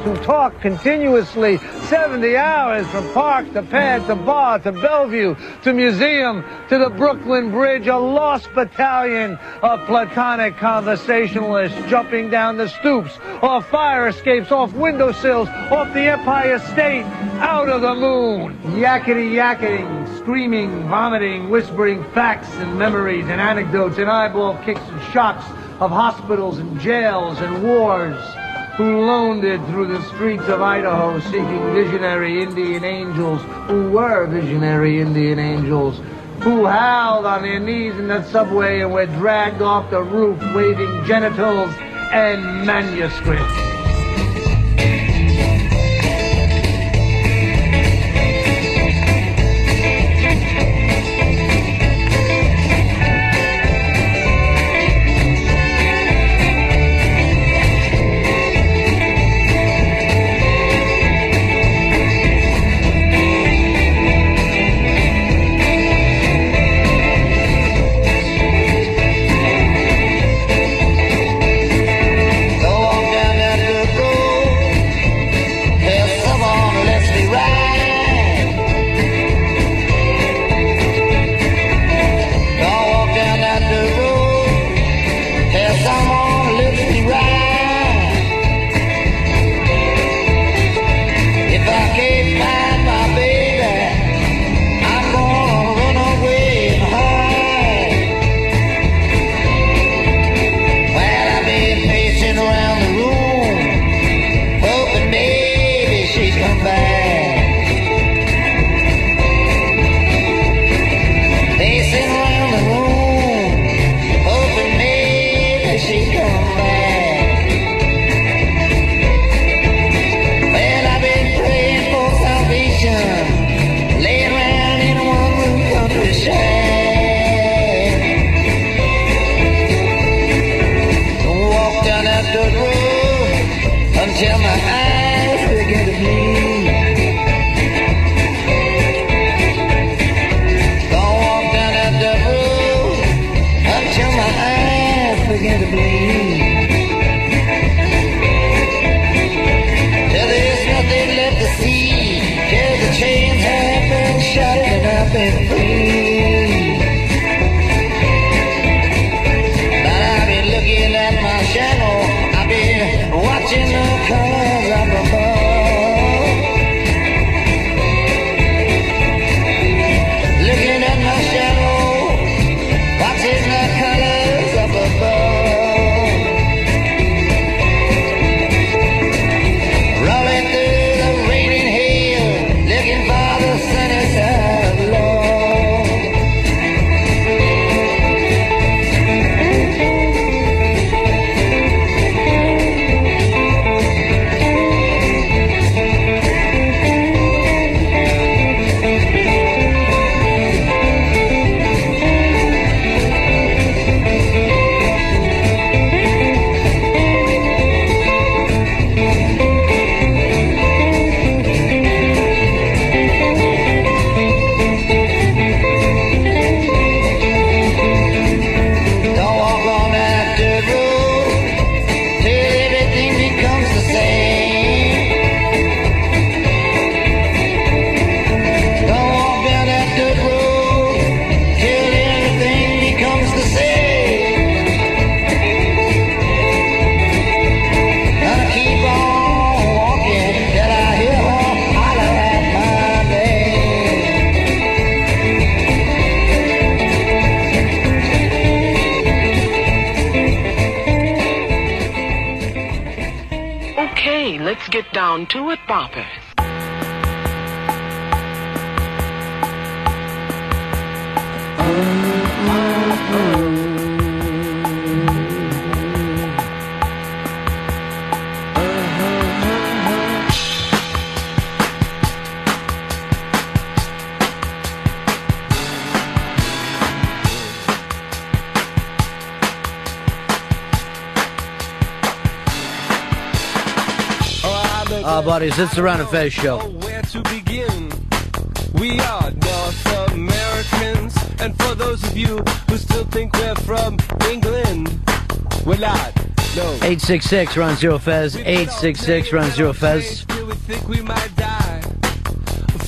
who talk continuously 70 hours from park to pad to bar to Bellevue to museum to the Brooklyn Bridge, a lost battalion of platonic conversationalists jumping down the stoops, off fire escapes, off windowsills, off the Empire State, out of the moon. Yakety yakketing, screaming, vomiting, whispering facts and memories and anecdotes and eyeball kicks and shocks of hospitals and jails and wars who it through the streets of Idaho seeking visionary Indian angels who were visionary Indian angels who howled on their knees in the subway and were dragged off the roof waving genitals and manuscripts. Buddies. It's the Ron and Fez show. Where to begin? We are North Americans, and for those of you who still think we're from England, we're not. No. 866 Ron Zero Fez. 866 Ron Zero Fez. We think we might die.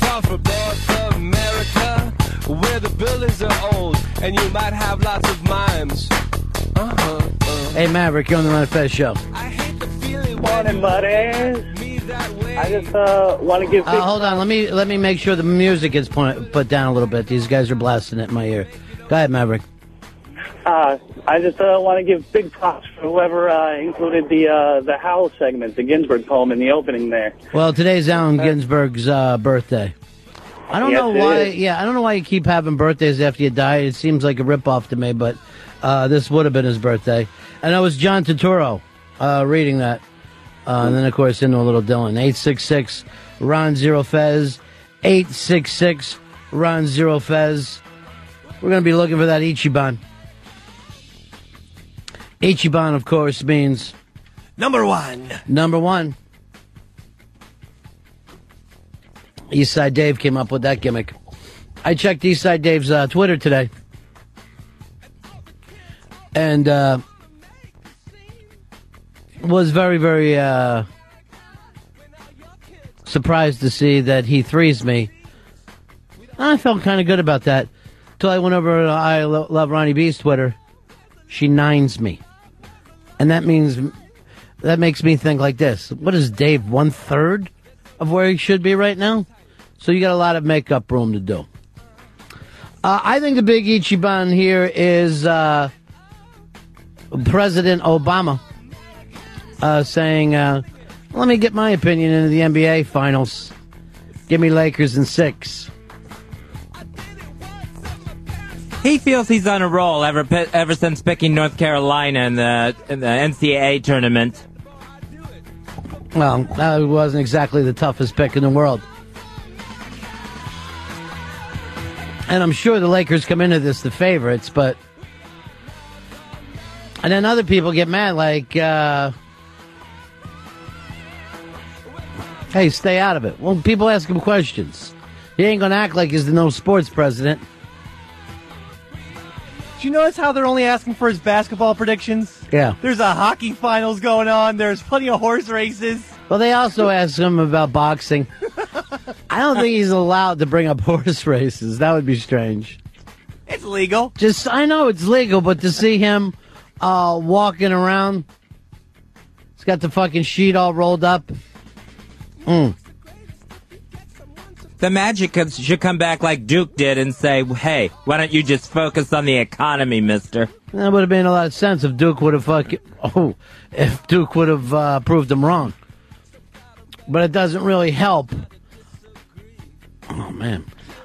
Far from North America, where the buildings are old and you might have lots of mimes. Uh-huh. Uh. Hey, Maverick, you're on the Ron Fez show. I hate the feeling Morning, buddies. Me that way. I just uh, want to give Uh, hold on, let me let me make sure the music gets put, put down a little bit. These guys are blasting it in my ear. Go ahead, Maverick. uh, I just uh, want to give big props for whoever uh, included the uh, the Howl segment, the Ginsberg poem in the opening there. Well, today's Allen Ginsberg's uh, birthday. I don't Yes, know it why. is. Yeah, I don't know why you keep having birthdays after you die. It seems like a ripoff to me, but uh, this would have been his birthday. And that was John Turturro uh, reading that. Uh, and then, of course, into a little Dylan. 866 Ron Zero Fez. 866 Ron Zero Fez. We're going to be looking for that Ichiban. Ichiban, of course, means Number one. Number one. Eastside Dave came up with that gimmick. I checked Eastside Dave's uh, Twitter today. And uh, was very, very uh, surprised to see that he threes me. I felt kind of good about that. Till I went over to I Lo- Love Ronnie B's Twitter. She nines me. And that means that makes me think like this. What is Dave, one third of where he should be right now? So you got a lot of makeup room to do. Uh, I think the big Ichiban here is uh, President Obama uh, saying, uh, let me get my opinion into the NBA Finals. Give me Lakers in six. He feels he's on a roll ever ever since picking North Carolina in the in the NCAA tournament. Well, that wasn't exactly the toughest pick in the world. And I'm sure the Lakers come into this the favorites, but. And then other people get mad, like, uh. Hey, stay out of it. Well, people ask him questions. He ain't gonna act like he's the no sports president. Do you notice how they're only asking for his basketball predictions? Yeah. There's a hockey finals going on. There's plenty of horse races. Well, they also asked him about boxing. I don't think he's allowed to bring up horse races. That would be strange. It's legal. Just, I know it's legal, but to see him uh, walking around, he's got the fucking sheet all rolled up. Mm. The Magic could- should come back like Duke did and say, "Hey, why don't you just focus on the economy, Mister?" That would have made a lot of sense if Duke would have fucking, oh, if Duke would have uh, proved him wrong. But it doesn't really help. Oh man,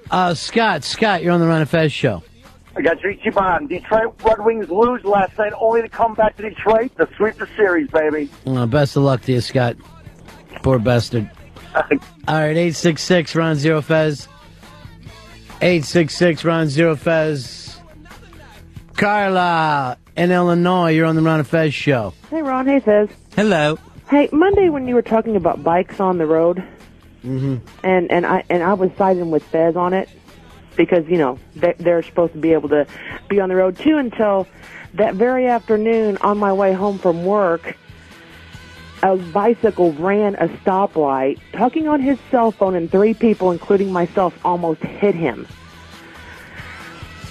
uh, Scott, Scott, you're on the Ron of Fez show. I got Ichiban. Detroit Red Wings lose last night, only to come back to Detroit to sweep the series, baby. Uh, best of luck to you, Scott. Poor bastard. All right, 866 Ron Zero Fez. 866 Ron Zero Fez. Carla in Illinois, you're on the Ron and Fez show. Hey, Ron. Hey, Fez. Hello. Hey, Monday when you were talking about bikes on the road, Mm-hmm. and and I and I was siding with Fez on it because you know they're, they're supposed to be able to be on the road too. Until that very afternoon, on my way home from work, a bicycle ran a stoplight, talking on his cell phone, and three people, including myself, almost hit him.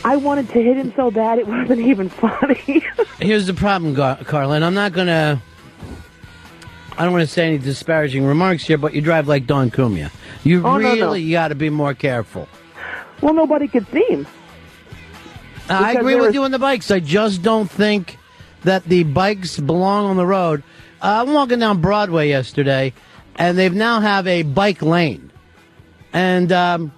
I wanted to hit him so bad it wasn't even funny. Here's the problem, Gar- Carla, and I'm not going to. I don't want to say any disparaging remarks here, but you drive like Don Cumia. You Oh, really no. got to be more careful. well, nobody could see him. I agree with was- you on the bikes. I just don't think that the bikes belong on the road. Uh, I'm walking down Broadway yesterday, and they've now have a bike lane. And, um,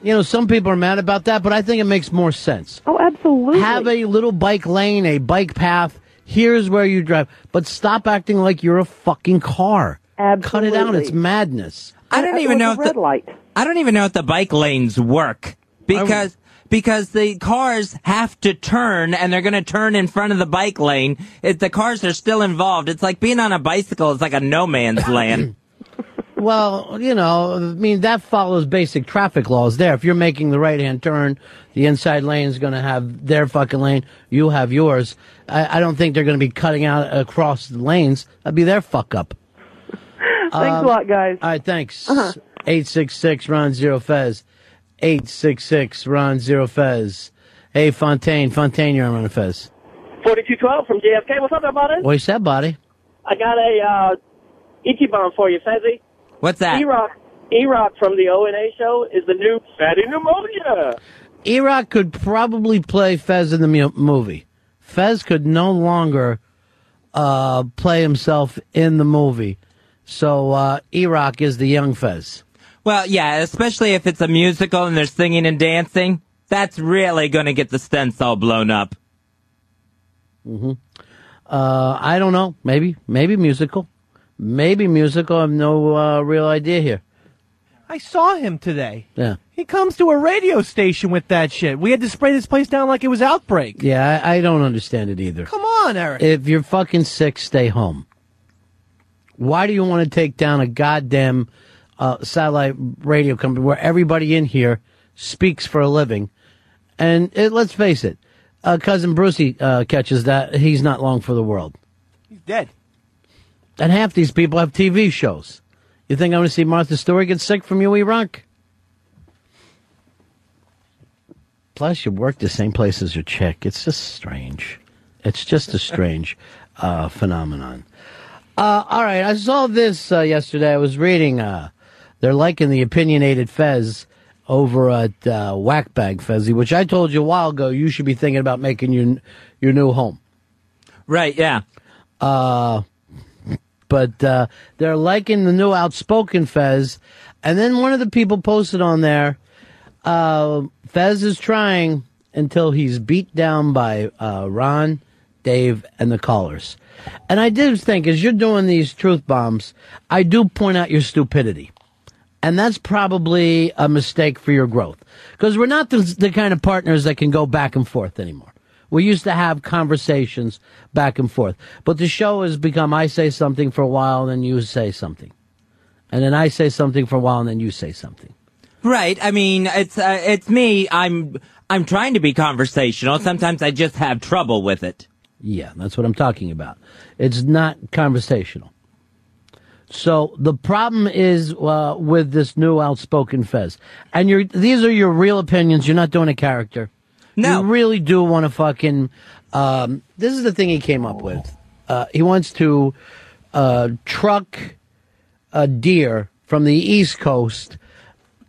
you know, some people are mad about that, but I think it makes more sense. Oh, absolutely. Have a little bike lane, a bike path. Here's where you drive. But stop acting like you're a fucking car. Absolutely. Cut it out. It's madness. I don't even know a if red the, light. I don't even know if the bike lanes work because because the cars have to turn and they're going to turn in front of the bike lane. If the cars are still involved, it's like being on a bicycle. It's like a no man's land. Well, you know, I mean, that follows basic traffic laws there. If you're making the right hand turn, the inside lane is going to have their fucking lane. You have yours. I, I don't think they're going to be cutting out across the lanes. That'd be their fuck up. Thanks Um, a lot, guys. All right, thanks. 866 Ron Zero Fez. 866 Ron Zero Fez. Hey, Fontaine. Fontaine, you're on Ron Fez. 4212 from JFK. What's up, everybody? What you said, buddy? I got a uh, Ichiban for you, Fezzy. What's that? E-Rock, E-Rock from the O&A show is the new Fatty Pneumonia. E-Rock could probably play Fez in the mu- movie. Fez could no longer uh, play himself in the movie. So uh, E-Rock is the young Fez. Well, yeah, especially if it's a musical and they're singing and dancing. That's really going to get the stents all blown up. hmm Uh, I don't know. Maybe, maybe musical. Maybe musical. I have no uh, real idea here. I saw him today. Yeah. He comes to a radio station with that shit. We had to spray this place down like it was outbreak. Yeah, I, I don't understand it either. Come on, Eric. If you're fucking sick, stay home. Why do you want to take down a goddamn uh, satellite radio company where everybody in here speaks for a living? And it, let's face it, uh, cousin Brucey uh, catches that. He's not long for the world. He's dead. And half these people have TV shows. You think I'm going to see Martha Stewart get sick from you, E-Rock? Plus, you work the same place as your chick. It's just strange. It's just a strange uh, phenomenon. Uh, all right, I saw this uh, yesterday. I was reading. Uh, they're liking the opinionated Fez over at uh, Whackbag Fezzy, which I told you a while ago. You should be thinking about making your your new home. Right, yeah. Uh, but uh, they're liking the new outspoken Fez. And then one of the people posted on there, uh, Fez is trying until he's beat down by uh, Ron, Dave, and the callers. And I did think, as you're doing these truth bombs, I do point out your stupidity. And that's probably a mistake for your growth. Because we're not the, the kind of partners that can go back and forth anymore. We used to have conversations back and forth. But the show has become I say something for a while, and then you say something. And then I say something for a while, and then you say something. Right. I mean, it's uh, it's me. I'm I'm trying to be conversational. Sometimes I just have trouble with it. Yeah, that's what I'm talking about. It's not conversational. So the problem is uh, with this new outspoken Fez, and you're these are your real opinions. You're not doing a character. No, you really do want to fucking. Um, this is the thing he came up with. Uh, he wants to uh, truck a deer from the East Coast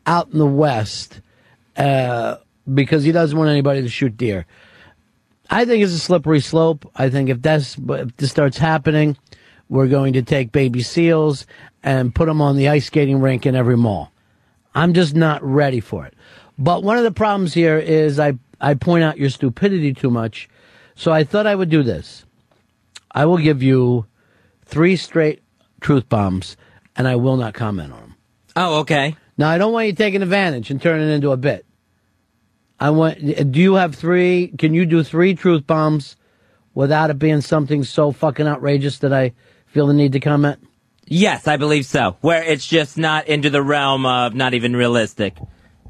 out in the West uh, because he doesn't want anybody to shoot deer. I think it's a slippery slope. I think if that's if this starts happening, we're going to take baby seals and put them on the ice skating rink in every mall. I'm just not ready for it. But one of the problems here is I I point out your stupidity too much. So I thought I would do this. I will give you three straight truth bombs, and I will not comment on them. Oh, okay. Now I don't want you taking advantage and turning it into a bit. I want. Do you have three? Can you do three truth bombs without it being something so fucking outrageous that I feel the need to comment? Yes, I believe so. Where it's just not into the realm of not even realistic.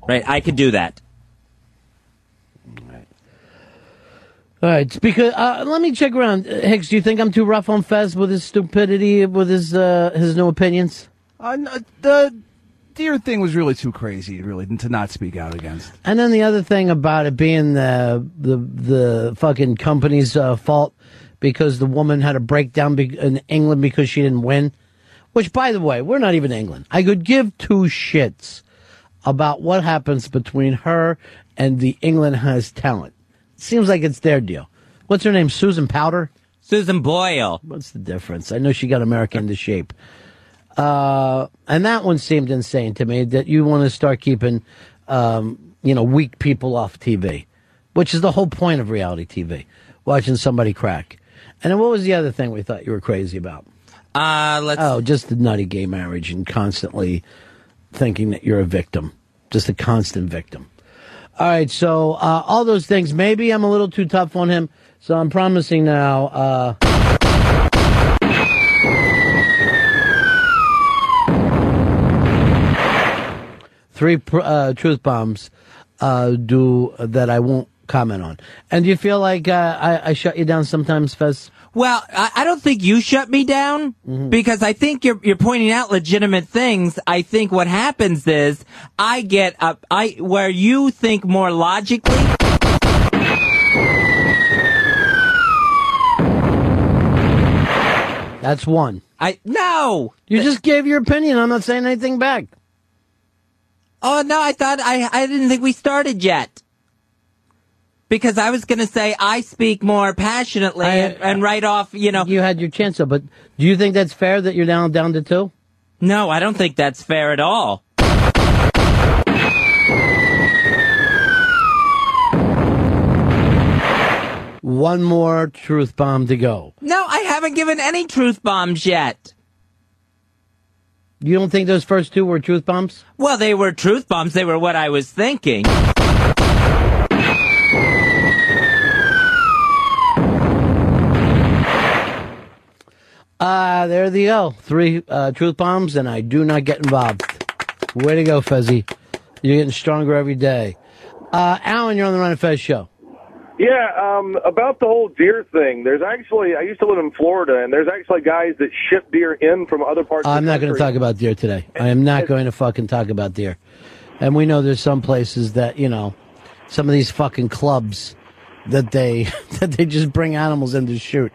Right? I could do that. All right, it's because uh, let me check around. Uh, Hicks, do you think I'm too rough on Fez with his stupidity, with his uh, his new opinions? Uh, no, the deer thing was really too crazy, really, to not speak out against. And then the other thing about it being the the the fucking company's uh, fault because the woman had a breakdown in England because she didn't win. Which, by the way, we're not even England. I could give two shits about what happens between her and the England has talent. Seems like it's their deal. What's her name? Susan Powter? Susan Boyle. What's the difference? I know she got America into shape. Uh, and that one seemed insane to me that you want to start keeping, um, you know, weak people off TV, which is the whole point of reality TV, watching somebody crack. And then what was the other thing we thought you were crazy about? Uh, let's. Oh, just the nutty gay marriage and constantly thinking that you're a victim, just a constant victim. All right, so uh, all those things. Maybe I'm a little too tough on him, so I'm promising now. Uh, three pr- uh, truth bombs uh, do that I won't comment on. And do you feel like uh, I, I shut you down sometimes, Fez? Well, I, I don't think you shut me down mm-hmm. because I think you're you're pointing out legitimate things. I think what happens is I get up I where you think more logically. That's one. I no. You just gave your opinion. I'm not saying anything back. Oh no, I thought I I didn't think we started yet. Because I was going to say I speak more passionately and, and right off, you know. You had your chance, though. But do you think that's fair that you're down down to two? No, I don't think that's fair at all. One more truth bomb to go. No, I haven't given any truth bombs yet. You don't think those first two were truth bombs? Well, they were truth bombs. They were what I was thinking. Uh, there they go. Three uh, truth bombs, and I do not get involved. Way to go, Fezzy. You're getting stronger every day. Uh, Alan, you're on the Ron and Fez show. Yeah, um, about the whole deer thing. There's actually, I used to live in Florida, and there's actually guys that ship deer in from other parts. I'm of the not going to talk about deer today. I am not going to fucking talk about deer. And we know there's some places that you know, some of these fucking clubs that they that they just bring animals in to shoot.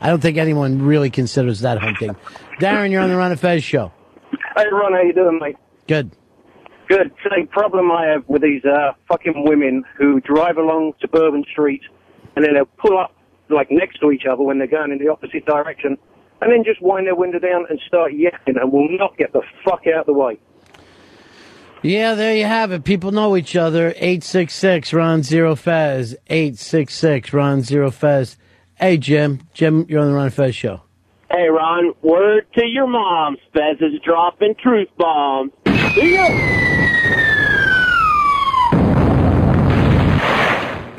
I don't think anyone really considers that hunting. Darren, you're on the Ron and Fez show. Hey, Ron, how you doing, mate? Good. Good. Same problem I have with these uh, fucking women who drive along suburban streets and then they'll pull up like next to each other when they're going in the opposite direction and then just wind their window down and start yapping and will not get the fuck out of the way. Yeah, there you have it. People know each other. 866 Ron Zero Fez. 866 Ron Zero Fez. Hey, Jim. Jim, you're on the Ron Fez show. Hey, Ron, word to your mom. Fez is dropping truth bombs. See ya.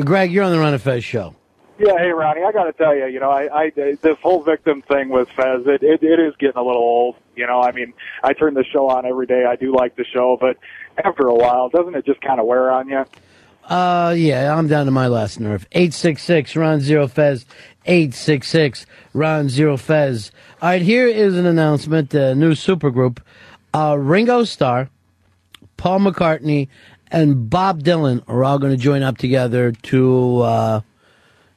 Greg, you're on the Ron and Fez show. Yeah, hey Ronnie, I got to tell you, you know, I, I this whole victim thing with Fez, it, it it is getting a little old. You know, I mean, I turn the show on every day. I do like the show, but after a while, doesn't it just kind of wear on you? Uh, yeah, I'm down to my last nerve. 866 Ron Zero Fez. 866 Ron Zero Fez. All right, here is an announcement. A new supergroup. Uh, Ringo Starr, Paul McCartney, and Bob Dylan are all going to join up together to, uh,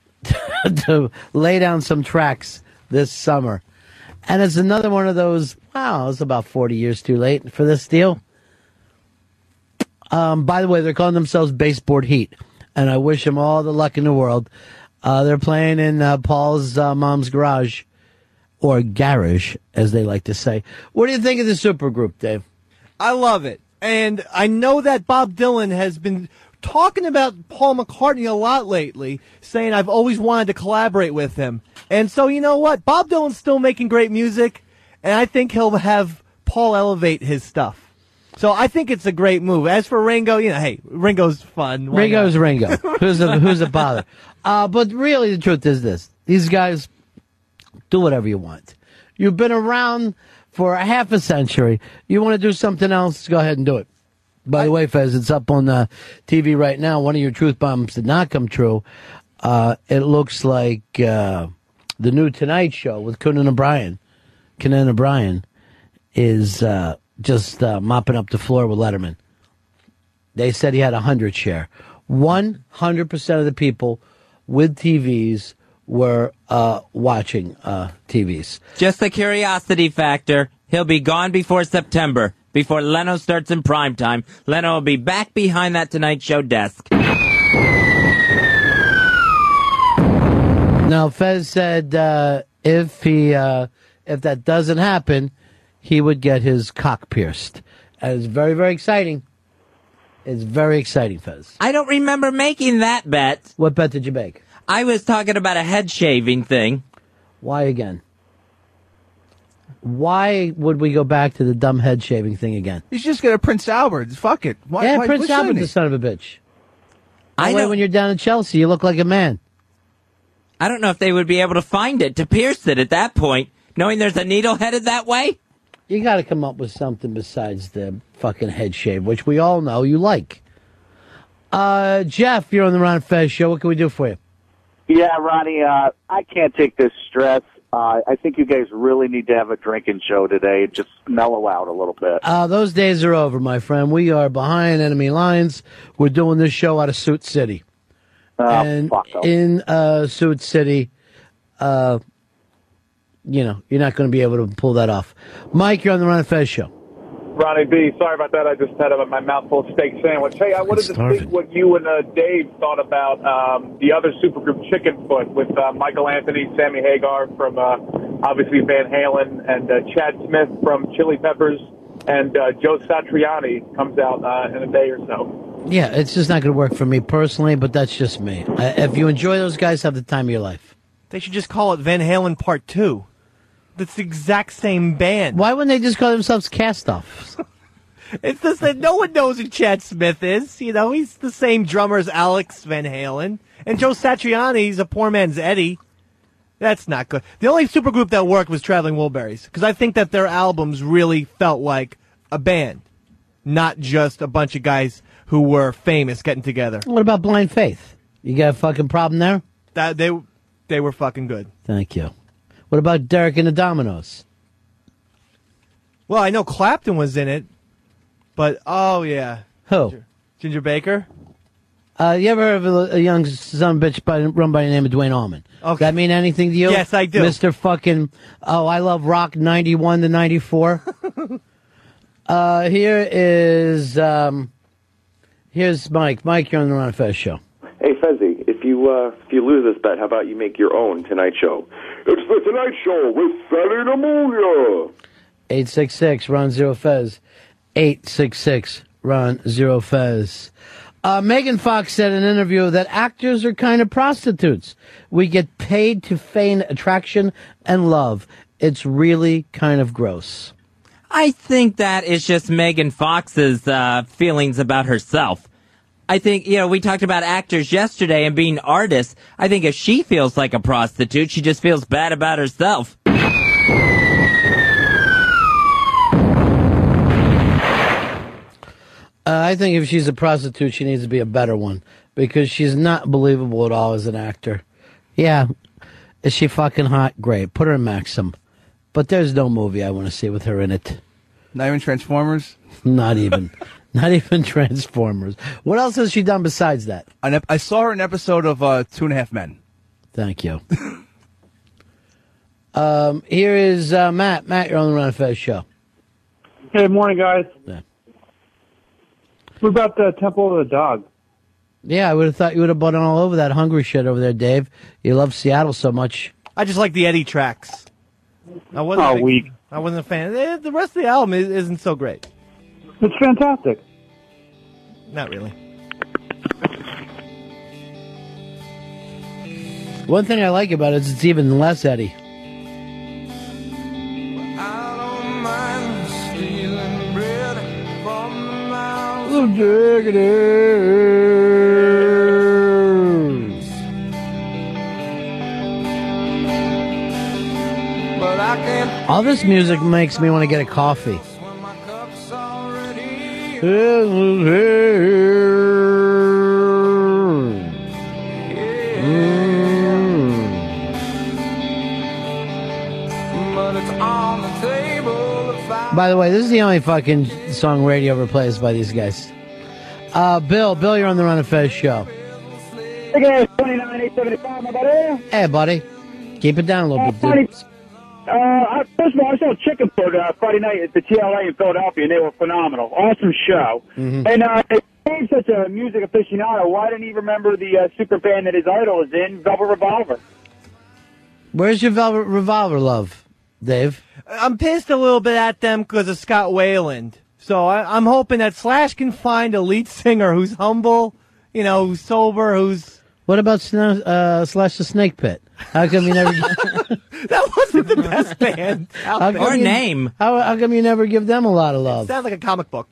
to lay down some tracks this summer. And it's another one of those, wow, it's about 40 years too late for this deal. Um, by the way, they're calling themselves Baseboard Heat, and I wish them all the luck in the world. Uh, they're playing in uh, Paul's uh, mom's garage, or garage, as they like to say. What do you think of the supergroup, Dave? I love it. And I know that Bob Dylan has been talking about Paul McCartney a lot lately, saying I've always wanted to collaborate with him. And so, you know what? Bob Dylan's still making great music, and I think he'll have Paul elevate his stuff. So I think it's a great move. As for Ringo, you know, hey, Ringo's fun. Why Ringo's not? Ringo. Who's a, who's a bother? Uh, but really, the truth is this: these guys do whatever you want. You've been around for a half a century. You want to do something else? Go ahead and do it. By the way, Fez, it's up on uh, TV right now. One of your truth bombs did not come true. Uh, it looks like uh, the new Tonight Show with Conan O'Brien. Conan O'Brien is uh, just uh, mopping up the floor with Letterman. They said he had a hundred share. One hundred percent of the people with TVs were uh, watching uh, TVs. Just the curiosity factor. He'll be gone before September, before Leno starts in prime time. Leno will be back behind that Tonight Show desk. Now Fez said uh, if he uh, if that doesn't happen, he would get his cock pierced. And it's very very exciting. It's very exciting, Fez. I don't remember making that bet. What bet did you make? I was talking about a head shaving thing. Why again? Why would we go back to the dumb head shaving thing again? He's just gonna Prince Albert. Fuck it. Why, yeah, why, Prince why Albert's shouldn't the son of a bitch. I know- when you're down in Chelsea, you look like a man. I don't know if they would be able to find it to pierce it at that point, knowing there's a needle headed that way. You got to come up with something besides the fucking head shave, which we all know you like. Uh, Jeff, you're on the Ron Fez show. What can we do for you? Yeah, Ronnie, uh, I can't take this stress. Uh, I think you guys really need to have a drinking show today. Just mellow out a little bit. Uh, those days are over, my friend. We are behind enemy lines. We're doing this show out of Suit City. Oh, and in uh, Suit City, uh, you know, you're not going to be able to pull that off. Mike, you're on the Ron and Fez show. Ronnie B, sorry about that. I just had a, my mouthful of steak sandwich. Hey, I wanted to see what you and uh, Dave thought about um, the other supergroup Chickenfoot with uh, Michael Anthony, Sammy Hagar from uh, obviously Van Halen, and uh, Chad Smith from Chili Peppers, and uh, Joe Satriani comes out uh, in a day or so. Yeah, it's just not going to work for me personally, but that's just me. Uh, if you enjoy those guys, have the time of your life. They should just call it Van Halen Part 2. That's the exact same band. Why wouldn't they just call themselves Cast Offs? It's just that no one knows who Chad Smith is. You know, he's the same drummer as Alex Van Halen. And Joe Satriani's a poor man's Eddie. That's not good. The only supergroup that worked was Traveling Wilburys, because I think that their albums really felt like a band, not just a bunch of guys who were famous getting together. What about Blind Faith? You got a fucking problem there? That they they were fucking good. Thank you. What about Derek and the Dominos? Well, I know Clapton was in it, but oh yeah, Who? Ginger Baker. Uh, you ever heard of a, a young son of a bitch by, run by the name of Duane Allman? Okay. That mean anything to you? Yes, I do. Mr. fucking, oh, I love rock 91 to 94. uh, here is, um, here's Mike. Mike, you're on the Ron Fez show. Hey, Fezzi, if you uh, if you lose this bet, how about you make your own Tonight Show? It's the Tonight Show with Feli Namulia. 866 Ron Zero Fez. 866 Ron Zero Fez. Uh, Megan Fox said in an interview that actors are kind of prostitutes. We get paid to feign attraction and love. It's really kind of gross. I think that is just Megan Fox's uh, feelings about herself. I think, you know, we talked about actors yesterday and being artists. I think if she feels like a prostitute, she just feels bad about herself. Uh, I think if she's a prostitute, she needs to be a better one because she's not believable at all as an actor. Yeah, is she fucking hot? Great, put her in Maxim. But there's no movie I want to see with her in it. Not even Transformers. Not even, not even Transformers. What else has she done besides that? An ep- I saw her in an episode of uh, Two and a Half Men. Thank you. um, here is uh, Matt. Matt, you're on the Ron Fez show. Hey, morning, guys. Yeah. What about the Temple of the Dog? Yeah, I would have thought you would have been all over that hungry shit over there, Dave. You love Seattle so much. I just like the Eddie tracks. I wasn't. Oh, a big- weak. I wasn't a fan. Eh, The rest of the album isn't so great. It's fantastic. Not really. One thing I like about it is it's even less Eddie. Stealing bread from the mouth. But I can't All this music makes me want to get a coffee. But it's on the table if I By the way, this is the only fucking song radio ever plays by these guys. Uh, Bill, Bill, you're on the Ron of Fez show. Hey 29, 875, my buddy. Hey, buddy. Keep it down a little bit, dude. Uh, I- first of all, I saw Chicken Foot uh, Friday night at the TLA in Philadelphia, and they were phenomenal. Awesome show. Mhm. And uh, if Dave's such a music aficionado, why didn't he remember the uh, super band that his idol is in, Velvet Revolver? Where's your Velvet Revolver love, Dave? I'm pissed a little bit at them because of Scott Weiland. So I, I'm hoping that Slash can find a lead singer who's humble, you know, who's sober, who's. What about Sna- uh, Slash the Snake Pit? How come you never? that wasn't the best band. out How there. come you- How, how come you never give them a lot of love? Sounds like a comic book.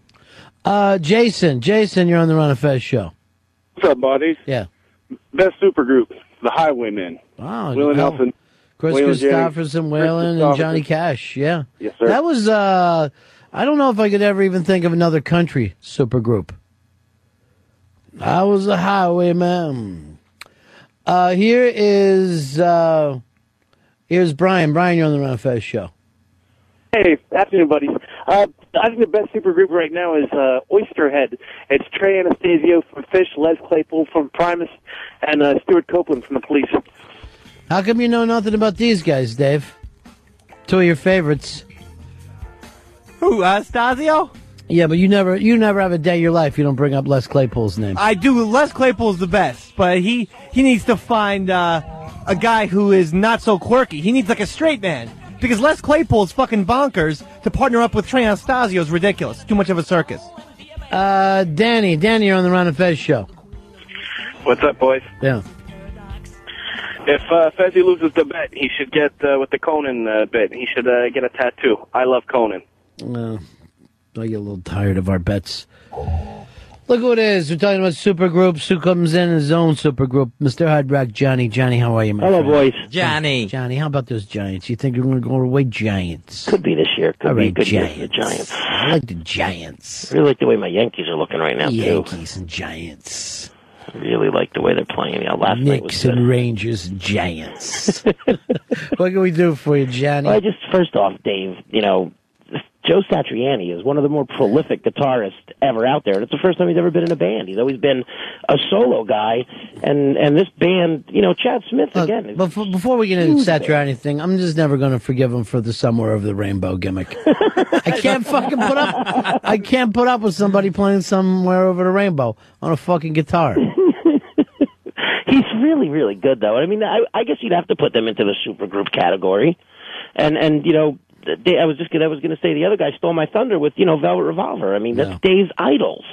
Uh, Jason, Jason, you're on the Ron of Fez show. What's up, buddies? Yeah. Best supergroup, the Highwaymen. Wow. Willie hell- Nelson. Chris Waylon Jennings. Kristofferson, Waylon, and Johnny Cash. Yeah. Yes, sir. That was, uh, I don't know if I could ever even think of another country supergroup. I was a highwayman. Uh, here is, uh, here's Brian. Brian, you're on the Ron Fez show. Hey, afternoon, buddies. Uh, I think the best supergroup right now is uh, Oysterhead. It's Trey Anastasio from Phish, Les Claypool from Primus, and uh, Stewart Copeland from the Police. How come you know nothing about these guys, Dave? Two of your favorites. Who, Anastasio? Yeah, but you never you never have a day of your life you don't bring up Les Claypool's name. I do. Les Claypool's the best, but he he needs to find uh, a guy who is not so quirky. He needs like a straight man because Les Claypool's fucking bonkers. To partner up with Trey Anastasio is ridiculous. Too much of a circus. Uh, Danny, Danny, you're on the Ron and Fez show. What's up, boys? Yeah. If uh, Fezzi loses the bet, he should get uh, with the Conan uh, bit. He should uh, get a tattoo. I love Conan. Uh, I get a little tired of our bets. Look who it is. We're talking about supergroups. Who comes in his own supergroup? Mr. Hard Rock Johnny. Johnny, how are you, my Hello, friend? boys. Johnny. Johnny, how about those Giants? You think you're going to go away Giants? Could be this year. Could All be a right, good year Giants. the Giants. I like the Giants. I Really like the way my Yankees are looking right now, too. Yankees and Giants. I Really like the way they're playing. Yeah, last night was Knicks good. and Rangers and Giants. what can we do for you, Johnny? Well, I just first off, Dave, you know, Joe Satriani is one of the more prolific guitarists ever out there, and it's the first time he's ever been in a band. He's always been a solo guy, and and this band, you know, Chad Smith uh, again. is- Before, before we get into or anything, I'm just never going to forgive him for the somewhere over the rainbow gimmick. I can't fucking put up. I can't put up with somebody playing somewhere over the rainbow on a fucking guitar. He's really, really good, though. I mean, I, I guess you'd have to put them into the supergroup category, and and you know. I was just gonna, I was going to say the other guy stole my thunder with you know Velvet Revolver. I mean that's Dave's idols,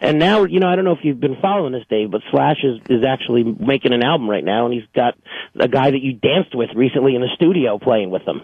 and now you know I don't know if you've been following this, Dave, but Slash is is actually making an album right now, and he's got a guy that you danced with recently in the studio playing with him.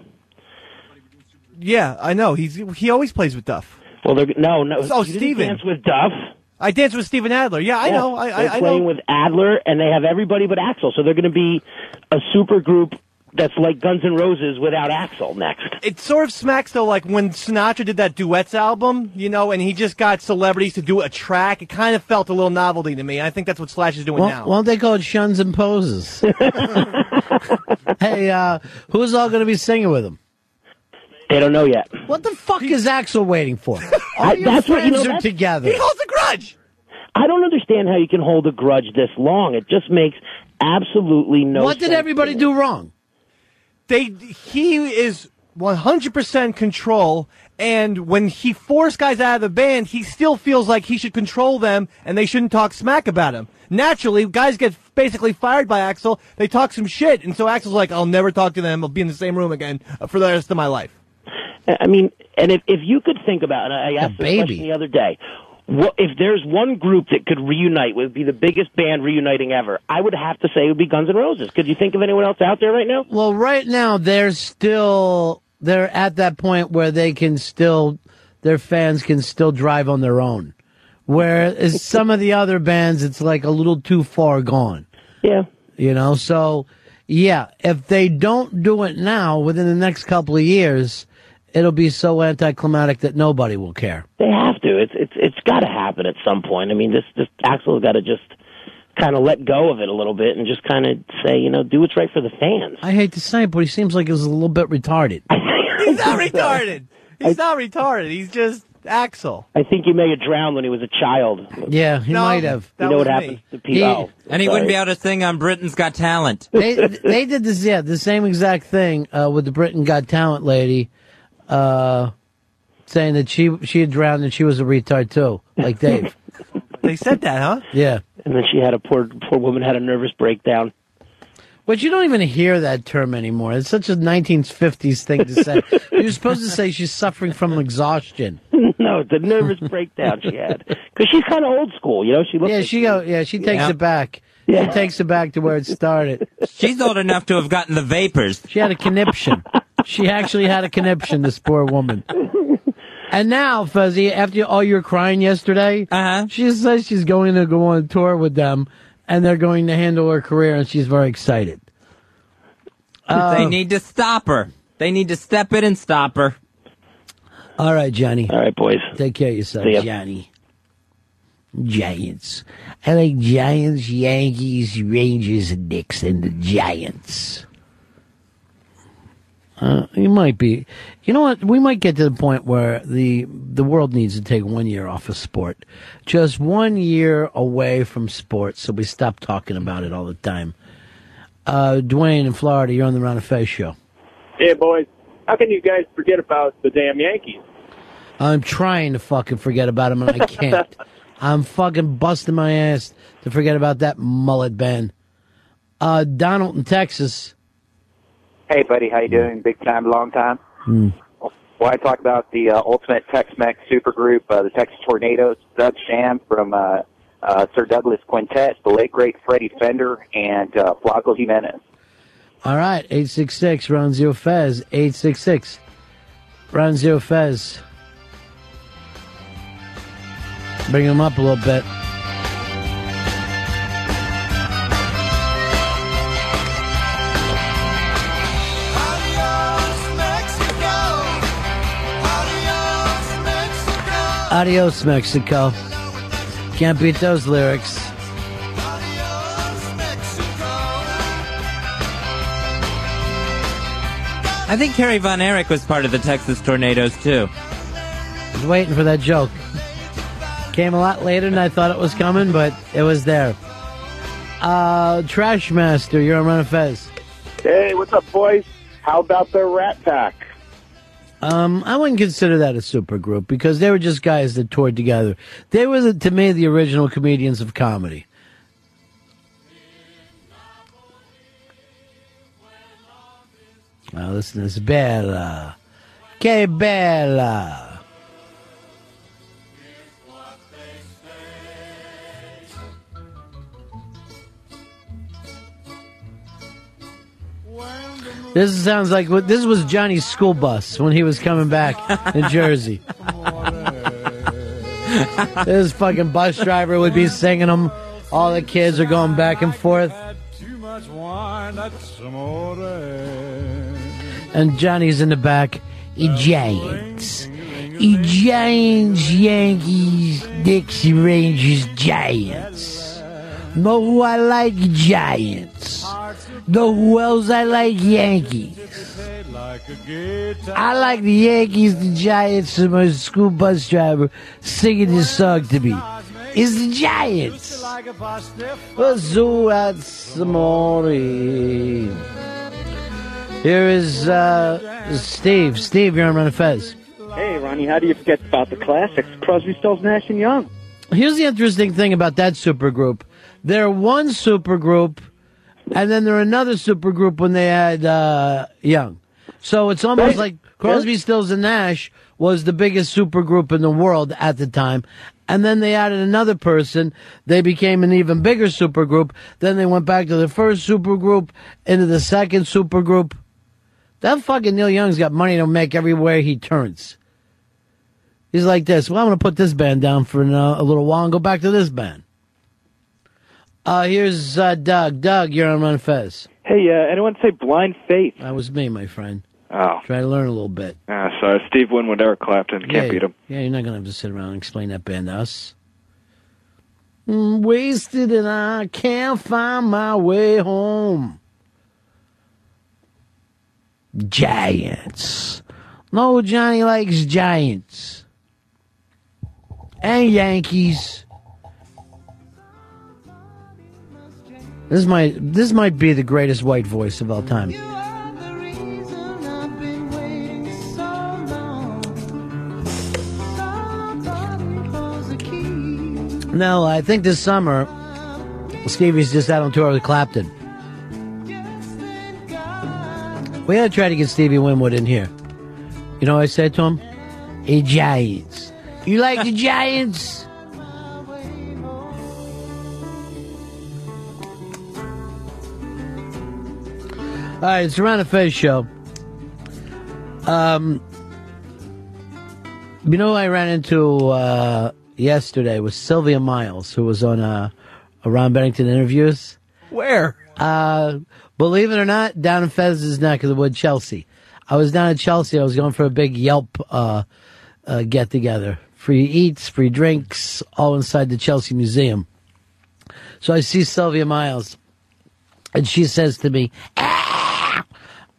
Yeah, I know. He's he always plays with Duff. Well, they're no, no. Oh, you Steven. dance with Duff. I danced with Steven Adler. Yeah, I Yeah, know. I, they're I, I playing know. with Adler, and they have everybody but Axl. So they're going to be a super group that's like Guns N' Roses without Axl next. It sort of smacks though like when Sinatra did that duets album, you know, and he just got celebrities to do a track. It kind of felt a little novelty to me. I think that's what Slash is doing Why, now. why don't they call it Shuns and Poses? hey, uh, who's all going to be singing with him? They don't know yet. What the fuck is Axl waiting for? All I- your that's what- you friends know, are that's- together. He holds a grudge. I don't understand how you can hold a grudge this long. It just makes absolutely no what did everybody do wrong? They he is 100% control and when he forced guys out of the band, he still feels like he should control them and they shouldn't talk smack about him. Naturally, guys get basically fired by Axl. They talk some shit and so Axl's like, "I'll never talk to them. I'll be in the same room again uh, for the rest of my life." I mean, and if if you could think about, and I asked this baby. question the other day, what, if there's one group that could reunite, would be the biggest band reuniting ever, I would have to say it would be Guns N' Roses. Could you think of anyone else out there right now? Well, right now they're still they're at that point where they can still their fans can still drive on their own. Whereas some of the other bands, it's like a little too far gone. Yeah. You know, so yeah, if they don't do it now, within the next couple of years, it'll be so anticlimactic that nobody will care. They have to. It's it's it's got to happen at some point. I mean, this this Axl's got to just kind of let go of it a little bit and just kind of say, you know, do what's right for the fans. I hate to say it, but he seems like he's a little bit retarded. He's not retarded. He's not retarded. He's just Axel. I think he may have drowned when he was a child. Yeah, he No, might have. You know what happens to He- people? Oh, And he sorry. wouldn't be able to sing on Britain's Got Talent. they they did this yeah the same exact thing uh, with the Britain Got Talent lady, uh, saying that she she had drowned and she was a retard too, like Dave. They said that, huh? yeah, And then she had a poor poor woman had a nervous breakdown. but you don't even hear that term anymore. It's such a 1950s thing to say. You're supposed to say she's suffering from exhaustion. no, the nervous breakdown she had because she's kind of old school. You know, she looks. Yeah, like she go. Yeah, she takes Yeah. it back. Yeah. She takes it back to where it started. She's old enough to have gotten the vapors. She had a conniption. She actually had a conniption. This poor woman. And now, Fezzy, after all your crying yesterday, Uh-huh. she says she's going to go on tour with them, and they're going to handle her career, and she's very excited. Uh, they need to stop her. They need to step in and stop her. All right, Johnny. All right, boys. Take care of yourself, See ya. Johnny. Giants. I like Giants, Yankees, Rangers, and Knicks, and the Giants. Uh, you might be. You know what? We might get to the point where the the world needs to take one year off of sport, just one year away from sports, so we stop talking about it all the time. Uh, Dwayne in Florida, you're on the Ron and Fez show. Yeah, boys. How can you guys forget about the damn Yankees? I'm trying to fucking forget about them, and I can't. I'm fucking busting my ass to forget about that mullet Ben. Uh, Donald in Texas. Hey, buddy, how you doing? Big time, long time. Hmm. Well, I talk about the uh, ultimate Tex-Mex supergroup, uh, the Texas Tornados, Doug Sahm from uh, uh, Sir Douglas Quintet, the late great Freddie Fender, and uh, Flaco Jimenez. All right, 866 Ron Zero Fez. 866 Ron Zero Fez. Bring him up a little bit. Adios, Mexico. Can't beat those lyrics. I think Kerry Von Erich was part of the Texas Tornados too. I was waiting for that joke. Came a lot later than I thought it was coming, but it was there. Uh, Trash Master, you're on Ron of Fez. Hey, what's up, boys? How about the Rat Pack? Um, I wouldn't consider that a super group because they were just guys that toured together. They were, the, to me, the original comedians of comedy. Now listen this. Bella. Que bella. This sounds like what this was Johnny's school bus when he was coming back in Jersey. this fucking bus driver would be singing them. All the kids are going back and forth. And Johnny's in the back. E Giants. E Giants, Yankees, Dixie Rangers, Giants. Know who I like? Giants. Know who else I like? Yankees. I like the Yankees, the Giants, and my school bus driver singing this song to me. It's the Giants. Zoo at Samori. Here is uh, Steve. Steve, you're on Ron of Fez. Hey, Ronnie, how do you forget about the classics? Crosby, Stills, Nash, and Young. Here's the interesting thing about that supergroup. They're one supergroup, and then they're another supergroup when they had uh, Young. So it's almost like Crosby, Stills, and Nash was the biggest supergroup in the world at the time. And then they added another person. They became an even bigger supergroup. Then they went back to the first supergroup, into the second supergroup. That fucking Neil Young's got money to make everywhere he turns. He's like this. Well, I'm going to put this band down for a little while and go back to this band. Uh, here's uh, Doug. Doug, you're on Ron Fez. Hey, uh, anyone say Blind Faith? That was me, my friend. Oh. Try to learn a little bit. Ah, sorry. Steve Winwood, Eric Clapton. Can't yeah, beat him. Yeah, you're not going to have to sit around and explain that band to us. Mm, wasted and I can't find my way home. Giants. No, Johnny likes Giants. And Yankees. This might this might be the greatest white voice of all time. No, I think this summer Stevie's just out on tour with Clapton. We gotta try to get Stevie Winwood in here. You know what I said to him? Hey Giants. You like the Giants? All right, it's around the face show. Um, you know, who I ran into uh, yesterday was Sylvia Miles, who was on uh, a Ron Bennington interviews. Where? Uh, Believe it or not, down in Fez's neck of the wood, Chelsea. I was down at Chelsea. I was going for a big Yelp uh, uh, get together. Free eats, free drinks, all inside the Chelsea Museum. So I see Sylvia Miles, and she says to me, "Ah!"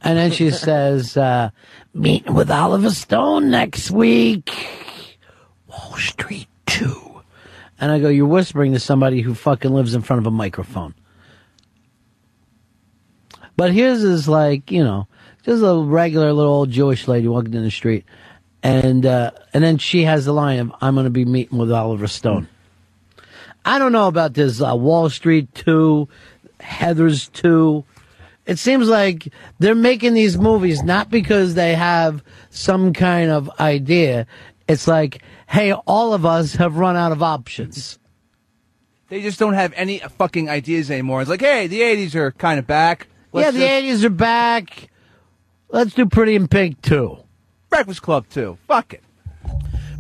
And then she says, uh, meeting with Oliver Stone next week. Wall Street 2. And I go, you're whispering to somebody who fucking lives in front of a microphone. But his is like, you know, just a regular little old Jewish lady walking in the street. And, uh, and then she has the line of, I'm going to be meeting with Oliver Stone. I don't know about this, uh, Wall Street 2, Heathers 2. It seems like they're making these movies not because they have some kind of idea. It's like, hey, all of us have run out of options. They just don't have any fucking ideas anymore. It's like, hey, the '80s are kind of back. Let's yeah, the just- 80s are back. Let's do Pretty in Pink too. Breakfast Club too. Fuck it.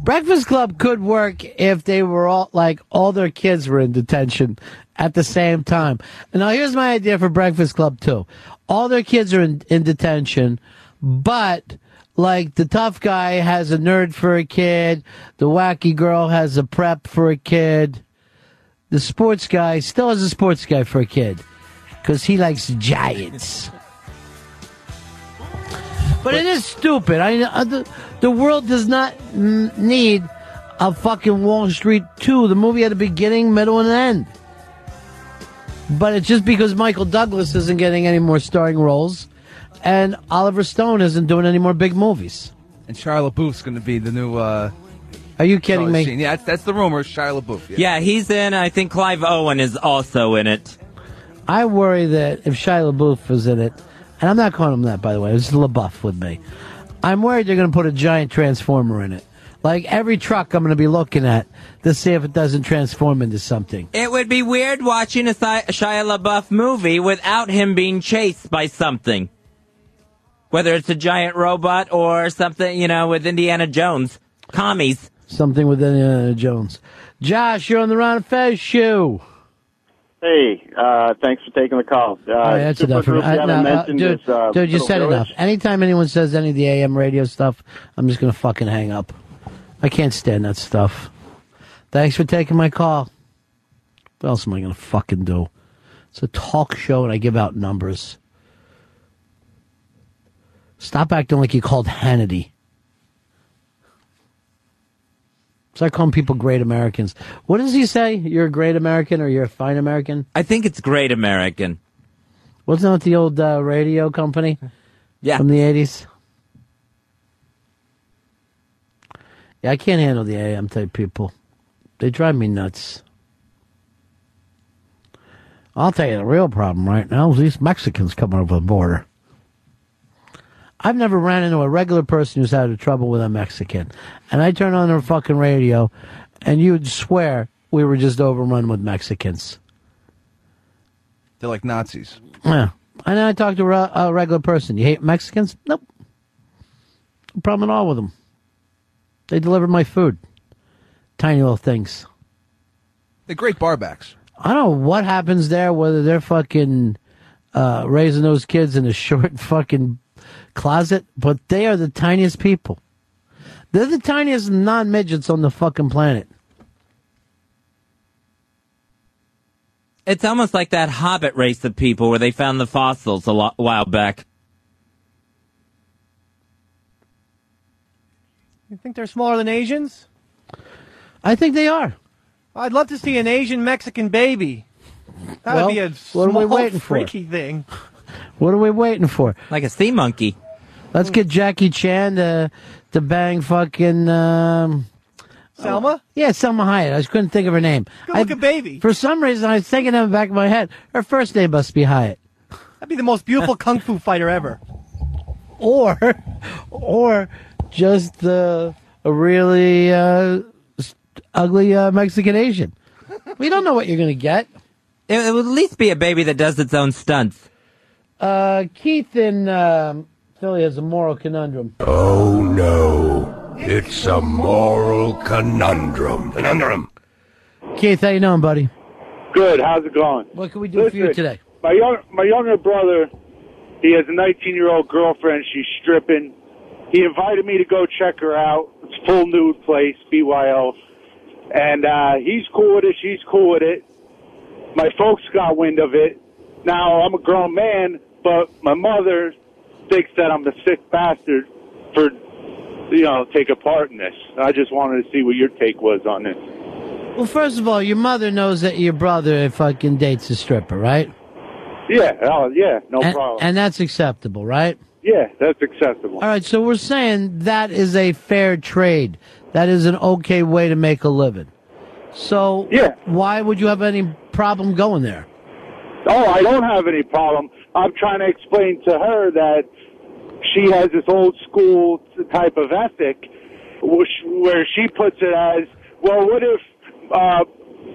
Breakfast Club could work if they were all like all their kids were in detention at the same time. Now here's my idea for Breakfast Club too. All their kids are in, in detention, but like the tough guy has a nerd for a kid, the wacky girl has a prep for a kid, the sports guy still has a sports guy for a kid because he likes giants. But it is stupid. I uh, the, the world does not need a fucking Wall Street 2. The movie had a beginning, middle, and end. But it's just because Michael Douglas isn't getting any more starring roles and Oliver Stone isn't doing any more big movies. And Shia LaBeouf's going to be the new. uh Are you kidding me? Yeah, that's, that's the rumor. Shia LaBeouf. Yeah. Yeah, he's in. I think Clive Owen is also in it. I worry that if Shia LaBeouf was in it, and I'm not calling him that, by the way, it's LaBeouf with me. I'm worried they're going to put a giant transformer in it. Like every truck I'm going to be looking at to see if it doesn't transform into something. It would be weird watching a Thi- Shia LaBeouf movie without him being chased by something. Whether it's a giant robot or something, you know, with Indiana Jones. Commies. Something with Indiana Jones. Josh, you're on the Ron and Fez show. Hey, uh, thanks for taking the call. Uh, All right, that's super enough. for me. I- you haven't no, uh, dude, this, uh, dude, you said Village. enough. Anytime anyone says any of the AM radio stuff, I'm just going to fucking hang up. I can't stand that stuff. Thanks for taking my call. What else am I going to fucking do? It's a talk show and I give out numbers. Stop acting like you called Hannity. Start calling people great Americans. What does he say? You're a great American or you're a fine American? I think it's Great American. Wasn't that the old uh, radio company? Yeah. From the 80s? Yeah, I can't handle the AM type people. They drive me nuts. I'll tell you the real problem right now is these Mexicans coming over the border. I've never ran into a regular person who's had trouble with a Mexican. And I turn on their fucking radio, and you'd swear we were just overrun with Mexicans. They're like Nazis. Yeah. And then I talk to a, a regular person. You hate Mexicans? Nope. No problem at all with them. They deliver my food. Tiny little things. They're great barbacks. I don't know what happens there, whether they're fucking uh, raising those kids in a short fucking closet, but they are the tiniest people. They're the tiniest non midgets on the fucking planet. It's almost like that Hobbit race of people where they found the fossils a lo- while back. You think they're smaller than Asians? I think they are. I'd love to see an Asian Mexican baby. That Well, would be a what are we small, waiting for? freaky thing. What are we waiting for? Like a sea monkey. Let's get Jackie Chan to to bang fucking um, Selma? Yeah, Selma Hayek. I just couldn't think of her name. Good looking baby. For some reason, I was thinking in the back of my head, her first name must be Hyatt. That'd be the most beautiful kung fu fighter ever. Or, or just uh, a really uh, ugly uh, Mexican Asian. We don't know what you're going to get. It, it would at least be a baby that does its own stunts. Uh, Keith in um, Philly has a moral conundrum. Oh no, it's a moral conundrum. Conundrum. Keith, how you doing, buddy? Good. How's it going? What can we do for you today? my young my younger brother, he has a 19 year old girlfriend. She's stripping. He invited me to go check her out. It's a full nude place, BYO, and uh, he's cool with it. She's cool with it. My folks got wind of it. Now I'm a grown man, but my mother thinks that I'm a sick bastard for you know take a part in this. I just wanted to see what your take was on this. Well, first of all, your mother knows that your brother fucking dates a stripper, right? Yeah, oh, yeah, no and, problem. And that's acceptable, right? Yeah, that's acceptable. All right, so we're saying that is a fair trade. That is an okay way to make a living. So, yeah. why would you have any problem going there? Oh, I don't have any problem. I'm trying to explain to her that she has this old school type of ethic, which, where she puts it as, well, what if uh,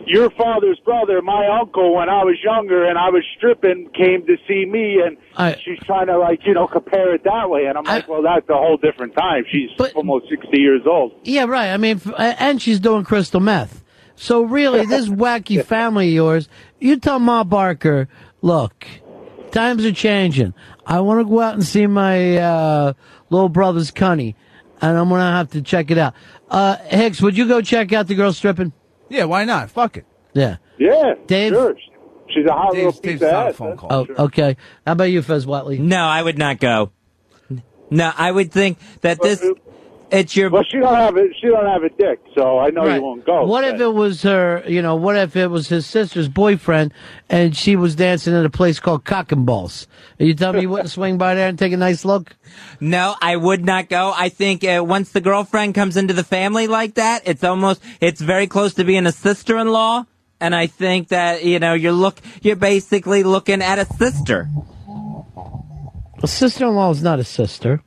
your father's brother, my uncle, when I was younger and I was stripping, came to see me, and she's trying to like you know compare it that way, and I'm like, well, that's a whole different time. She's almost sixty years old. Yeah, right. I mean, and she's doing crystal meth. So really, this wacky family of yours, you tell Ma Barker, look, times are changing. I want to go out and see my uh, little brother's cunny, and I'm gonna have to check it out. Uh, Hicks, would you go check out the girl stripping? Yeah, why not? Fuck it. Yeah. Yeah, Dave? sure. She's a hot little piece Dave's of not a ass. phone call. Oh, sure. okay. How about you, Fez Whatley? No, I would not go. No, I would think that this it's your Well, she don't have it. She don't have a dick, so I know Right. you won't go. What if it was her, you know, what if it was his sister's boyfriend and she was dancing at a place called Cock and Balls? Are you telling me you wouldn't swing by there and take a nice look? No, I would not go. I think uh, once the girlfriend comes into the family like that, it's almost it's very close to being a sister-in-law, and I think that you know you're look you're basically looking at a sister. A sister-in-law is not a sister.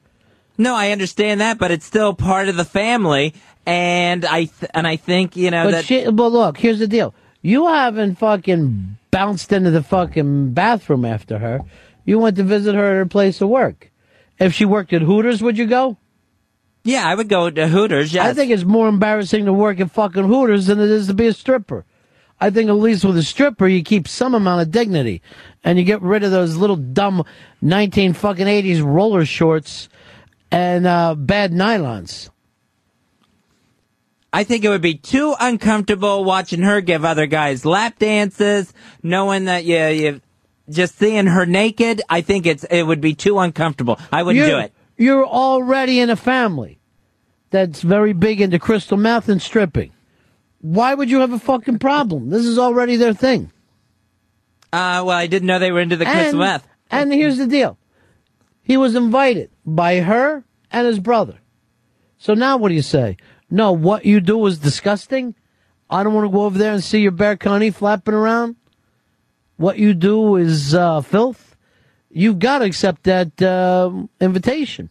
No, I understand that, but it's still part of the family, and I th- and I think you know But that she, well, look, here's the deal. You haven't fucking bounced into the fucking bathroom after her. You went to visit her at her place of work. If she worked at Hooters, would you go? yeah, I would go to Hooters. Yes. I think it's more embarrassing to work at fucking Hooters than it is to be a stripper. I think at least with a stripper, you keep some amount of dignity, and you get rid of those little dumb nineteen fucking eighties roller shorts and uh, bad nylons. I think it would be too uncomfortable watching her give other guys lap dances, knowing that you you just seeing her naked. I think it's it would be too uncomfortable. I wouldn't you're, do it. You're already in a family that's very big into crystal meth and stripping. Why would you have a fucking problem? This is already their thing. Uh, well, I didn't know they were into the crystal and, meth. And here's the deal. He was invited by her and his brother. So now what do you say? No, what you do is disgusting. I don't want to go over there and see your bear cunny flapping around. What you do is uh, filth. You've got to accept that uh, invitation,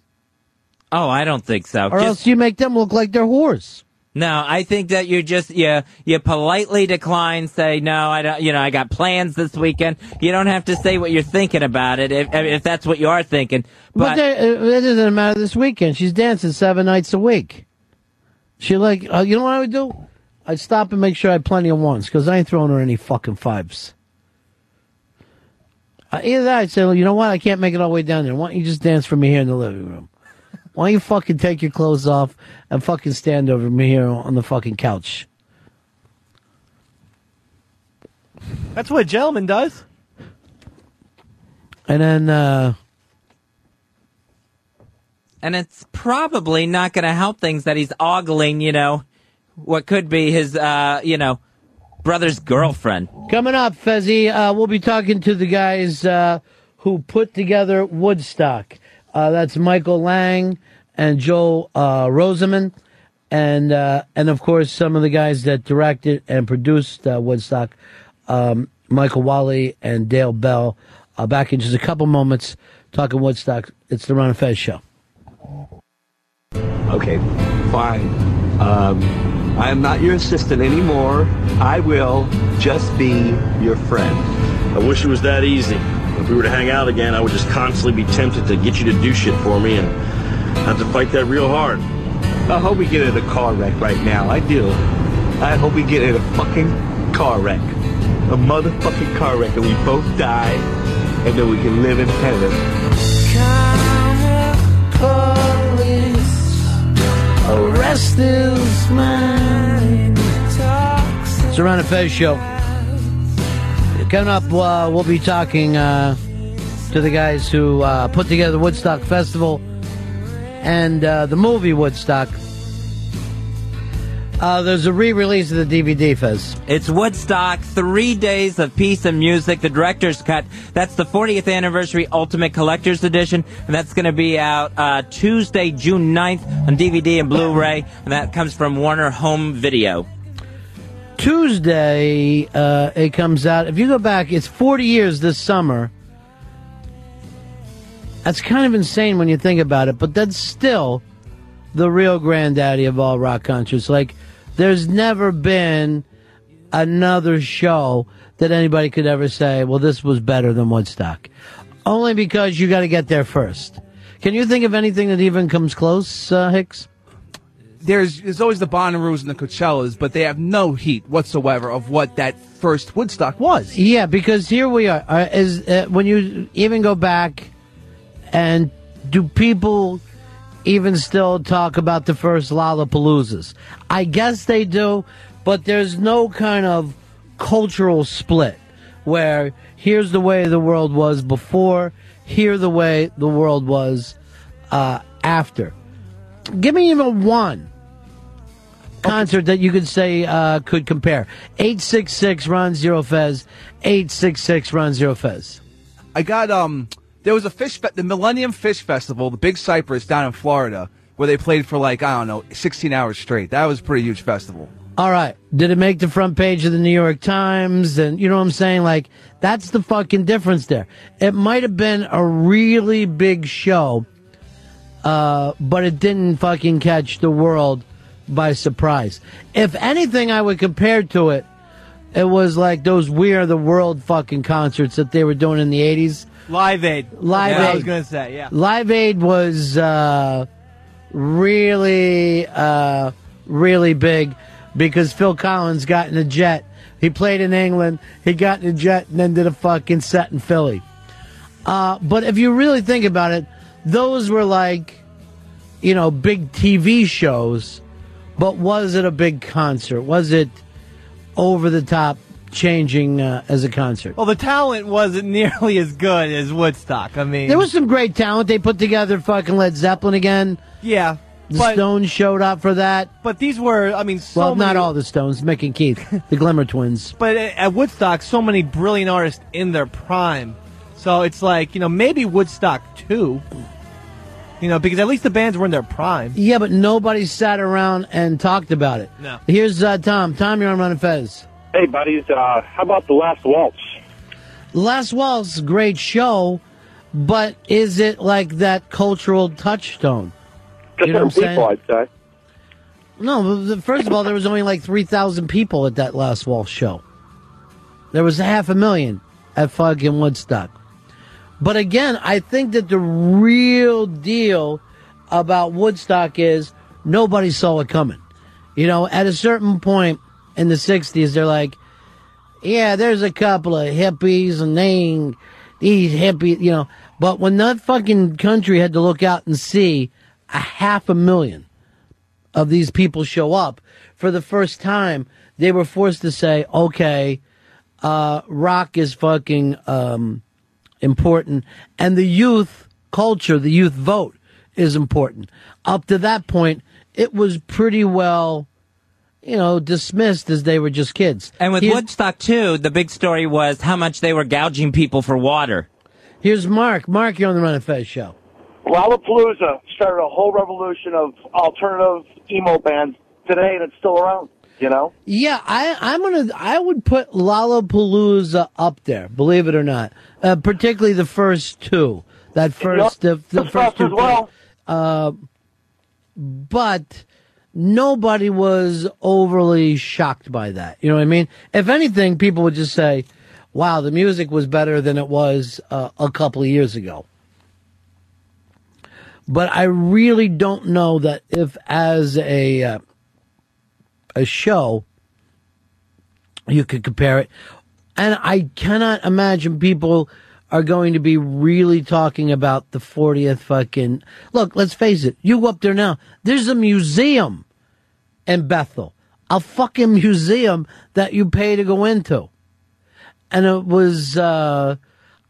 Oh, I don't think so. or Just- else you make them look like they're whores. No, I think that you just you you politely decline. Say no, I don't. You know, I got plans this weekend. You don't have to say what you're thinking about it if if that's what you are thinking. But, But, it doesn't matter this weekend. She's dancing seven nights a week. She like, uh, you know what I would do? I'd stop and make sure I had plenty of ones because I ain't throwing her any fucking fives. Uh, either that, I'd say, well, you know what? I can't make it all the way down there. Why don't you just dance for me here in the living room? Why don't you fucking take your clothes off and fucking stand over me here on the fucking couch? That's what a gentleman does. And then, uh, and it's probably not going to help things that he's ogling. You know, what could be his uh you know brother's girlfriend. Coming up, Fezzy, uh, we'll be talking to the guys uh, who put together Woodstock. Uh, that's Michael Lang and Joe uh, Rosenman, and uh, and of course some of the guys that directed and produced uh, Woodstock, um, Michael Wadleigh and Dale Bell. Uh, back in just a couple moments, talking Woodstock. It's the Ron and Fez show. Okay, fine. Um, I am not your assistant anymore. I will just be your friend. I wish it was that easy. If we were to hang out again, I would just constantly be tempted to get you to do shit for me and have to fight that real hard. I hope we get in a car wreck right now. I do. I hope we get in a fucking car wreck. a motherfucking car wreck and we both die, and then we can live in heaven. Arrest this man. It's the Ron and Fez show. Coming up, uh, we'll be talking uh, to the guys who uh, put together the Woodstock Festival and uh, the movie Woodstock. Uh, there's a re-release of the DVD, Fez. It's Woodstock, three days of peace and music, the director's cut. That's the 40th anniversary Ultimate Collector's Edition, and that's going to be out uh, Tuesday, June 9th on DVD and Blu-ray, and that comes from Warner Home Video. Tuesday, uh, it comes out. If you go back, it's 40 years this summer. That's kind of insane when you think about it, but that's still the real granddaddy of all rock concerts. Like, there's never been another show that anybody could ever say, well, this was better than Woodstock. Only because you got to get there first. Can you think of anything that even comes close, uh, Hicks? There's there's always the Bonnaroo's and the Coachellas, but they have no heat whatsoever of what that first Woodstock was. Yeah, because here we are. Uh, is uh, when you even go back, and do people even still talk about the first Lollapaloozas? I guess they do, but there's no kind of cultural split where here's the way the world was before, here the way the world was uh, after. Give me even one concert that you could say uh, could compare. 866 Ron Zero Fez. 866 Ron Zero Fez. I got um. There was a Phish, fe- the Millennium Phish Festival, the Big Cypress down in Florida, where they played for like I don't know, 16 hours straight. That was a pretty huge festival. All right. Did it make the front page of the New York Times? And you know what I'm saying? Like, that's the fucking difference there. It might have been a really big show, uh, but it didn't fucking catch the world by surprise. If anything, I would compare to it, it was like those We Are the World fucking concerts that they were doing in the 80s. Live Aid. Live Aid. I was going to say, yeah. Live Aid was uh, really, uh, really big because Phil Collins got in a jet. He played in England. He got in a jet and then did a fucking set in Philly. Uh, but if you really think about it, those were like, you know, big TV shows. But was it a big concert? Was it over the top, changing uh, as a concert? Well, the talent wasn't nearly as good as Woodstock. I mean, There was some great talent. They put together fucking Led Zeppelin again. yeah, The but Stones showed up for that. but these were, I mean, so well, not all the Stones. Mick and Keith, the Glimmer Twins. But at Woodstock, so many brilliant artists in their prime. So it's like you know maybe Woodstock too. You know because at least the bands were in their prime. Yeah, but nobody sat around and talked about it. No. Here's uh, Tom. Tom, you're on Running Fez. Hey, buddies, uh, how about the last waltz? Last Waltz, great show, but is it like that cultural touchstone? To You know what I'm people, saying? I'd say. No, first of all, there was only like 3,000 people at that Last Waltz show. There was a half a million at fucking Woodstock. But again, I think that the real deal about Woodstock is nobody saw it coming. You know, at a certain point in the 60s, they're like, yeah, there's a couple of hippies and they these hippies, you know. But when that fucking country had to look out and see a half a million of these people show up for the first time, they were forced to say, okay, uh, rock is fucking um, important, and the youth culture, the youth vote is important. Up to that point, it was pretty well, you know, dismissed as they were just kids. And with Here's- Woodstock too, the big story was how much they were gouging people for water. Here's Mark. Mark, you're on the Ron and Fez show. Lollapalooza started a whole revolution of alternative emo bands today, and it's still around. You know, Yeah, I, I'm gonna. I would put Lollapalooza up there. Believe it or not, uh, particularly the first two. That first, the, the Stuff first two. as well. Uh, but nobody was overly shocked by that. You know what I mean? If anything, people would just say, "Wow, the music was better than it was uh, a couple of years ago." But I really don't know that if, as a uh, a show, you could compare it. And I cannot imagine people are going to be really talking about the 40th fucking. Look, let's face it. You go up there now. There's a museum in Bethel, a fucking museum that you pay to go into. And it was, uh,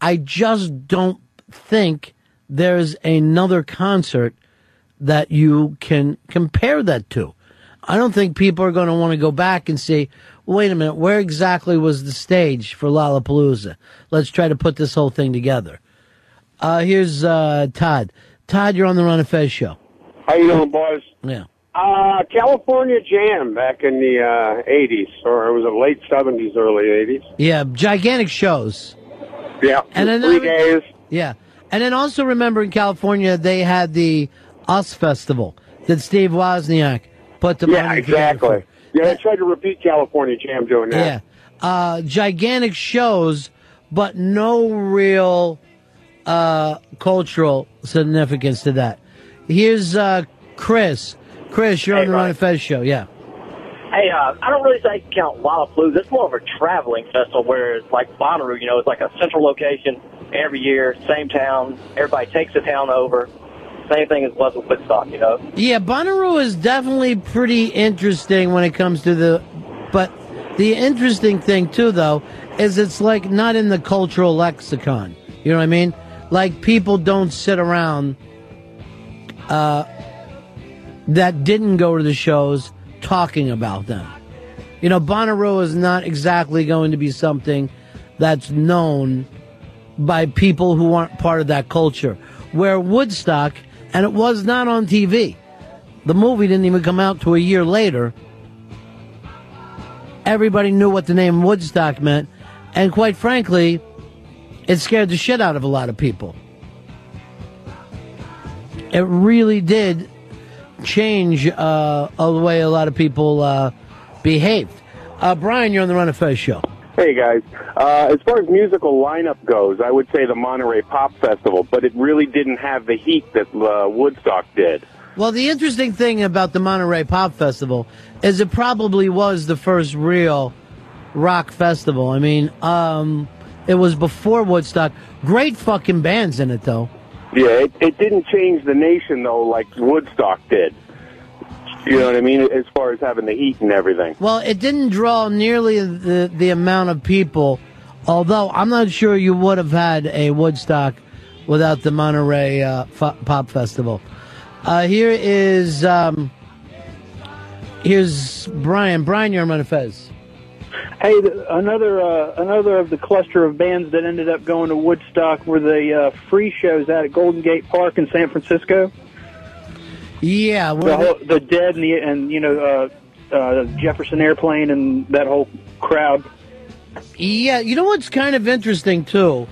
I just don't think there's another concert that you can compare that to. I don't think people are going to want to go back and say, wait a minute, where exactly was the stage for Lollapalooza? Let's try to put this whole thing together. Uh, here's uh, Todd. Todd, you're on the Ron and Fez show. How you doing, boys? Yeah. Uh, California Jam back in the uh, 80s, or it was the late 70s, early 80s. Yeah, gigantic shows. Yeah, And then three days. Yeah. And then also remember in California, they had the US Festival that Steve Wozniak put the Yeah, money exactly. Yeah, they tried to repeat California Jam doing that. Yeah. Uh, gigantic shows, but no real uh, cultural significance to that. Here's uh, Chris. Chris, you're on the Ron and Fez show. Yeah. Hey, uh, I don't really say count Lollapalooza. It's more of a traveling festival whereas like Bonnaroo, you know, it's like a central location every year, same town. Everybody takes the town over. Same thing as was with Woodstock, you know. Yeah, Bonnaroo is definitely pretty interesting when it comes to the. But the interesting thing too, though, is it's like not in the cultural lexicon. You know what I mean? Like people don't sit around uh, that didn't go to the shows talking about them. You know, Bonnaroo is not exactly going to be something that's known by people who aren't part of that culture. Where Woodstock, and it was not on TV. The movie didn't even come out to a year later. Everybody knew what the name Woodstock meant, and quite frankly, it scared the shit out of a lot of people. It really did change uh, the way a lot of people uh, behaved. Uh, Brian, you're on the Ron of Fez show. Hey guys, uh, as far as musical lineup goes, I would say the Monterey Pop Festival, but it really didn't have the heat that uh, Woodstock did. Well, the interesting thing about the Monterey Pop Festival is it probably was the first real rock festival. I mean, um, it was before Woodstock. Great fucking bands in it, though. Yeah, it, it didn't change the nation though, like Woodstock did. You know what I mean? As far as having the heat and everything. Well, it didn't draw nearly the, the amount of people, although I'm not sure you would have had a Woodstock without the Monterey uh, F- Pop Festival. Uh, here is um, here's Brian. Brian, you're on Fez. Hey, th- another uh, another of the cluster of bands that ended up going to Woodstock were the uh, free shows out at Golden Gate Park in San Francisco. Yeah, the, whole, the Dead and the and you know uh, uh, Jefferson Airplane and that whole crowd. Yeah, you know what's kind of interesting too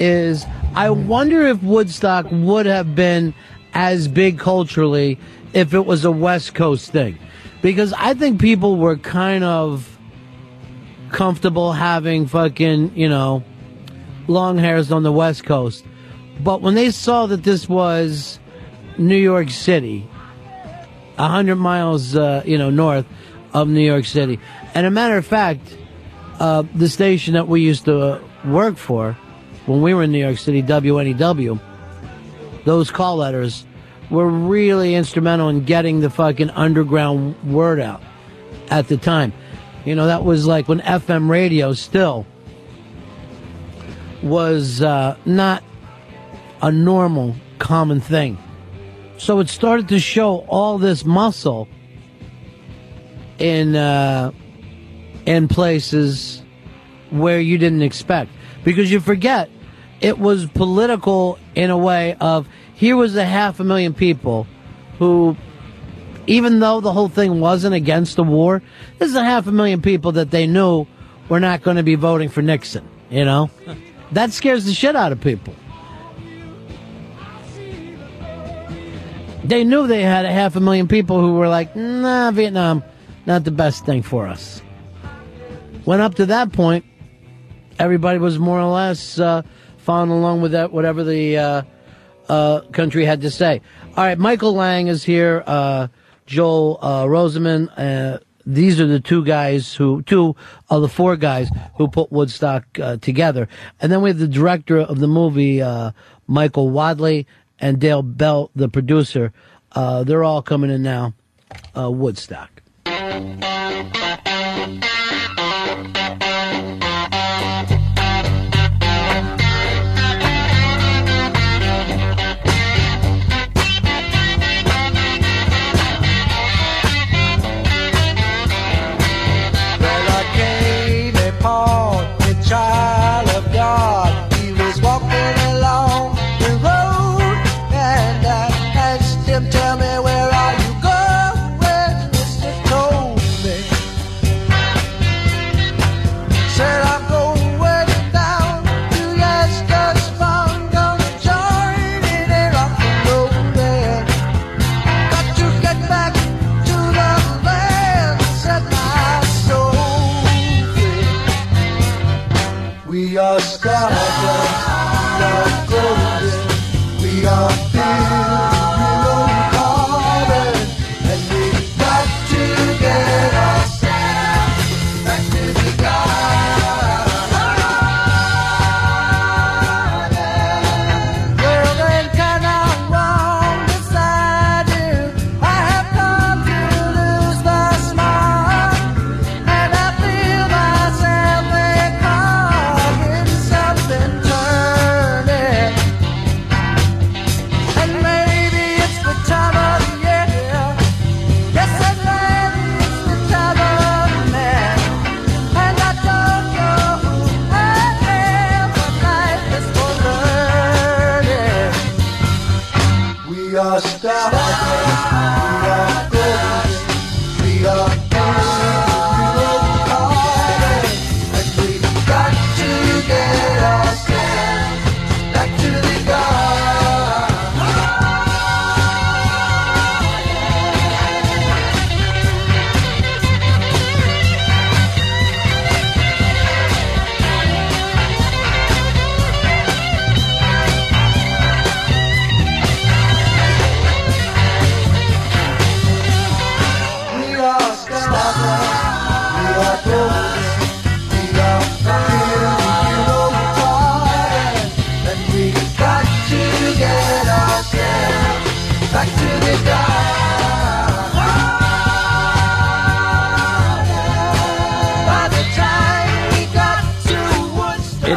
is I wonder if Woodstock would have been as big culturally if it was a West Coast thing. Because I think people were kind of comfortable having fucking, you know, long hairs on the West Coast. But when they saw that this was New York City, a hundred miles, uh, you know, north of New York City, and a matter of fact, uh, the station that we used to work for when we were in New York City, WNEW, those call letters were really instrumental in getting the fucking underground word out at the time. You know, that was like when FM radio still was uh, not a normal, common thing. So it started to show all this muscle in uh, in places where you didn't expect. Because you forget it was political in a way of here was a half a million people who even though the whole thing wasn't against the war this is a half a million people that they knew were not going to be voting for Nixon you know? That scares the shit out of people they knew they had a half a million people who were like nah Vietnam not the best thing for us when up to that point, everybody was more or less uh, following along with that, whatever the uh, uh, country had to say. All right, Michael Lang is here. Uh, Joel uh, Rosenman, uh, these are the two guys who, two of the four guys who put Woodstock together. And then we have the director of the movie, Michael Wadleigh, and Dale Bell, the producer. Uh, they're all coming in now. Uh, Woodstock.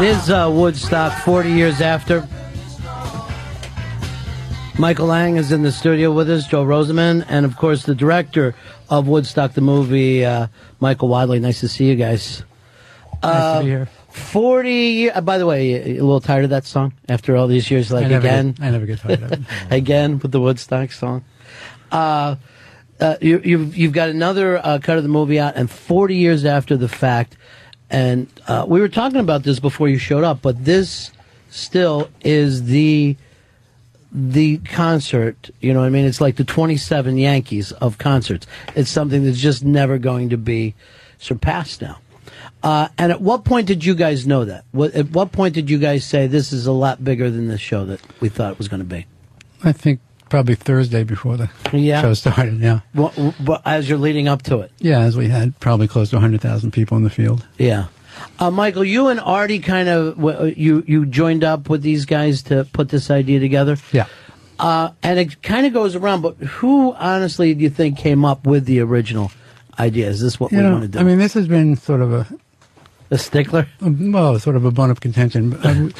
It is uh, Woodstock 40 years after. Michael Lang is in the studio with us, Joe Rosenman, and of course the director of Woodstock, the movie, uh, Michael Wadleigh. Nice to see you guys. Nice to be here. 40, uh, by the way, a little tired of that song after all these years? Like I again? get- I never get tired of it. again with the Woodstock song. Uh, uh, you, you've, you've got another uh, cut of the movie out, and 40 years after the fact. And uh, we were talking about this before you showed up, but this still is the the concert. You know what I mean? It's like the 27 Yankees of concerts. It's something that's just never going to be surpassed now. Uh, and at what point did you guys know that? What, at what point did you guys say this is a lot bigger than the show that we thought it was going to be? I think probably Thursday before the Yeah. show started. Yeah, What, what, as you're leading up to it. yeah. As we had probably close to 100,000 people in the field. Yeah. Uh, Michael, you and Artie kind of you you joined up with these guys to put this idea together. Yeah. Uh, and it kind of goes around, but who honestly do you think came up with the original idea? Is this what You we know, want to do? I mean, this has been sort of a a stickler. Well, sort of a bone of contention. I,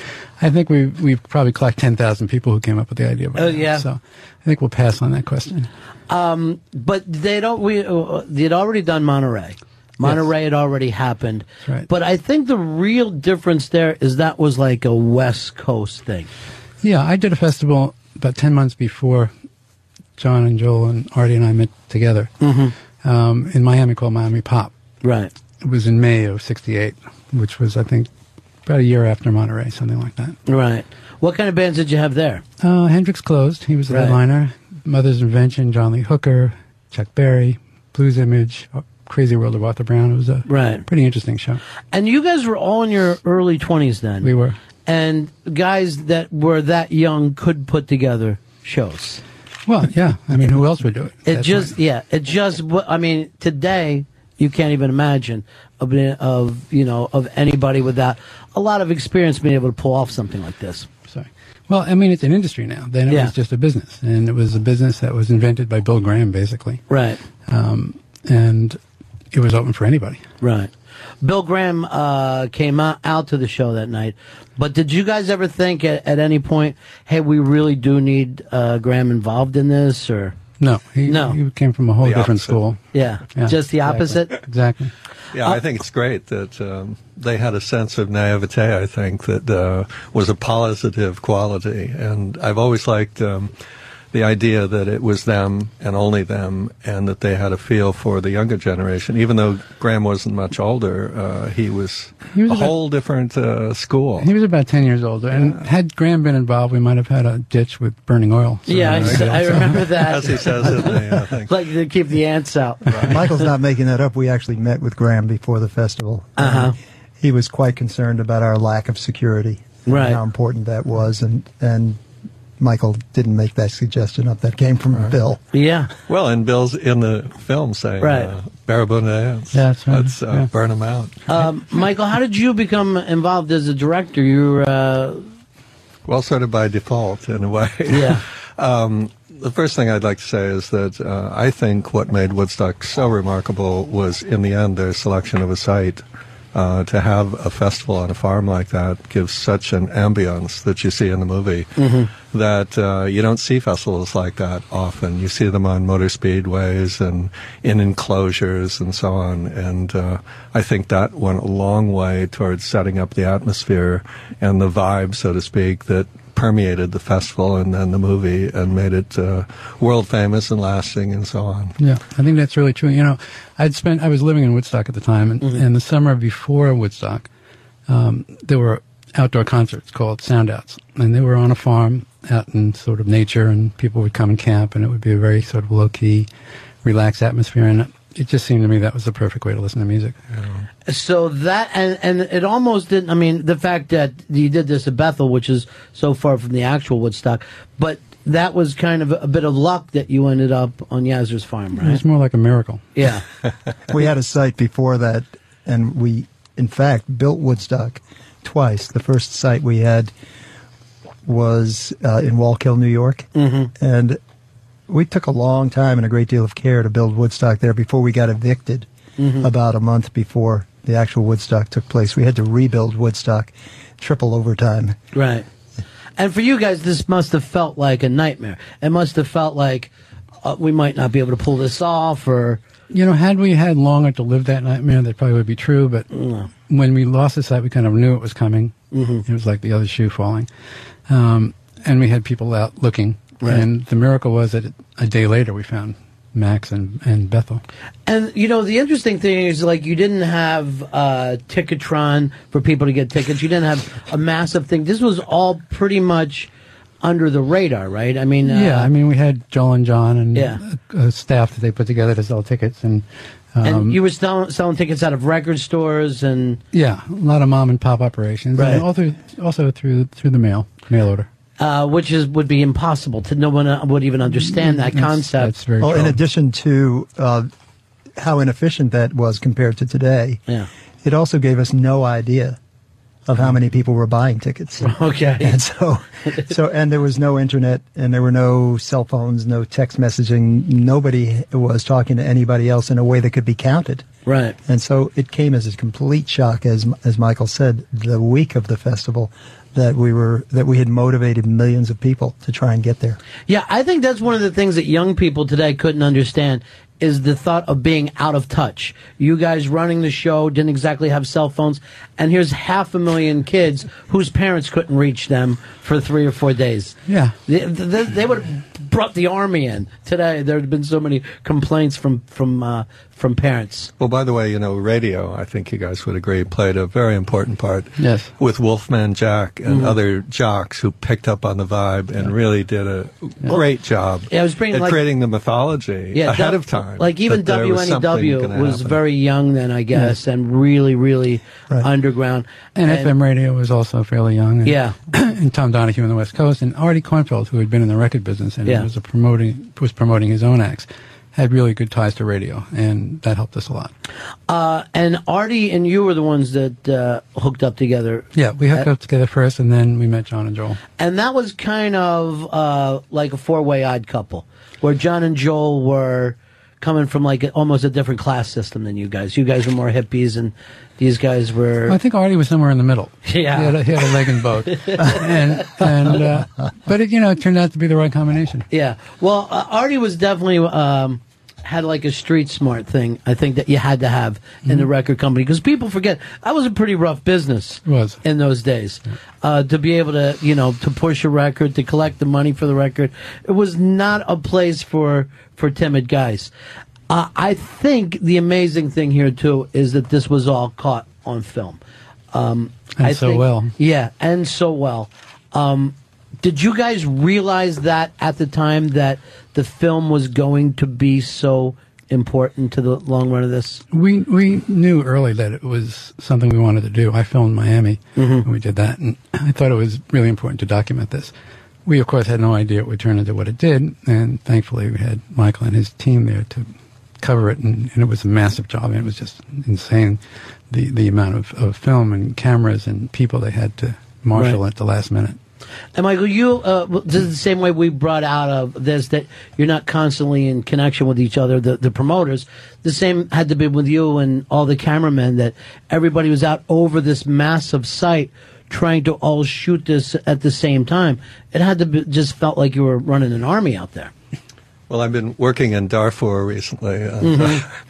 I think we we probably clocked 10,000 people who came up with the idea. Oh, now. yeah. So I think we'll pass on that question. Um, but they don't. We uh, they'd already done Monterey. Monterey had already happened. right. But I think the real difference there is that was like a West Coast thing. Yeah, I did a festival about 10 months before John and Joel and Artie and I met together Mm-hmm. um, in Miami called Miami Pop. Right. It was in May of 68, which was, I think, about a year after Monterey, something like that. Right. What kind of bands did you have there? Uh, Hendrix closed. He was the Right. headliner. Mother's Invention, John Lee Hooker, Chuck Berry, Blues Image, Crazy World of Arthur Brown. It was a Right. pretty interesting show. And you guys were all in your early twenties then. We were. And guys that were that young could put together shows. Well, yeah. I mean, who else would do it? It just, yeah, it just. I mean, today You can't even imagine of, of you know of anybody without a lot of experience being able to pull off something like this. Sorry. Well, I mean, it's an industry now. Then it Yeah. was just a business, and it was a business that was invented by Bill Graham, basically. Right. Um, and it was open for anybody. Right. Bill Graham uh, came out, out to the show that night. But did you guys ever think at, at any point, hey, we really do need uh, Graham involved in this? Or No, he, No. he came from a whole The different opposite. school. Yeah, just the opposite? Exactly. Yeah, I think it's great that um, they had a sense of naivete. I think that uh, was a positive quality, and I've always liked um, the idea that it was them and only them, and that they had a feel for the younger generation. Even though Graham wasn't much older, uh, he was, He was a about- whole different uh, school. He was about 10 years older. And had Graham been involved, we might have had a ditch with burning oil. So yeah, I, there you s- go. I remember that. As he says in the uh, like to keep the ants out. Michael's not making that up. We actually met with Graham before the festival. Uh-huh. He was quite concerned about our lack of security. and Right. How important that was. And, and Michael didn't make that suggestion up. That came from Bill. Yeah. Well, and Bill's in the film saying, Right. uh, Barabunda ants. Yeah, that's right. Let's uh, Yeah. burn them out. Um, Michael, how did you become involved as a director? You were, uh, Well, sort of by default, in a way. Yeah. um, the first thing I'd like to say is that uh, I think what made Woodstock so remarkable was, in the end, their selection of a site. Uh, to have a festival on a farm like that gives such an ambience that you see in the movie Mhm. that uh, you don't see festivals like that often. You see them on motor speedways and in enclosures and so on. And uh, I think that went a long way towards setting up the atmosphere and the vibe, so to speak, that permeated the festival and then the movie and made it uh, world famous and lasting and so on. Yeah, I think that's really true. You know, I'd spent, I was living in Woodstock at the time, and, and the summer before Woodstock, um, there were outdoor concerts called Soundouts, and they were on a farm out in sort of nature, and people would come and camp, and it would be a very sort of low key, relaxed atmosphere, and it just seemed to me that was the perfect way to listen to music. So that and and it almost didn't. I mean, the fact that you did this at Bethel, which is so far from the actual Woodstock, but that was kind of a, bit of luck that you ended up on Yasgur's farm, It right? was more like a miracle. Yeah. we had a site before that, and we, in fact, built Woodstock twice. The first site we had was uh, in Wallkill, New York, Mhm. and we took a long time and a great deal of care to build Woodstock there before we got evicted. Mhm. About a month before the actual Woodstock took place, we had to rebuild Woodstock, triple overtime. Right. And for you guys, this must have felt like a nightmare. It must have felt like uh, we might not be able to pull this off, or You know, had we had longer to live that nightmare, that probably would be true. But when we lost the site, we kind of knew it was coming. Mhm. It was like the other shoe falling, um, and we had people out looking. Right. And the miracle was that a day later we found Max and, and Bethel. And you know the interesting thing is like you didn't have uh, Ticketron for people to get tickets. You didn't have a massive thing. This was all pretty much under the radar, right? I mean, uh, yeah, I mean, we had Joel and John and Yeah. a, a staff that they put together to sell tickets, and um, and you were selling, selling tickets out of record stores and yeah, a lot of mom and pop operations, Right. and also also through through the mail mail order. Uh, which is would be impossible to no one uh, would even understand that That's- concept. that's very Well, in addition to uh, how inefficient that was compared to today, Yeah. it also gave us no idea of how many people were buying tickets. Okay. And so, so, and there was no internet, and there were no cell phones, no text messaging. Nobody was talking to anybody else in a way that could be counted. Right. And so it came as a complete shock, as as Michael said, the week of the festival, that we were that we had motivated millions of people to try and get there. Yeah, I think that's one of the things that young people today couldn't understand is the thought of being out of touch. You guys running the show didn't exactly have cell phones, and here's half a million kids whose parents couldn't reach them for three or four days. Yeah. They, they, they would have brought the army in today. There had been so many complaints from from uh, from parents. Well, by the way, you know, radio, I think you guys would agree, played a very important part. Yes. With Wolfman Jack and Mhm. other jocks who picked up on the vibe and really did a great job Yeah, I was bringing, at like- creating the mythology Yeah, ahead Du- of time. Like even that there was something WNEW gonna was very young then, I guess, and really, really underground. And, FM radio was also fairly young. And, Yeah. and Tom Donahue on the West Coast, and Artie Kornfeld, who had been in the record business and Yeah. was a promoting was promoting his own acts. Had really good ties to radio, and that helped us a lot. Uh, and Artie and you were the ones that uh, hooked up together. Yeah, we hooked Uh, up together first, and then we met John and Joel. And that was kind of uh, like a four way odd couple, where John and Joel were coming from like almost a different class system than you guys. You guys were more hippies, and these guys were. I think Artie was somewhere in the middle. Yeah. he had a, he had a leg in both, and and uh, but it, you know it turned out to be the right combination. Yeah. Well, uh, Artie was definitely um, had like a street smart thing. I think that you had to have in the record company because people forget that was a pretty rough business. Was in those days uh, to be able to you know to push a record to collect the money for the record. It was not a place for for timid guys. Uh, I think the amazing thing here too is that this was all caught on film. Um, And I so think- well. Yeah, and so well. Um, did you guys realize that at the time that the film was going to be so important to the long run of this? We we knew early that it was something we wanted to do. I filmed Miami, Mm-hmm. and we did that, and I thought it was really important to document this. We of course had no idea it would turn into what it did, and thankfully we had Michael and his team there to cover it, and, and it was a massive job. And it was just insane the the amount of, of film and cameras and people they had to marshal Right. at the last minute. And Michael, you uh, this is the same way we brought out of this that you're not constantly in connection with each other, the, the promoters. The same had to be with you and all the cameramen that everybody was out over this massive site trying to all shoot this at the same time. It had to be, just felt like you were running an army out there. Well, I've been working in Darfur recently. And,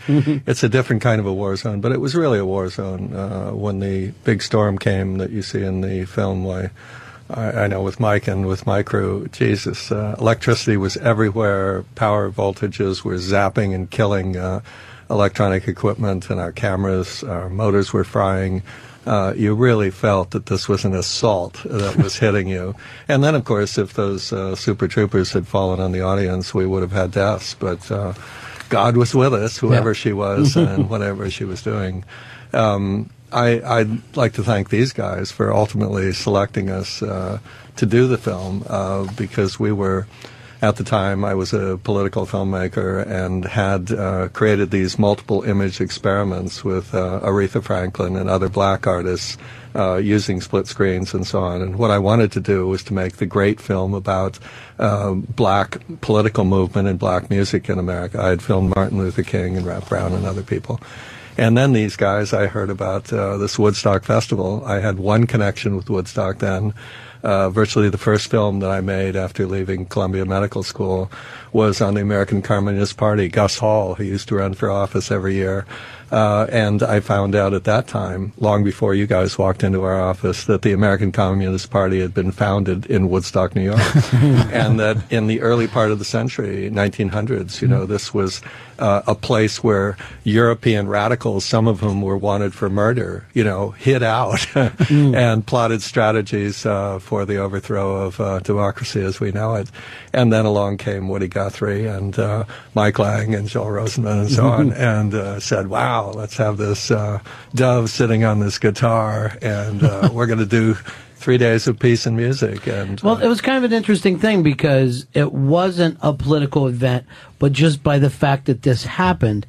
Mhm. it's a different kind of a war zone, but it was really a war zone uh, when the big storm came that you see in the film. Why I, I know with Mike and with my crew, Jesus, uh, electricity was everywhere. Power voltages were zapping and killing uh, electronic equipment, and our cameras, our motors were frying. Uh, you really felt that this was an assault that was hitting you. And then, of course, if those uh, super troopers had fallen on the audience, we would have had deaths. But uh, God was with us, whoever Yeah. she was and whatever she was doing. Um, I, I'd like to thank these guys for ultimately selecting us uh, to do the film uh, because we were, at the time, I was a political filmmaker and had uh, created these multiple image experiments with uh, Aretha Franklin and other black artists uh, using split screens and so on. And what I wanted to do was to make the great film about uh, black political movement and black music in America. I had filmed Martin Luther King and Rap Brown and other people. And then these guys, I heard about uh, this Woodstock Festival. I had one connection with Woodstock then. Uh, virtually the first film that I made after leaving Columbia Medical School was on the American Communist Party. Gus Hall, who used to run for office every year. Uh, and I found out at that time, long before you guys walked into our office, that the American Communist Party had been founded in Woodstock, New York. and that in the early part of the century, 1900s, you know, this was uh, a place where European radicals, some of whom were wanted for murder, you know, hid out and plotted strategies uh, for the overthrow of uh, democracy as we know it. And then along came Woody Guthrie and uh, Mike Lang and Joel Rosenman and so on, and uh, said, "Wow, let's have this uh, dove sitting on this guitar, and uh, we're going to do." Three days of peace and music, and Well, it was kind of an interesting thing because it wasn't a political event, but just by the fact that this happened,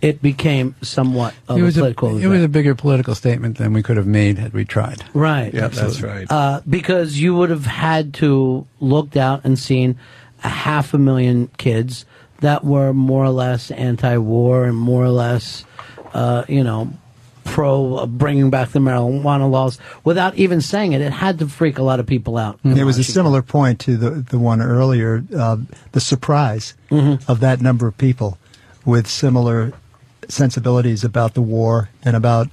it became somewhat of it was a, political it event. was a bigger political statement than we could have made had we tried. Right. Yeah, that's right. Uh, because you would have had to looked out and seen a half a million kids that were more or less anti-war and more or less, uh, you know, pro bringing back the marijuana laws without even saying it. It had to freak a lot of people out. There was a similar point to the the one earlier, uh, the surprise Mm-hmm. of that number of people with similar sensibilities about the war and about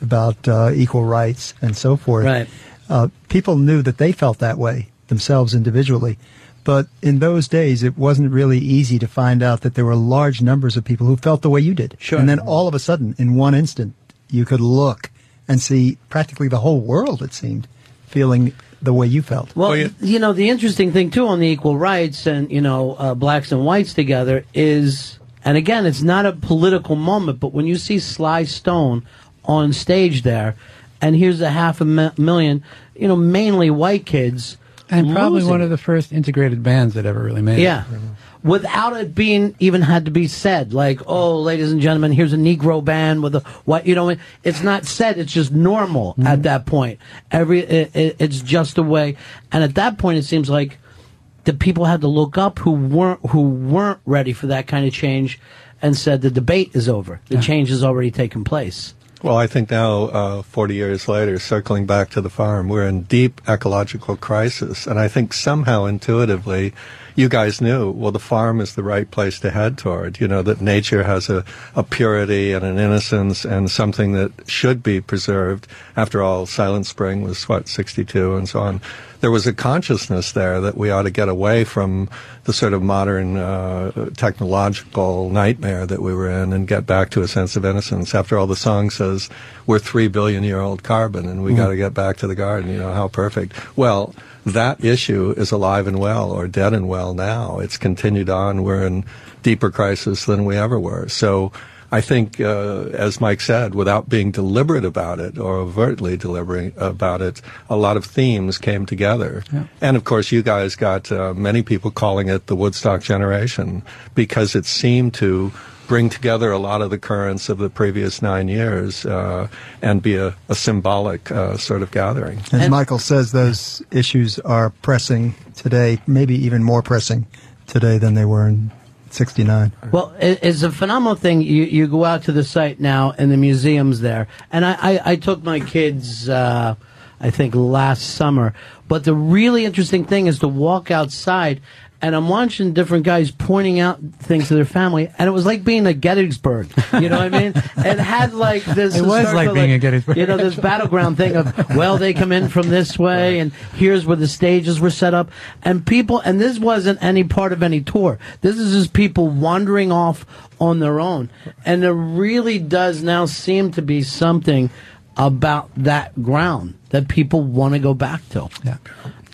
about uh, equal rights and so forth. Right. Uh, people knew that they felt that way themselves individually, but in those days it wasn't really easy to find out that there were large numbers of people who felt the way you did. Sure. And then all of a sudden, in one instant, you could look and see practically the whole world. It seemed feeling the way you felt. Well, you know, the interesting thing too on the equal rights and you know uh, blacks and whites together is, and again, it's not a political moment, but when you see Sly Stone on stage there, and here's a half a mi- million, you know, mainly white kids And probably losing. one of the first integrated bands that ever really made it. Yeah. Without it being even had to be said, like, oh, ladies and gentlemen, here's a Negro band with a what, you know, it's not said, it's just normal at that point. Every, it, it, it's just a way. And at that point, it seems like the people had to look up who weren't, who weren't ready for that kind of change and said the debate is over. The change has already taken place. Well, I think now, uh, 40 years later, circling back to the farm, we're in deep ecological crisis. And I think somehow intuitively, you guys knew, well, the farm is the right place to head toward. You know, that nature has a, a purity and an innocence and something that should be preserved. After all, Silent Spring was, what, 62 and so on. There was a consciousness there that we ought to get away from the sort of modern uh, technological nightmare that we were in and get back to a sense of innocence. After all, the song says we're three billion year old carbon and we Mhm. got to get back to the garden. You know, how perfect. Well, that issue is alive and well or dead and well now. It's continued on. We're in deeper crisis than we ever were. So I think, uh, as Mike said, without being deliberate about it or overtly deliberate about it, a lot of themes came together. And of course, you guys got uh, many people calling it the Woodstock generation because it seemed to bring together a lot of the currents of the previous nine years uh, and be a, a symbolic uh, sort of gathering. As Michael says, those issues are pressing today, maybe even more pressing today than they were in 69. Well, it's a phenomenal thing. You you go out to the site now, and the museum's there. And I, I, I took my kids, uh, I think last summer. But the really interesting thing is to walk outside, and I'm watching different guys pointing out things to their family, and it was like being at Gettysburg. You know what I mean? It had like this. It was like being at Gettysburg. You know, this battleground thing of well, they come in from this way, and here's where the stages were set up, and people. And this wasn't any part of any tour. This is just people wandering off on their own, and there really does now seem to be something about that ground that people want to go back to. Yeah.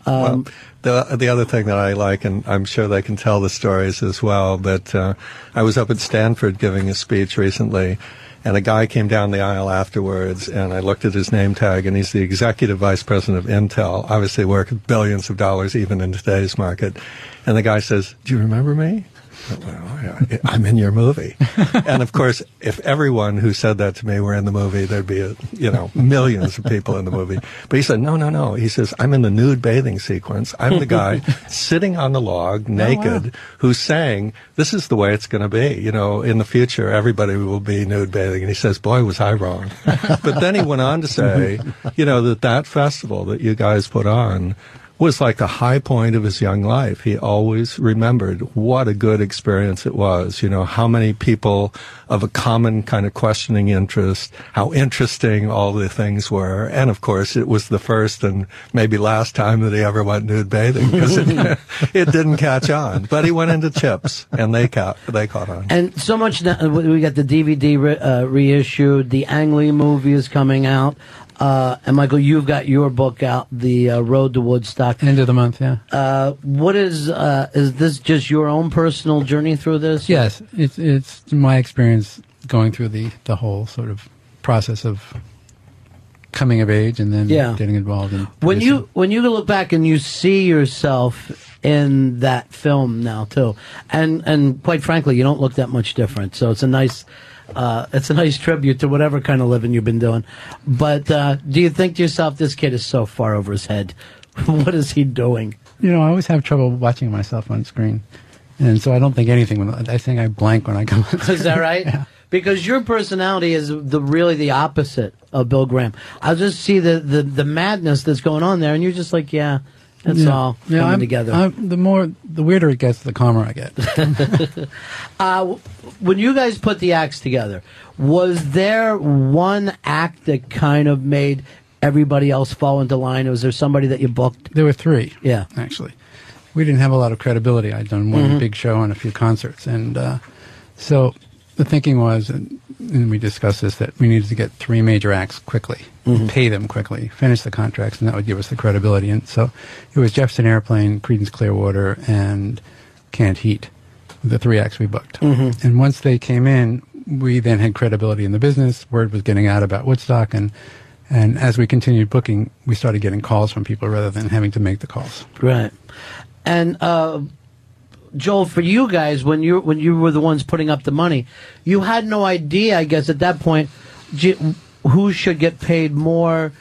Um, well, the the other thing that I like, and I'm sure they can tell the stories as well. But uh, I was up at Stanford giving a speech recently, and a guy came down the aisle afterwards, and I looked at his name tag, and he's the executive vice president of Intel, obviously worth billions of dollars even in today's market. And the guy says, "Do you remember me?" I'm in your movie. and of course, if everyone who said that to me were in the movie, there'd be, a, you know, millions of people in the movie. But he said, no, no, no. He says, I'm in the nude bathing sequence. I'm the guy sitting on the log oh, naked who's saying, this is the way it's going to be. You know, in the future, everybody will be nude bathing. And he says, boy, was I wrong. but then he went on to say, you know, that that festival that you guys put on was like the high point of his young life. He always remembered what a good experience it was. You know, how many people of a common kind of questioning interest, how interesting all the things were. And of course, it was the first and maybe last time that he ever went nude bathing because it, it didn't catch on. But he went into chips and they caught, they caught on. And so much. We got the DVD re, uh, reissued. The Ang Lee movie is coming out. Uh, and Michael, you've got your book out, The uh, Road to Woodstock. End of the month, yeah. Uh, what is uh, is this just your own personal journey through this? Yes, it's it's my experience going through the the whole sort of process of coming of age and then Yeah. getting involved in When you when you look back and you see yourself in that film now too, and and quite frankly, you don't look that much different. So it's a nice. Uh, it's a nice tribute to whatever kind of living you've been doing. But uh, do you think to yourself, this kid is so far over his head? what is he doing? you know I always have trouble watching myself on screen, and so I don't think anything. When I think I blank when I come. on Is that right? Because your personality is the really the opposite of Bill Graham. I just see the, the, the madness that's going on there, and you're just like, yeah, it's yeah. all yeah, coming I'm- together. I'm- the more, the weirder it gets, the calmer I get. uh, when you guys put the acts together, was there one act that kind of made everybody else fall into line? Was there somebody that you booked? There were three. Yeah. Actually, we didn't have a lot of credibility. I'd done one Mhm. big show and a few concerts, and uh, so the thinking was, and, and we discussed this, that we needed to get three major acts quickly, Mhm. pay them quickly, finish the contracts, and that would give us the credibility. And so it was Jefferson Airplane, Creedence Clearwater, and Canned Heat, the three acts we booked. Mhm. And once they came in, we then had credibility in the business. Word was getting out about Woodstock, and And as we continued booking, we started getting calls from people rather than having to make the calls. Right. And uh, Joel, for you guys, when you when you were the ones putting up the money, you had no idea, I guess, at that point, who should get paid more.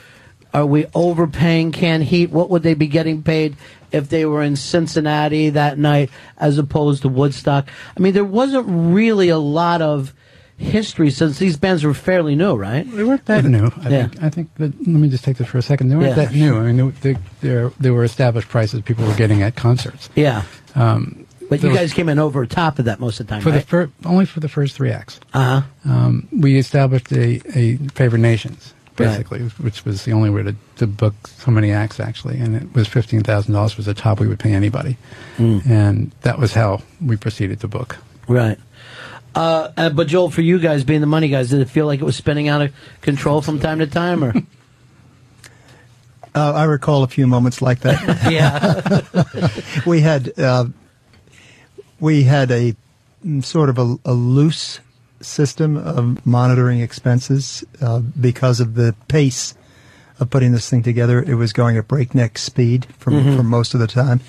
Are we overpaying Canned Heat? What would they be getting paid if they were in Cincinnati that night as opposed to Woodstock? I mean, there wasn't really a lot of history since these bands were fairly new, right? They weren't that new. I Yeah. think. I think that. Let me just take this for a second. They weren't Yeah. that new. I mean, they, they, they were established prices people were getting at concerts. Yeah. Um, But you guys came in over top of that most of the time, for right? the fir- only for the first three acts. Uh huh. Um, we established a, a favored nations Right. basically, which was the only way to, to book so many acts actually, and it was fifteen thousand dollars was the top we would pay anybody, Mm. and that was how we proceeded to book. Right. Uh, uh, but Joel, for you guys being the money guys, did it feel like it was spinning out of control from time to time, or? Uh, I recall a few moments like that. yeah. we had uh, we had a mm, sort of a, a loose system of monitoring expenses uh, because of the pace of putting this thing together. It was going at breakneck speed for, Mhm. for most of the time.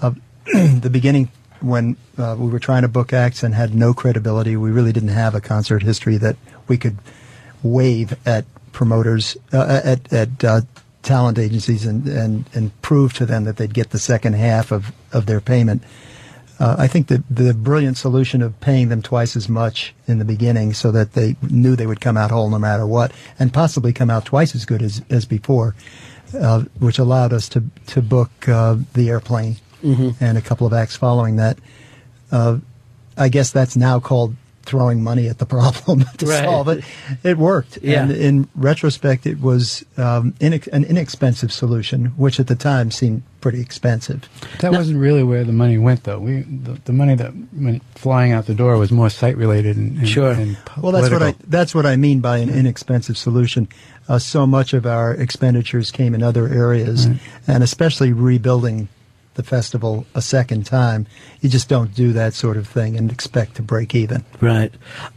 Uh, the beginning, when uh, we were trying to book acts and had no credibility, we really didn't have a concert history that we could wave at promoters, uh, at, at uh, talent agencies, and, and, and prove to them that they'd get the second half of, of their payment. Uh, I think that the brilliant solution of paying them twice as much in the beginning so that they knew they would come out whole no matter what, and possibly come out twice as good as, as before, uh, which allowed us to, to book uh, the airplane Mhm. and a couple of acts following that. Uh, I guess that's now called throwing money at the problem to Right. solve it. It worked. Yeah. And in retrospect, it was um, inex- an inexpensive solution, which at the time seemed pretty expensive. That wasn't really where the money went, though. We the, the money that went flying out the door was more site related and, and Sure. And Well, that's what I that's what I mean by an inexpensive solution. Uh, so much of our expenditures came in other areas, and especially rebuilding the festival a second time. You just don't do that sort of thing and expect to break even. Right.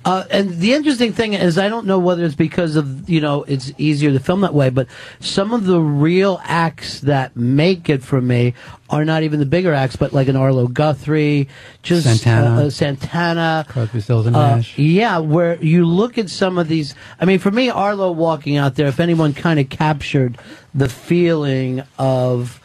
Uh, and the interesting thing is, I don't know whether it's because of, you know, it's easier to film that way, but some of the real acts that make it for me are not even the bigger acts, but like an Arlo Guthrie, just Santana. Uh, uh, Santana. Crosby, Stills, and Uh, Nash. yeah, where you look at some of these. I mean, for me, Arlo walking out there, if anyone kind of captured the feeling of,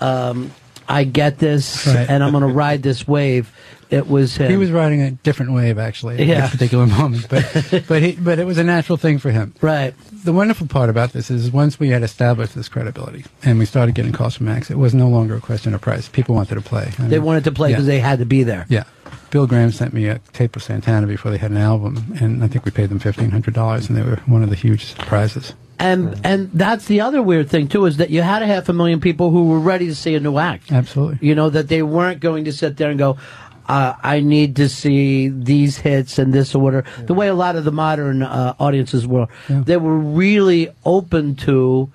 um, I get this Right. and I'm going to ride this wave, it was him. He was riding a different wave, actually, at Yeah. this particular moment. But but he, but it was a natural thing for him. Right. The wonderful part about this is once we had established this credibility and we started getting calls from acts, it was no longer a question of price. People wanted to play. I They mean, wanted to play yeah. because they had to be there. Yeah. Bill Graham sent me a tape of Santana before they had an album, and I think we paid them fifteen hundred dollars, and they were one of the huge surprises. And and that's the other weird thing too is that you had a half a million people who were ready to see a new act. Absolutely. You know that they weren't going to sit there and go, uh, "I need to see these hits and this order." The way a lot of the modern uh, audiences were, they were really open to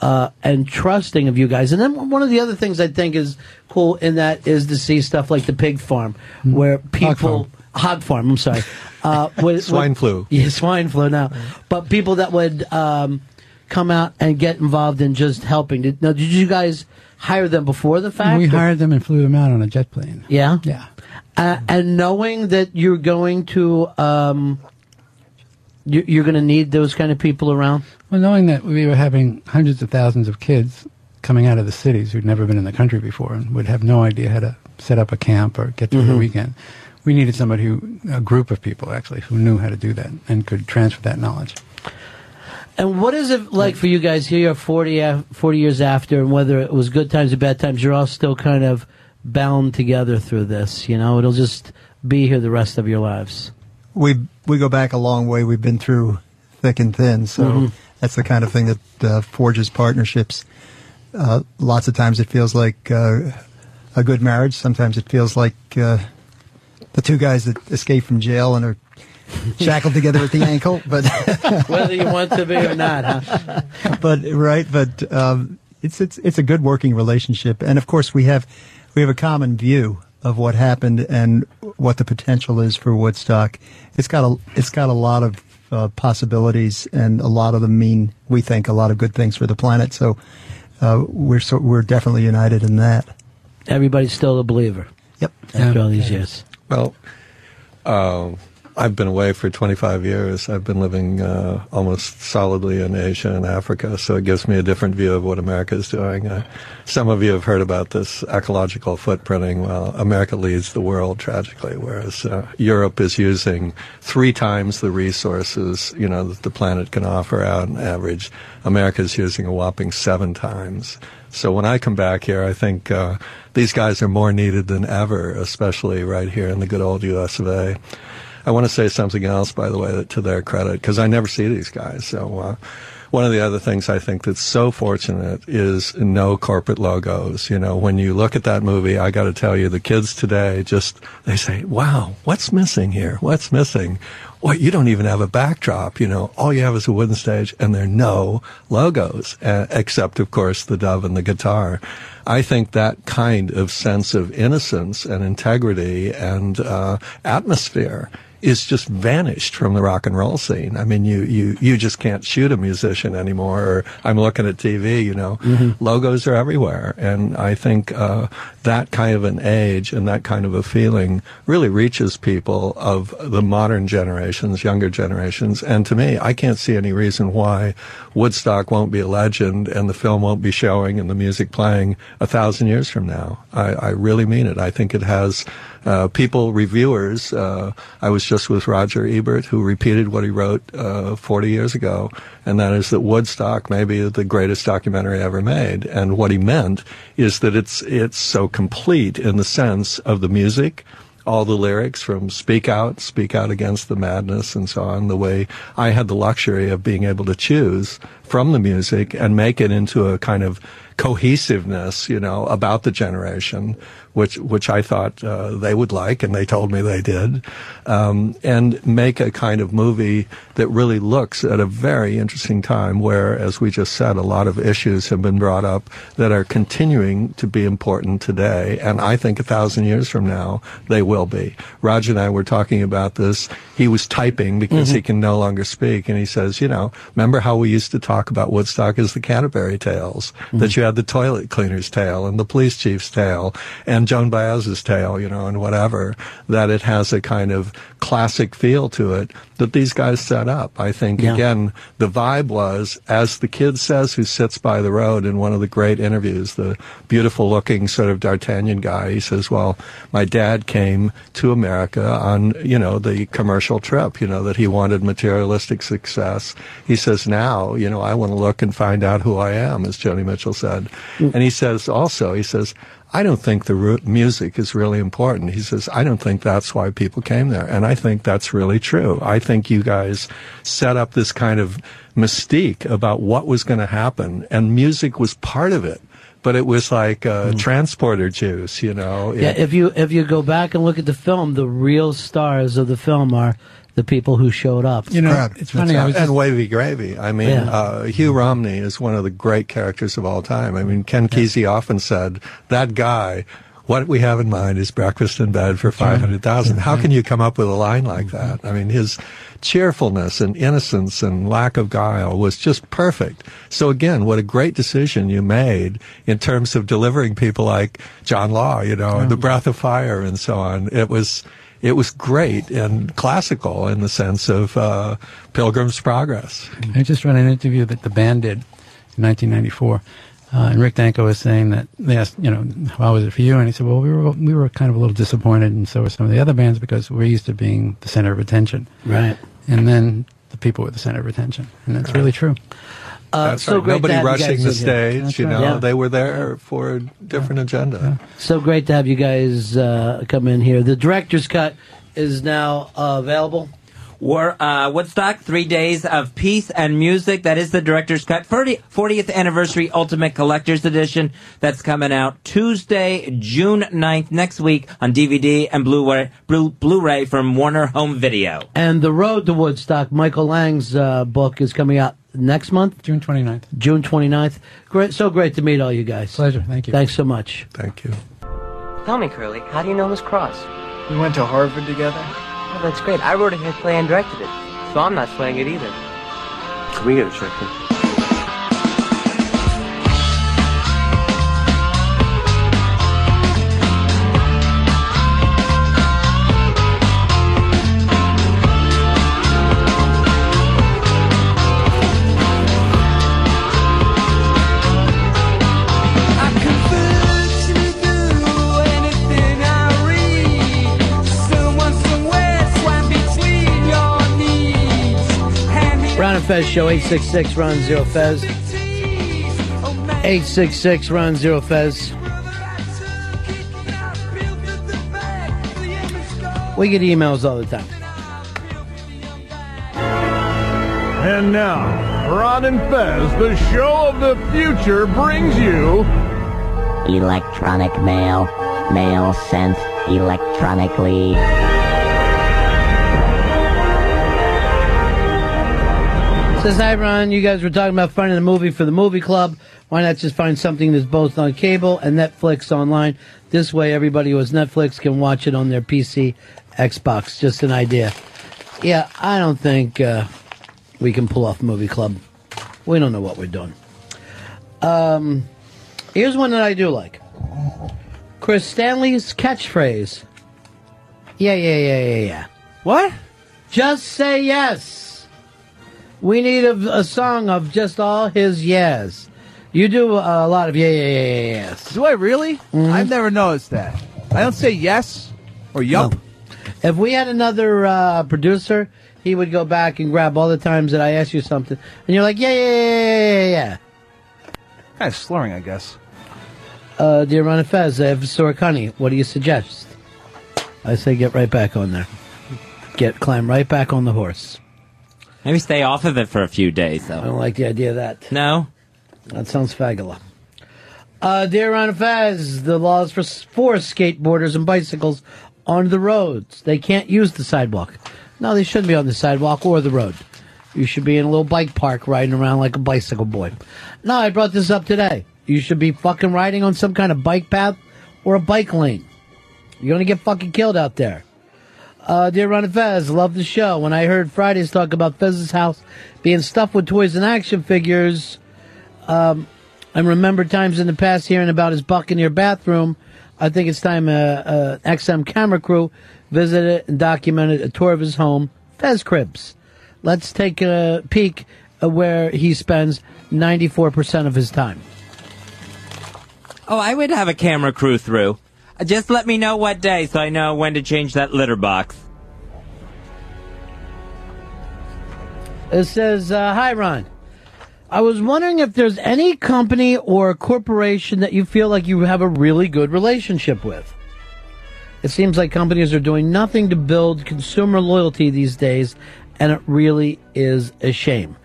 uh, and trusting of you guys. And then one of the other things I think is cool in that is to see stuff like the pig farm, where people hog farm. I'm sorry, uh, with- Swine with- flu. Yeah, swine flu now. But people that would um, come out and get involved in just helping. Did, now, did you guys hire them before the fact? we or- hired them and flew them out on a jet plane. Yeah, yeah. Uh, and knowing that you're going to, um, you- you're going to need those kind of people around. Well, knowing that we were having hundreds of thousands of kids coming out of the cities who'd never been in the country before and would have no idea how to set up a camp or get through the Mhm. weekend, we needed somebody who, a group of people actually, who knew how to do that and could transfer that knowledge. And what is it like for you guys here, 40, af- 40 years after, and whether it was good times or bad times, you're all still kind of bound together through this. You know, it'll just be here the rest of your lives. We we go back a long way. We've been through thick and thin, so Mhm. that's the kind of thing that uh, forges partnerships. Uh, lots of times it feels like uh, a good marriage. Sometimes it feels like uh, the two guys that escaped from jail and are shackled together at the ankle. But Whether you want to be or not, huh? but right, but um, it's it's it's a good working relationship, and of course we have we have a common view of what happened and what the potential is for Woodstock. It's got a it's got a lot of uh, possibilities, and a lot of them mean we think a lot of good things for the planet. So uh, we're so, we're definitely united in that. Everybody's still a believer. Yep. After all these years. Well, uh, I've been away for 25 years. I've been living uh, almost solidly in Asia and Africa, so it gives me a different view of what America is doing. Uh, some of you have heard about this ecological footprinting. Well, America leads the world tragically, whereas uh, Europe is using three times the resources you know that the planet can offer out on average. America is using a whopping seven times. So when I come back here, I think uh, these guys are more needed than ever, especially right here in the good old U.S. of A. I want to say something else, by the way, that, to their credit, because I never see these guys. So, uh, one of the other things I think that's so fortunate is no corporate logos. You know, when you look at that movie, I got to tell you, the kids today just, they say, wow, what's missing here? What's missing? Well, you don't even have a backdrop. You know, all you have is a wooden stage and there are no logos, uh, except, of course, the dove and the guitar. I think that kind of sense of innocence and integrity and uh, atmosphere is just vanished from the rock and roll scene. I mean, you, you, you just can't shoot a musician anymore. Or I'm looking at TV, you know, logos are everywhere. And I think, uh, that kind of an age and that kind of a feeling really reaches people of the modern generations, younger generations. And to me, I can't see any reason why Woodstock won't be a legend and the film won't be showing and the music playing a thousand years from now. I, I really mean it. I think it has, uh, people, reviewers. Uh, I was just with Roger Ebert, who repeated what he wrote uh, 40 years ago, and that is that Woodstock may be the greatest documentary ever made. And what he meant is that it's it's so complete in the sense of the music. All the lyrics from Speak Out, Speak Out Against the Madness, and so on, the way I had the luxury of being able to choose from the music and make it into a kind of cohesiveness, you know, about the generation, which which I thought uh, they would like, and they told me they did, um, and make a kind of movie that really looks at a very interesting time where, as we just said, a lot of issues have been brought up that are continuing to be important today, and I think a thousand years from now they will be. Roger and I were talking about this. He was typing because he can no longer speak, and he says, you know, remember how we used to talk about Woodstock as the Canterbury Tales, that you had the toilet cleaner's tale and the police chief's tale and Joan Baez's tale, you know, and whatever, that it has a kind of classic feel to it that these guys set up. I think, Yeah. again, the vibe was, as the kid says who sits by the road in one of the great interviews, the beautiful looking sort of D'Artagnan guy, he says, well, my dad came to America on, you know, the commercial trip, you know, that he wanted materialistic success. He says, now, you know, I want to look and find out who I am, as Joni Mitchell said. Mm. And he says also, he says, I don't think the music is really important. He says, I don't think that's why people came there. And I think that's really true. I think you guys set up this kind of mystique about what was going to happen, and music was part of it. But it was like uh, transporter juice, you know. Yeah, if you if you go back and look at the film, the real stars of the film are the people who showed up. You know, it's funny. I was and just, Wavy Gravy. I mean, Yeah. uh, Hugh Romney is one of the great characters of all time. I mean, Ken Kesey often said that guy. What we have in mind is breakfast in bed for five hundred thousand. How can you come up with a line like that? I mean, his cheerfulness and innocence and lack of guile was just perfect. So again, what a great decision you made in terms of delivering people like John Law, you know, and the Breath of Fire and so on. It was it was great and classical in the sense of uh, Pilgrim's Progress. I just read an interview that the band did in 1994. Uh, and Rick Danko was saying that they asked, you know, how was it for you? And he said, well, we were we were kind of a little disappointed, and so were some of the other bands because we're used to being the center of attention. Right. And then the people were the center of attention, and that's really true. Uh, That's so right. great Nobody rushing the stage. That's You right. know, Yeah. they were there for a different agenda. So great to have you guys uh, come in here. The director's cut is now uh, available. War, uh, Woodstock, three days of peace and music. That is the director's cut. 40, 40th anniversary Ultimate Collector's Edition. That's coming out Tuesday, June 9th, next week on DVD and Blu-ray, Blu- Blu-ray from Warner Home Video. And The Road to Woodstock, Michael Lang's uh, book, is coming out next month? June 29th. June 29th. Great, so great to meet all you guys. Pleasure. Thank you. Thanks so much. Thank you. Tell me, Curly, how do you know Miss Cross? We went to Harvard together. That's great. I wrote a hit play and directed it. so I'm not sweating it either. Can we get a check then? Fez show 866 Ron Zero Fez. 866 Ron Zero Fez. We get emails all the time. And now, Ron and Fez, the show of the future, brings you. Electronic mail. Mail sent electronically. Says, hi, Ron. You guys were talking about finding a movie for the movie club. Why not just find something that's both on cable and Netflix online? This way, everybody who has Netflix can watch it on their PC, Xbox. Just an idea. Yeah, I don't think uh, we can pull off movie club. We don't know what we're doing. Um, here's one that I do like Chris Stanley's catchphrase. Yeah, yeah, yeah, yeah, yeah. What? Just say yes. We need a, a song of just all his yes. You do a lot of yeah, yeah, yeah, yeah, yes. Do I really? I've never noticed that. I don't say yes or yup. If we had another uh, producer, he would go back and grab all the times that I ask you something, and you're like, yeah, yeah, yeah, yeah, yeah. Kind of slurring, I guess. Uh, dear Ron and Fez, I have Sorokani. What do you suggest? I say get right back on there. Get climb right back on the horse. Maybe stay off of it for a few days, though. I don't like the idea of that. No? That sounds fabulous. Uh, dear Ron Fez, the laws for, for skateboarders and bicycles on the roads. They can't use the sidewalk. No, they shouldn't be on the sidewalk or the road. You should be in a little bike park riding around like a bicycle boy. No, I brought this up today. You should be fucking riding on some kind of bike path or a bike lane. You're gonna get fucking killed out there. Uh, dear Ron and Fez, love the show. When I heard Friday's talk about Fez's house being stuffed with toys and action figures, um, I remember times in the past hearing about his Buccaneer bathroom. I think it's time uh, uh, XM camera crew visited and documented a tour of his home, Fez Cribs. Let's take a peek at where he spends 94% of his time. Oh, I would have a camera crew through. Just let me know what day so I know when to change that litter box. It says, uh, Hi, Ron. I was wondering if there's any company or corporation that you feel like you have a really good relationship with. It seems like companies are doing nothing to build consumer loyalty these days, and it really is a shame.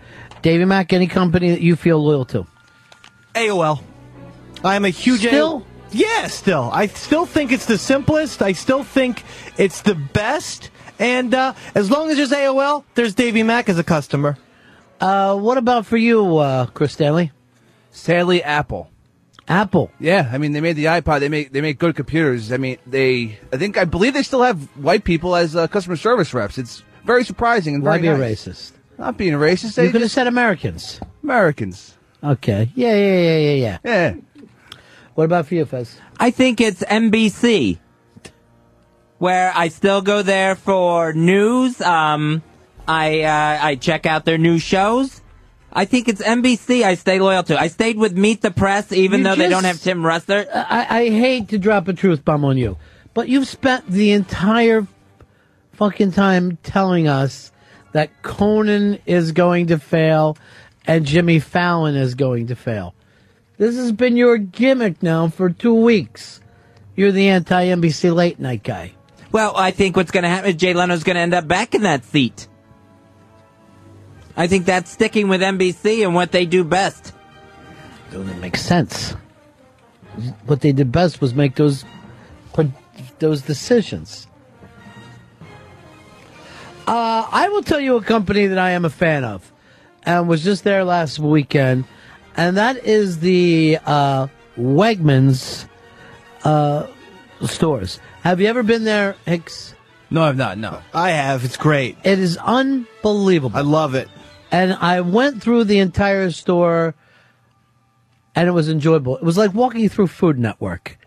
Davey Mack, any company that you feel loyal to? AOL. I'm a huge Still? AOL. Yeah, still. I still think it's the simplest. I still think it's the best. And uh, as long as there's AOL, there's Davy Mack as a customer. Uh, what about for you, uh, Chris Stanley? Sadly, Apple. Apple. Yeah, I mean they made the iPod. They make they make good computers. I mean they. I think I believe they still have white people as uh, customer service reps. It's very surprising and Why very be a racist? Not being a racist. They You could have said Americans. Americans. Okay. Yeah, yeah, yeah, yeah, yeah. Yeah. What about for you, Fez? I think it's NBC, where I still go there for news. Um, I uh, I check out their new shows. I think it's NBC. I stay loyal to. I stayed with Meet the Press, even You though they don't have Tim Russert. I, I hate to drop a truth bomb on you, but you've spent the entire fucking time telling us that Conan is going to fail and Jimmy Fallon is going to fail. This has been your gimmick now for two weeks. You're the anti NBC late night guy. Well, I think what's going to happen is Jay Leno's going to end up back in that seat. I think that's sticking with NBC and what they do best. Doesn't make sense. What they did best was make those those decisions. Uh, I will tell you a company that I am a fan of, and was just there last weekend, and that is the uh, Wegmans uh, stores. Have you ever been there, Hicks? No, I've not. No. I have. It's great. It is unbelievable. I love it. And I went through the entire store and it was enjoyable. It was like walking through Food Network.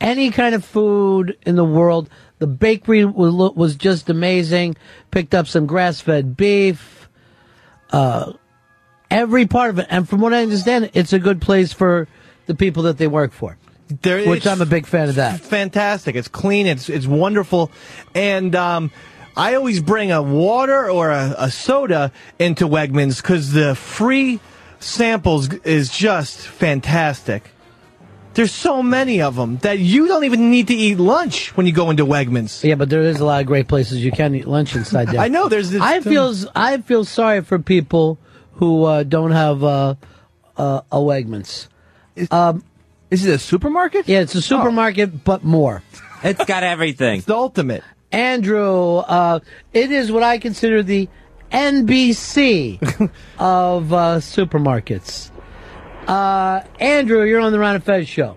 Any kind of food in the world. The bakery was, was just amazing. Picked up some grass fed beef. Uh, every part of it. And from what I understand, it's a good place for the people that they work for. There- which I'm a big fan of that. Fantastic. It's clean. It's it's wonderful, and um, I always bring a water or a, a soda into Wegmans because the free samples is just fantastic. There's so many of them that you don't even need to eat lunch when you go into Wegmans. Yeah, but there is a lot of great places you can eat lunch inside there. I know, there's this- I feel I feel sorry for people who uh, don't have uh, uh, a Wegmans. Um, is it a supermarket? Yeah, it's a supermarket, but more. It's got everything. It's the ultimate. Andrew, uh, it is what I consider the NBC of uh, supermarkets. Uh, Andrew, you're on the Ron and Fez show.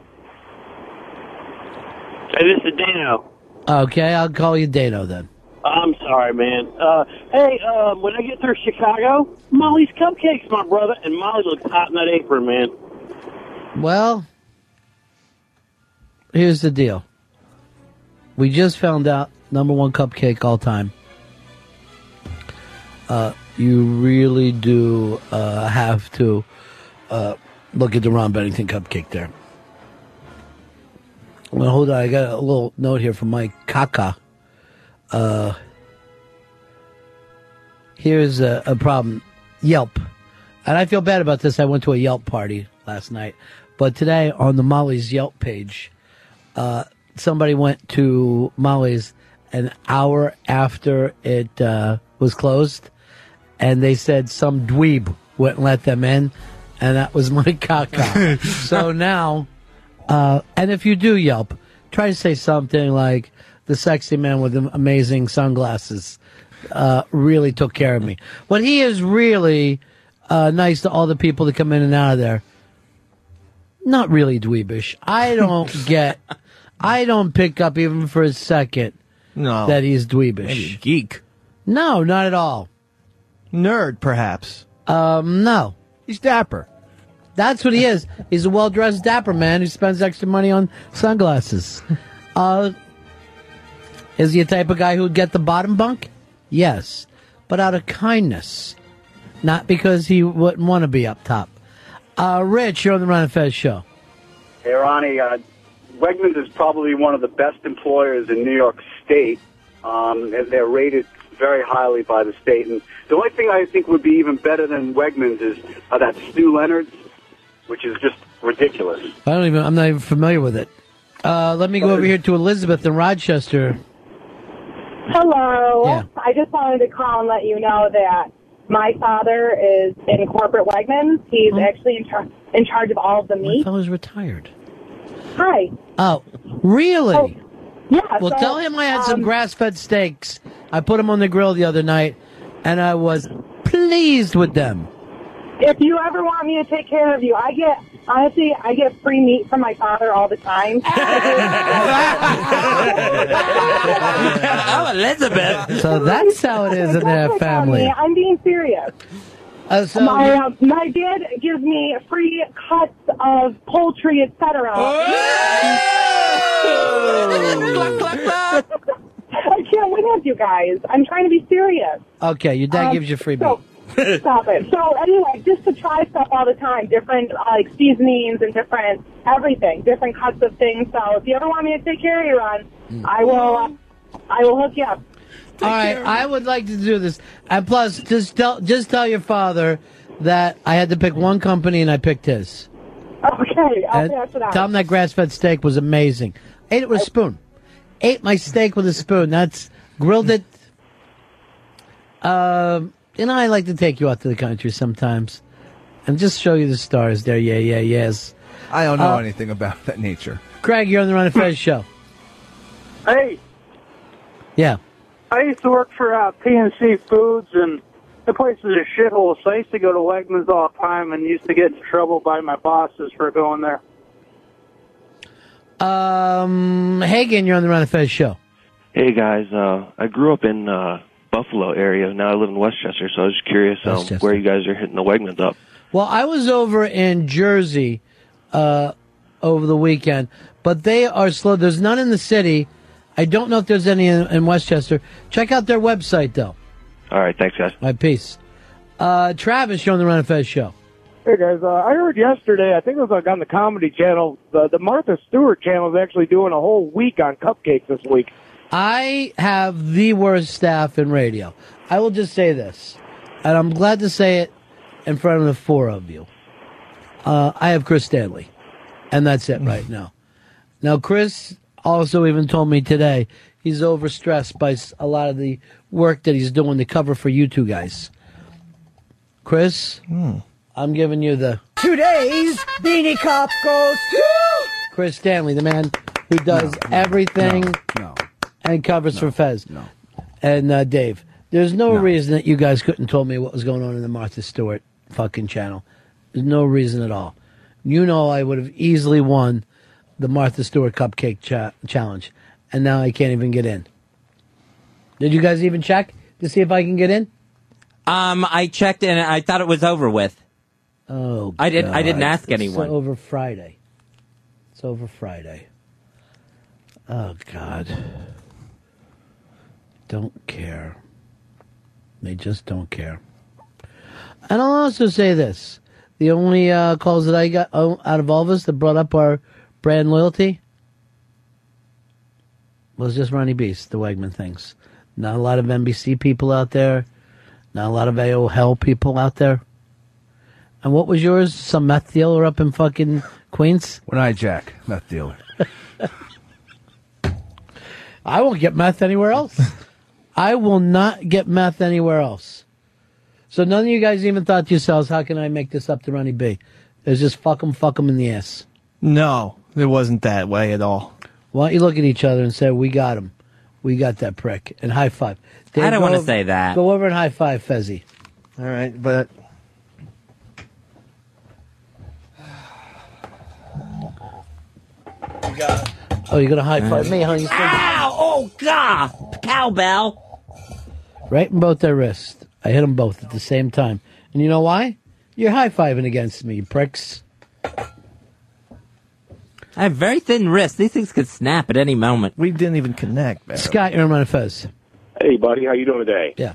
Hey, this is Dano. Okay, I'll call you Dano then. I'm sorry, man. Uh, hey, um, when I get through Chicago, Molly's Cupcakes, my brother, and Molly looks hot in that apron, man. Well, here's the deal. We just found out number one cupcake all time. Uh, you really do uh, have to uh, look at the Ron Bennington cupcake there. Well, hold on. I got a little note here from Mike Kaka. Uh, here's a, a problem Yelp. And I feel bad about this. I went to a Yelp party last night. But today on the Molly's Yelp page, uh, somebody went to Molly's an hour after it uh, was closed. And they said some dweeb wouldn't let them in. And that was my Kaka. so now, uh, and if you do Yelp, try to say something like, the sexy man with the amazing sunglasses uh, really took care of me. But he is really uh, nice to all the people that come in and out of there. Not really dweebish. I don't get. I don't pick up even for a second. No. that he's dweebish. Geek. No, not at all. Nerd, perhaps. Um, no. He's dapper. That's what he is. He's a well dressed, dapper man who spends extra money on sunglasses. Uh, is he a type of guy who would get the bottom bunk? Yes, but out of kindness, not because he wouldn't want to be up top. Uh, Rich, you're on the Ron and Fez show. Hey, Ronnie, uh, Wegmans is probably one of the best employers in New York State. Um, and they're rated very highly by the state. And the only thing I think would be even better than Wegmans is uh, that Stew Leonard's, which is just ridiculous. I don't even. I'm not even familiar with it. Uh, let me go over here to Elizabeth in Rochester. Hello. Yeah. I just wanted to call and let you know that my father is in corporate Wegmans. He's actually in, char- in charge of all of the My meat. fellow's retired. Hi. Oh, really? yeah. Well, so, tell him I had some um, grass-fed steaks. I put them on the grill the other night, and I was pleased with them. If you ever want me to take care of you, I get honestly, I get free meat from my father all the time. oh, Elizabeth. So that's how it is in that family. I'm being serious. Uh, so my, uh, my dad gives me free cuts of poultry, etc. I can't win with you guys. I'm trying to be serious. Okay, your dad Um, gives you free meat. so- Stop it. So anyway, just to try stuff all the time, different uh, like seasonings and different everything, different cuts of things. So if you ever want me to take care of you, Ron, I will. Uh, I will hook you up. All right, I would like to do this. And plus, just tell just tell your father that I had to pick one company and I picked his. Okay, I'll pass it on. tell him that grass-fed steak was amazing. Ate it with a spoon. Ate my steak with a spoon. That's grilled it. Um, you know, I like to take you out to the country sometimes and just show you the stars there. Yeah, yeah, yes. I don't know Uh, anything about that nature. Craig, you're on the Ron and Fez show. Hey, Yeah. I used to work for uh, P&C Foods, and the place is a shithole. So I used to go to Wegmans all the time, and used to get in trouble by my bosses for going there. Um, Hagen, you're on the Ron and Fez show. Hey guys, uh, I grew up in uh, Buffalo area. Now I live in Westchester, so I was just curious um, where you guys are hitting the Wegmans up. Well, I was over in Jersey uh, over the weekend, but they are slow. There's none in the city. I don't know if there's any in, in Westchester. Check out their website, though. All right, thanks guys. My peace. Uh, Travis, you're on the Ron and Fez show. Hey guys, uh, I heard yesterday, I think it was like on the Comedy Channel, the, the Martha Stewart channel is actually doing a whole week on cupcakes this week. I have the worst staff in radio. I will just say this, and I'm glad to say it in front of the four of you. Uh, I have Chris Stanley, and that's it right now. Now, Chris also even told me today he's overstressed by a lot of the work that he's doing to cover for you two guys. Chris, I'm giving you the Today's Beanie Cup goes to... Chris Stanley, the man who does everything and covers for Fez. no. And uh, Dave, there's no, reason that you guys couldn't told me what was going on in the Martha Stewart fucking channel. There's no reason at all. You know I would have easily won the Martha Stewart Cupcake cha- Challenge, and now I can't even get in. Did you guys even check to see if I can get in? Um, I checked and I thought it was over with. Oh, I didn't. I didn't God. ask anyone. It's over Friday. It's over Friday. Oh God. Don't care. They just don't care. And I'll also say this: the only uh, calls that I got oh, out of all of us that brought up our brand loyalty was just Ronnie Beast, the Wegman things. Not a lot of NBC people out there. Not a lot of AO Hell people out there. And what was yours? Some meth dealer up in fucking Queens? When I Jack, meth dealer. I won't get meth anywhere else. I will not get meth anywhere else. So none of you guys even thought to yourselves, how can I make this up to Ronnie B? It's just fuck 'em, fuck 'em in the ass. No, it wasn't that way at all. Why don't you look at each other and say, we got him. We got that prick. And high five. I don't wanna say that. Go over and high five Fezzy. All right, but Oh, you're going to high five me, huh? You Ow! Oh God! Cowbell. Right in both their wrists. I hit them both at the same time. And you know why? You're high fiving against me, you pricks. I have very thin wrists. These things could snap at any moment. We didn't even connect. Man. Scott, you're on my Fez. Hey, buddy, how you doing today? Yeah.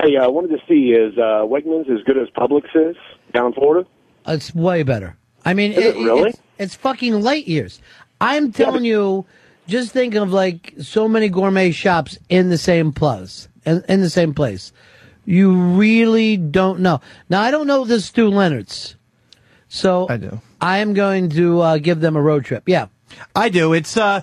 Hey, I wanted to see is uh, Wegmans as good as Publix is down in Florida? It's way better. I mean, Is it really? It's, it's fucking light years. I'm telling you, just think of like so many gourmet shops in the same place, in, in the same place. You really don't know. Now, I don't know this Stew Leonard's, so I do. I am going to uh, give them a road trip. Yeah. I do. It's uh,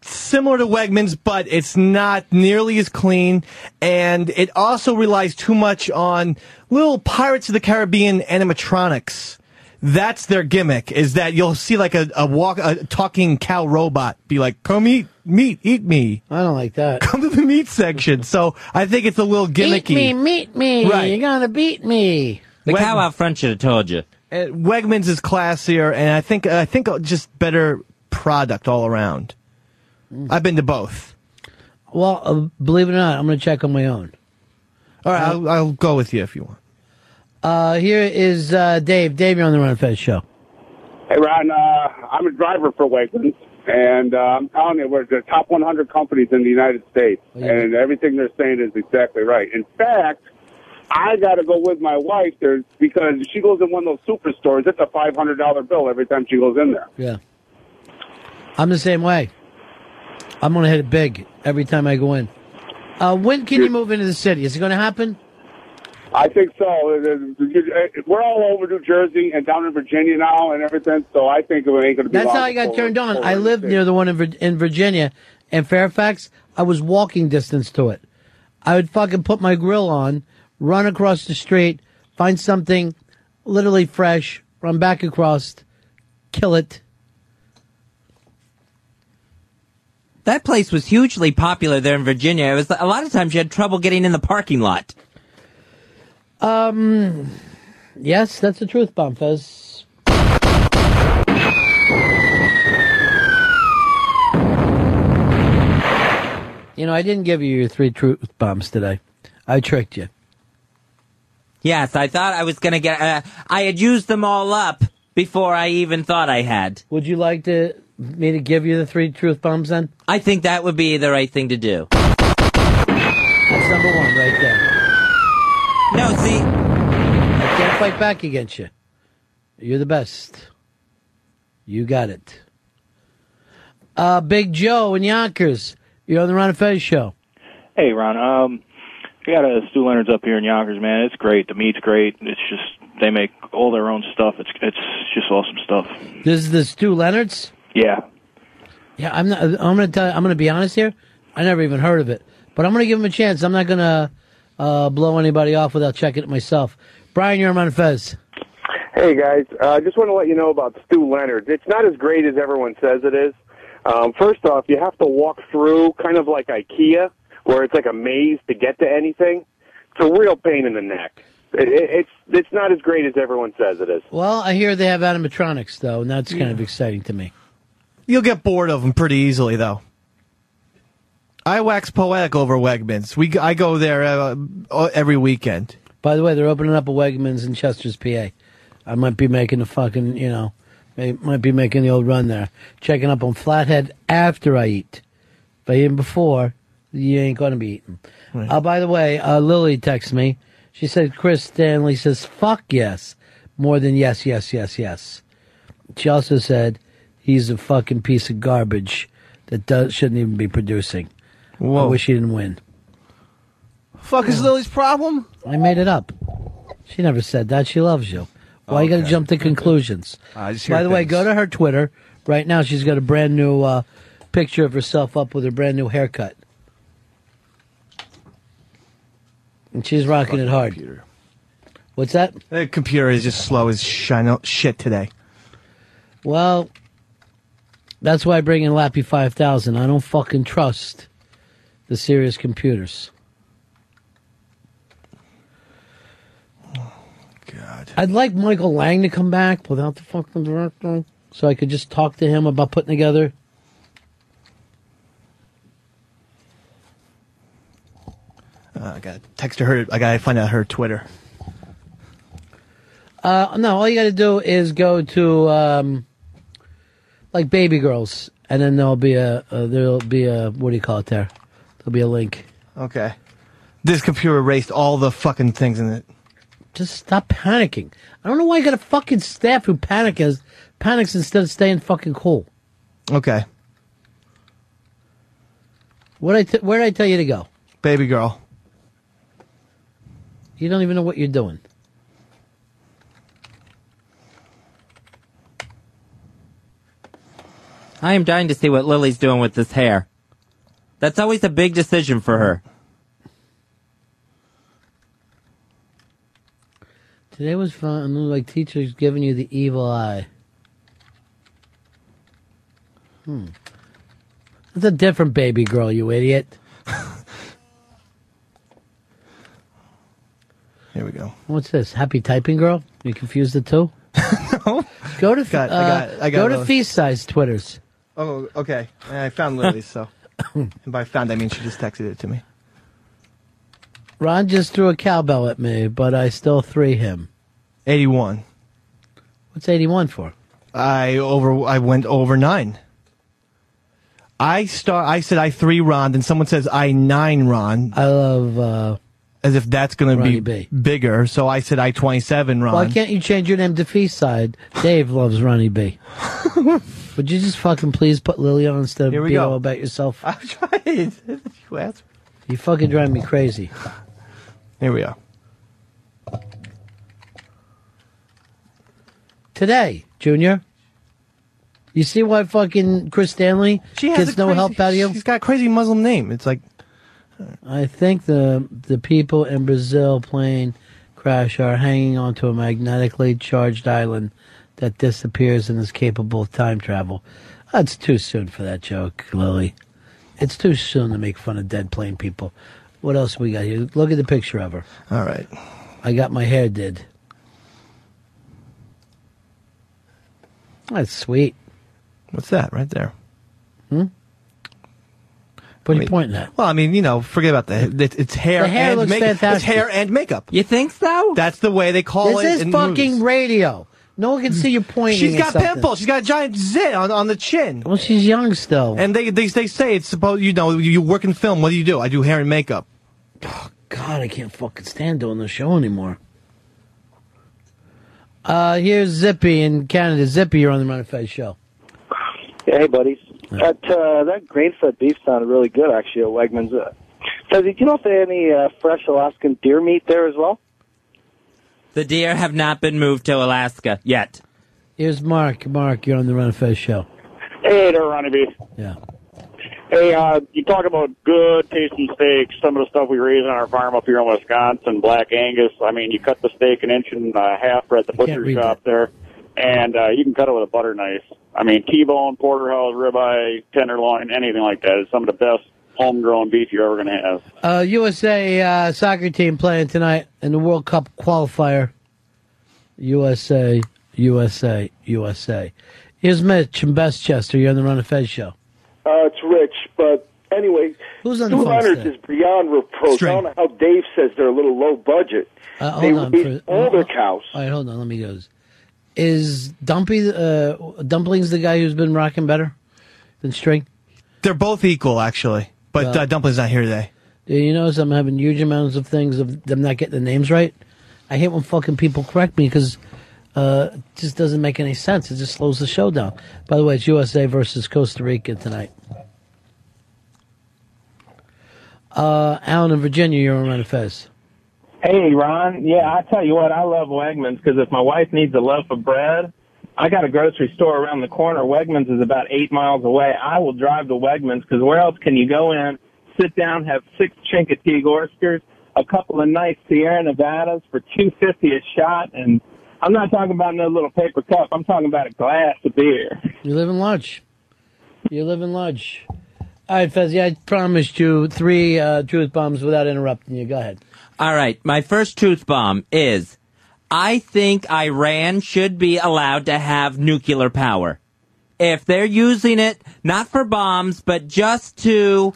similar to Wegmans, but it's not nearly as clean, and it also relies too much on little Pirates of the Caribbean animatronics. That's their gimmick. Is that you'll see like a, a walk a talking cow robot be like, "Come eat meat, eat me." I don't like that. Come to the meat section. So I think it's a little gimmicky. Eat me, meet me. Right. You're gonna beat me. The cow out front should have told you. And Wegmans is classier, and I think I think just better product all around. I've been to both. Well, uh, believe it or not, I'm going to check on my own. All right, I'll, I'll go with you if you want. Uh, here is uh, Dave. Dave, you're on the Ron Fez show. Hey, Ron, uh, I'm a driver for Wegmans, and uh, I'm telling you, we're the top 100 companies in the United States, and everything they're saying is exactly right. In fact, I got to go with my wife there because she goes in one of those superstores. It's a $500 bill every time she goes in there. Yeah. I'm the same way. I'm going to hit it big every time I go in. Uh, when can you move into the city? Is it going to happen? I think so. Eh, we're all over New Jersey and down in Virginia now and everything, so I think it ain't going to be That's how I got before- turned on. I lived near the one in, Vir- in Virginia and Fairfax. I was walking distance to it. I would fucking put my grill on, run across the street, find something literally fresh, run back across, kill it. That place was hugely popular there in Virginia. It was a lot of times you had trouble getting in the parking lot. Um, yes, that's the truth, Bonfez. You know, I didn't give you your three truth bombs today. I tricked you. Yes, I thought I was going to get. Uh, I had used them all up before I even thought I had. Would you like to me to give you the three truth bombs then? I think that would be the right thing to do. That's number one right there. No, see, I can't fight back against you. You're the best. You got it. Uh, Big Joe in Yonkers. You're on the Ron and Fez show. Hey, Ron. Um, we got a Stew Leonard's up here in Yonkers, man. It's great. The meat's great. It's just they make all their own stuff. It's it's just awesome stuff. This is the Stew Leonard's. Yeah. Yeah, I'm not. I'm gonna tell. You, I'm gonna be honest here. I never even heard of it, but I'm gonna give him a chance. I'm not gonna uh, blow anybody off without checking it myself. Brian, you're on Ron and Fez. Hey guys, I uh, just want to let you know about Stew Leonard's. It's not as great as everyone says it is. Um, first off, you have to walk through kind of like IKEA, where it's like a maze to get to anything. It's a real pain in the neck. It, it, it's it's not as great as everyone says it is. Well, I hear they have animatronics though, and that's kind of exciting to me. You'll get bored of them pretty easily, though. I wax poetic over Wegmans. We I go there uh, every weekend. By the way, they're opening up a Wegmans in Chester's, PA. I might be making a fucking, you know, may, might be making the old run there. Checking up on Flathead after I eat. If I eat before, you ain't going to be eating. Uh, by the way, uh, Lily texts me. She said Chris Stanley says, fuck yes, more than yes, yes, yes, yes. She also said he's a fucking piece of garbage that does, shouldn't even be producing. I Whoa. wish he didn't win. Fuck is Lily's problem? I made it up. She never said that. She loves you. Why you got to Okay. jump to conclusions? I just hear By the way, things. go to her Twitter right now. She's got a brand new uh, picture of herself up with her brand new haircut, and she's rocking it hard. Computer. What's that? The computer is just slow as shine shit today. Well, that's why I bring in Lappy Five Thousand. I don't fucking trust the serious computers. God. I'd like Michael Lang to come back without the fucking director, so I could just talk to him about putting together. Uh, I got to text her. I got to find out her Twitter. Uh, no, all you got to do is go to um, like Baby Girls, and then there'll be a uh, there'll be a what do you call it there? There'll be a link. Okay. This computer erased all the fucking things in it. Just stop panicking. I don't know why you got a fucking staff who panic as panics instead of staying fucking cool. Okay. What I t- where did I tell you to go? Baby girl. You don't even know what you're doing. I am dying to see what Lily's doing with this hair. That's always a big decision for her. Today was fun. It looked like teachers giving you the evil eye. Hmm. That's a different baby girl, you idiot. Here we go. What's this? Happy typing girl? You confused the two? no. Go to Got- I uh, got- I got go to those. feast size Twitters. Oh, okay. I found Lily's, so. And by found, I mean she just texted it to me. Ron just threw a cowbell at me, but I still three him. 81. What's 81 for? I over. I went over nine. I start. I said I three Ron, then someone says I nine Ron. I love. uh As if that's going to be B. bigger. So I said I twenty seven Ron. Why can't you change your name to feast side? Dave loves Ronnie B. Would you just fucking please put Lily on instead of Here we be go. all about yourself? I'm trying. you asked. You fucking drive me crazy. Here we are. Today, Junior. You see why fucking Chris Stanley She has gets a no crazy- help out of you? She's got a crazy Muslim name. It's like I think the the people in Brazil plane crash are hanging onto a magnetically charged island that disappears and is capable of time travel. That's too soon for that joke, Lily. It's too soon to make fun of dead plane people. What else we got here? Look at the picture of her. All right. I got my hair did. That's sweet. What's that right there? Hmm? What are you pointing at? Well, I mean, you know, forget about the it, it's hair The hair and looks makeup. fantastic. It's hair and makeup. You think so? That's the way they call it. This it. is in fucking movies. radio. No one can see you pointing. She's got something. pimples. She's got a giant zit on, on the chin. Well, she's young still. And they, they they say it's supposed you know you work in film. What do you do? I do hair and makeup. Oh God, I can't fucking stand doing the show anymore. Uh, here's Zippy in Canada. Zippy, you're on the Run of Fez show. Hey, buddies. That uh, that grain-fed beef sounded really good, actually, at Wegmans. Uh, so, do you know if they have any uh, fresh Alaskan deer meat there as well? The deer have not been moved to Alaska yet. Here's Mark. Mark, you're on the Run of Fez show. Hey there, Ronnie B. Yeah. Hey, uh, you talk about good tasting steaks. Some of the stuff we raise on our farm up here in Wisconsin, Black Angus. I mean, you cut the steak an inch and a half right at the butcher read shop there, and uh, you can cut it with a butter knife. I mean, T-bone, porterhouse, ribeye, tenderloin, anything like that is some of the best homegrown beef you're ever going to have. Uh, USA uh, soccer team playing tonight in the World Cup qualifier. USA, USA, USA. Here's Mitch in Westchester. You're on the Run of Fez show. Uh, it's Rich, but anyway, Who's on the Stew phone Leonard's is beyond reproach. String. I don't know how Dave says they're a little low budget. Uh, they hold on. raise For, all their cows. All right, hold on. Let me go. Is Dumpy, uh, Dumplings the guy who's been rocking better than String? They're both equal, actually. But Well- uh, Dumpling's not here today. Do you notice I'm having huge amounts of things of them not getting the names right? I hate when fucking people correct me because uh, it just doesn't make any sense. It just slows the show down. By the way, it's USA versus Costa Rica tonight. Uh, Alan in Virginia, you're on Run of Fez. Hey, Ron. Yeah, I tell you what, I love Wegmans because if my wife needs a loaf of bread, I got a grocery store around the corner. Wegmans is about eight miles away. I will drive to Wegmans because where else can you go in, sit down, have six Chincoteague oysters, a couple of nice Sierra Nevadas for two fifty a shot, and I'm not talking about no little paper cup. I'm talking about a glass of beer. You live in large. You live in large. All right, Fezzy, I promised you three uh, truth bombs without interrupting you. Go ahead. All right, my first truth bomb is I think Iran should be allowed to have nuclear power. If they're using it not for bombs, but just to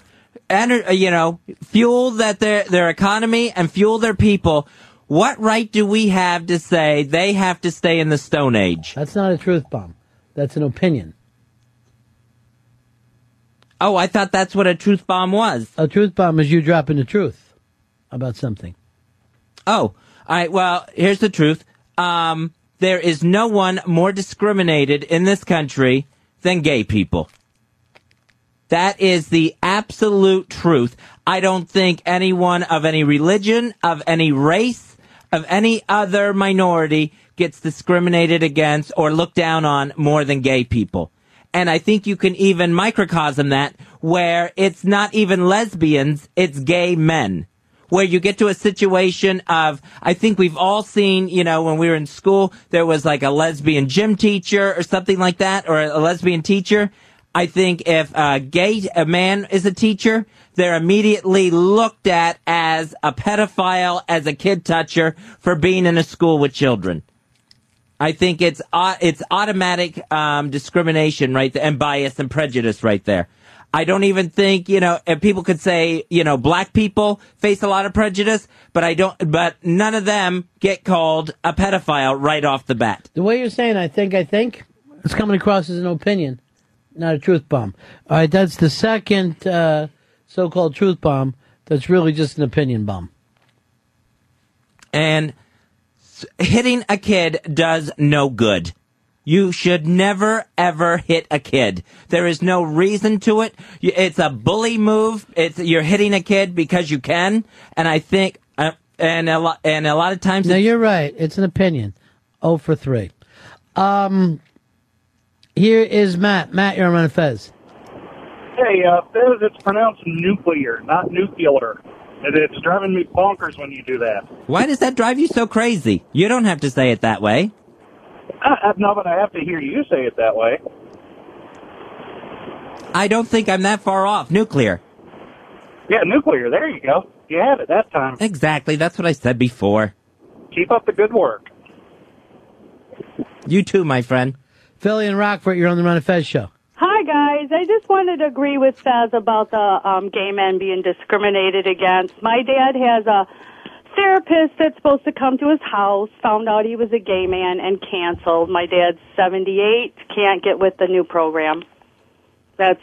enter, uh, you know, fuel that their their economy and fuel their people, what right do we have to say they have to stay in the Stone Age? That's not a truth bomb. That's an opinion. Oh, I thought that's what a truth bomb was. A truth bomb is you dropping the truth about something. Oh, all right. Well, here's the truth. Um, there is no one more discriminated in this country than gay people. That is the absolute truth. I don't think anyone of any religion, of any race, of any other minority gets discriminated against or looked down on more than gay people. And I think you can even microcosm that where it's not even lesbians, it's gay men. Where you get to a situation of, I think we've all seen, you know, when we were in school, there was like a lesbian gym teacher or something like that, or a lesbian teacher. I think if a gay a man is a teacher, they're immediately looked at as a pedophile, as a kid toucher for being in a school with children. I think it's au- it's automatic um, discrimination right and bias and prejudice right there. I don't even think you know. And people could say you know black people face a lot of prejudice, but I don't. But none of them get called a pedophile right off the bat. The way you're saying, I think, I think, it's coming across as an opinion, not a truth bomb. All right, that's the second uh, so-called truth bomb. That's really just an opinion bomb. and hitting a kid does no good. You should never ever hit a kid. There is no reason to it. It's a bully move. It's you're hitting a kid because you can, and I think, uh, and a lot, and a lot of times. No, you're right. It's an opinion. Oh for three. Um, here is Matt. Matt, you're on Run of Fez. Hey, uh, Fez, it's pronounced nuclear, not nuclear. And it's driving me bonkers when you do that. Why does that drive you so crazy? You don't have to say it that way. I, I, no, but I have to hear you say it that way. I don't think I'm that far off. Nuclear. Yeah, nuclear. There you go. You had it that time. Exactly. That's what I said before. Keep up the good work. You too, my friend. Philly and Rockford, you're on the Run of Fez show. Hi guys. guys. I just wanted to agree with Fez about the um, gay men being discriminated against. My dad has a therapist that's supposed to come to his house, found out he was a gay man, and canceled. My dad's 78, can't get with the new program. That's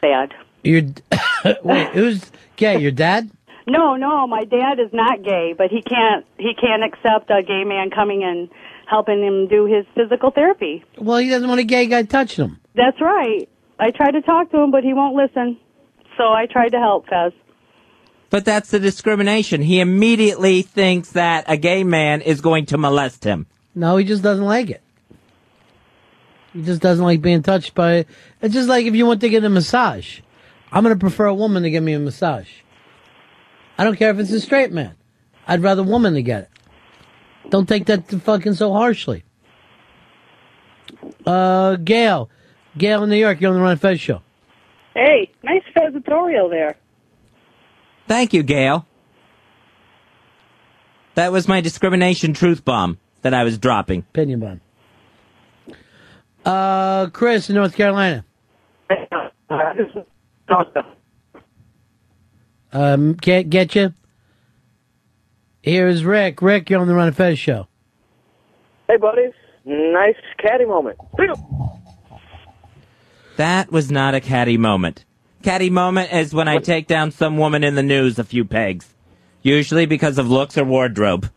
sad. Your wait, who's gay? Your dad? No, no, my dad is not gay, but he can't he can't accept a gay man coming and helping him do his physical therapy. Well, he doesn't want a gay guy touching him. That's right. I tried to talk to him, but he won't listen. So I tried to help Fez. But that's the discrimination. He immediately thinks that a gay man is going to molest him. No, he just doesn't like it. He just doesn't like being touched by. It. It's just like if you want to get a massage. I'm going to prefer a woman to give me a massage. I don't care if it's a straight man. I'd rather a woman to get it. Don't take that to fucking so harshly. Uh, Gail. Gail in New York, you're on the Ron Fez show. Hey, nice fesatorial there. Thank you, Gail. That was my discrimination truth bomb that I was dropping. Opinion bomb. Uh, Chris in North Carolina. Um, can't get you. Here's Rick. Rick, you're on the Ron and Fez show. Hey, buddies. Nice caddy moment. That was not a catty moment. Catty moment is when I take down some woman in the news a few pegs. Usually because of looks or wardrobe.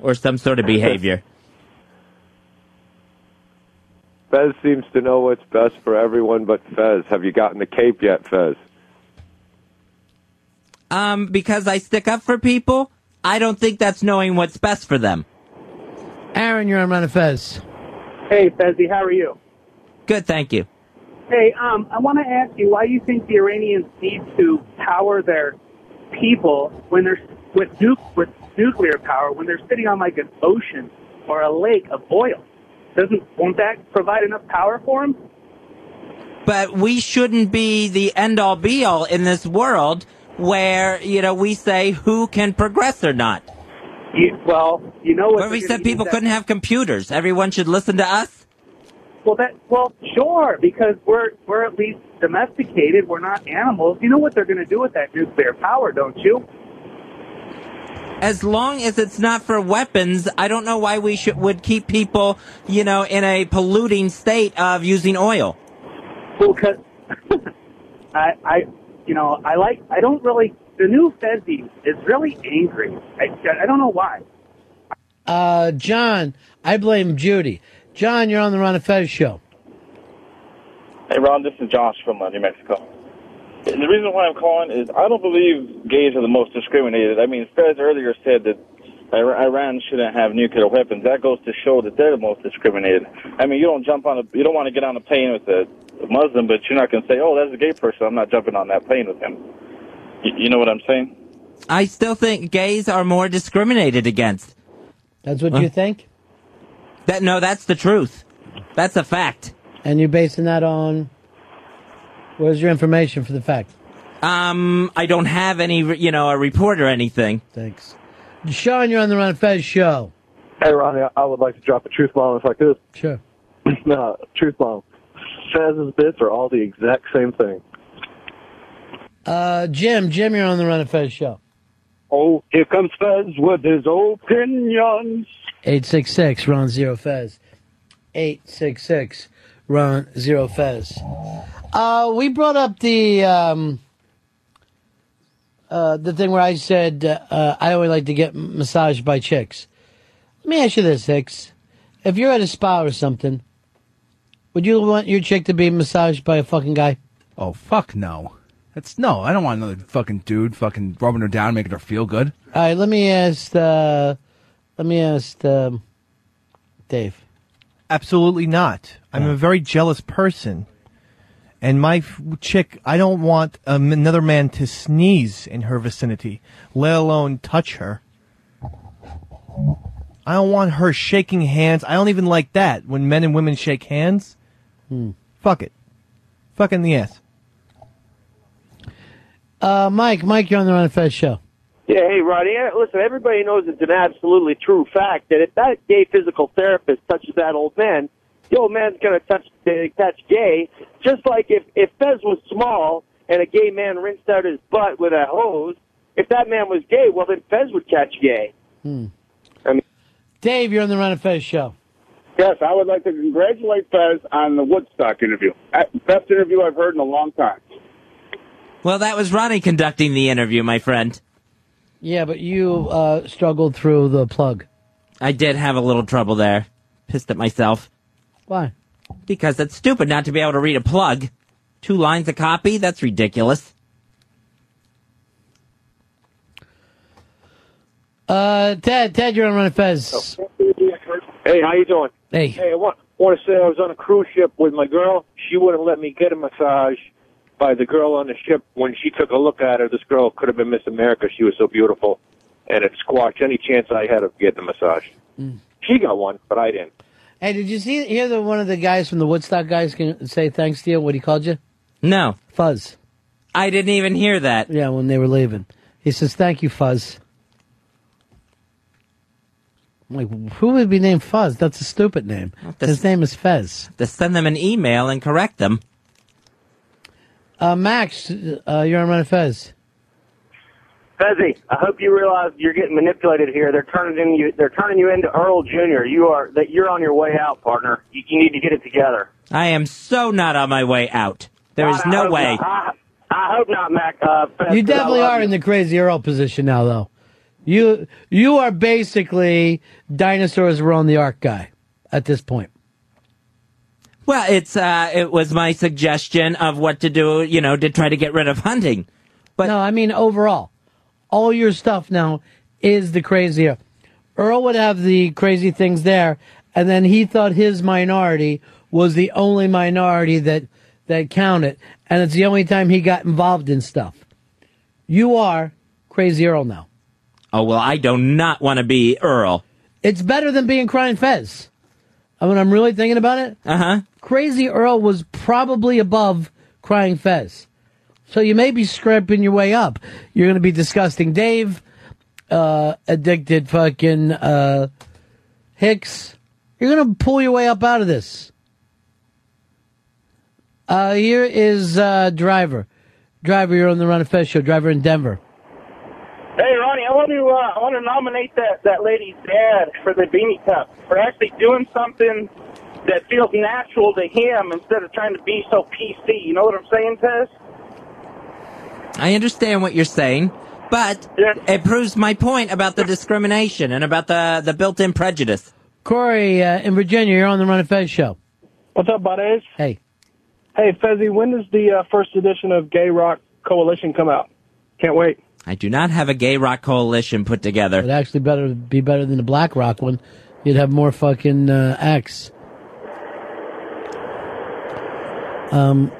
Or some sort of behavior. Fez seems to know what's best for everyone but Fez. Have you gotten the cape yet, Fez? Um, because I stick up for people, I don't think that's knowing what's best for them. Aaron, you're on Ron and Fez. Hey, Fezzy, how are you? Good, thank you. Hey, um, I want to ask you why you think the Iranians need to power their people when they're with nu- with nuclear power when they're sitting on like an ocean or a lake of oil. Doesn't won't that provide enough power for them? But we shouldn't be the end all be all in this world where, you know, we say who can progress or not. You, well, you know what? Where we said people that- couldn't have computers. Everyone should listen to us. Well, that well, sure, because we're we're at least domesticated. We're not animals. You know what they're going to do with that nuclear power, don't you? As long as it's not for weapons, I don't know why we should would keep people, you know, in a polluting state of using oil. Well, because I, I, you know, I like. I don't really. The new Fezzy is really angry. I, I don't know why. Uh, John, I blame Judy. John, you're on the Ron and Fez show. Hey, Ron, this is Josh from uh, New Mexico. And the reason why I'm calling is I don't believe gays are the most discriminated. I mean, Fez earlier said that Iran shouldn't have nuclear weapons. That goes to show that they're the most discriminated. I mean, you don't jump on a, you don't want to get on a plane with a Muslim, but you're not going to say, oh, that's a gay person. I'm not jumping on that plane with him. You, you know what I'm saying? I still think gays are more discriminated against. That's what Huh? you think? That no, that's the truth. That's a fact. And you're basing that on. Where's your information for the fact? Um, I don't have any, you know, a report or anything. Thanks. Sean, you're on the Ron and Fez show. Hey, Ronnie, I would like to drop a truth bomb if I could. Sure. no, truth bomb. Fez's bits are all the exact same thing. Uh, Jim, Jim, you're on the Ron and Fez show. Oh, here comes Fez with his opinions. 866 Ron Zero Fez. 866 Ron Zero Fez. Uh, we brought up the um, uh, the thing where I said uh, I always like to get massaged by chicks. Let me ask you this, Hicks. If you're at a spa or something, would you want your chick to be massaged by a fucking guy? Oh fuck no. That's no. I don't want another fucking dude fucking rubbing her down, making her feel good. All right, let me ask. Uh, let me ask um, Dave. Absolutely not. I'm a very jealous person. And my f- chick, I don't want um, another man to sneeze in her vicinity, let alone touch her. I don't want her shaking hands. I don't even like that when men and women shake hands. Fuck it. Fuck in the ass. Uh, Mike, Mike, you're on the Ron and Fez show. Yeah, hey, Ronnie. eh, Listen, everybody knows it's an absolutely true fact that if that gay physical therapist touches that old man, the old man's going to touch uh, catch gay. Just like if if Fez was small and a gay man rinsed out his butt with a hose, if that man was gay, well then Fez would catch gay. Hmm. I mean, Dave, you're on the Run of Fez show. Yes, I would like to congratulate Fez on the Woodstock interview. Uh, Best interview I've heard in a long time. Well, that was Ronnie conducting the interview, my friend. Yeah, but you uh, struggled through the plug. I did have a little trouble there. Pissed at myself. Why? Because it's stupid not to be able to read a plug. Two lines a copy? That's ridiculous. Uh, Ted, Ted, you're on Run of Fez. Hey, how you doing? Hey. Hey, I want, want to say I was on a cruise ship with my girl. She wouldn't let me get a massage by the girl on the ship. When she took a look at her, this girl could have been Miss America. She was so beautiful, and it squashed any chance I had of getting a massage. Mm. She got one, but I didn't. Hey, did you see hear that one of the guys from the Woodstock guys can say thanks to you? What he called you? No. Fuzz. I didn't even hear that. Yeah, when they were leaving, he says thank you, Fuzz. I'm like, who would be named Fuzz? That's a stupid name. His name is Fez. To send them an email and correct them. Uh, Max, uh, you're on Run of Fez. Fezzy, I hope you realize you're getting manipulated here. They're turning in you. They're turning you into Earl Jr. You are that you're on your way out, partner. You, you need to get it together. I am so not on my way out. There is I no hope way. I, I hope not, Mac. Uh, Fez, You 'cause I definitely are you. in the crazy Earl position now, though. You you are basically dinosaurs were on the ark guy at this point. Well, it's uh, it was my suggestion of what to do, you know, to try to get rid of hunting. But no, I mean overall, all your stuff now is the crazier. Earl would have the crazy things there, and then he thought his minority was the only minority that that counted, and it's the only time he got involved in stuff. You are crazy Earl now. Oh well, I do not want to be Earl. It's better than being Crying Fez. I mean, I'm really thinking about it. Uh huh. Crazy Earl was probably above Crying Fez. So you may be scraping your way up. You're going to be disgusting Dave, uh, addicted fucking uh, Hicks. You're going to pull your way up out of this. Uh, here is uh, Driver. Driver, you're on the Run of Fez show. Driver in Denver. Hey, Ronnie, I want to uh, I want to nominate that that lady's dad for the beanie cup for actually doing something that feels natural to him instead of trying to be so PC. You know what I'm saying, Tess? I understand what you're saying, but it proves my point about the discrimination and about the the built-in prejudice. Corey uh, in Virginia, you're on the Run of Fez show. What's up, buddies? Hey. Hey, Fezzy, when does the uh, first edition of Gay Rock Coalition come out? Can't wait. I do not have a gay rock coalition put together. It'd actually better be better than the Black Rock one. You'd have more fucking uh, acts. Um.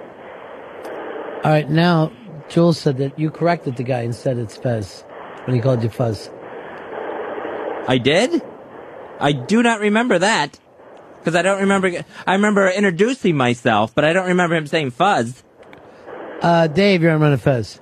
All right, now Jules said that you corrected the guy and said it's Fez when he called you Fuzz. I did? I do not remember that. Because I don't remember. I remember introducing myself, but I don't remember him saying fuzz. Uh, Dave, you're on Run of Fez.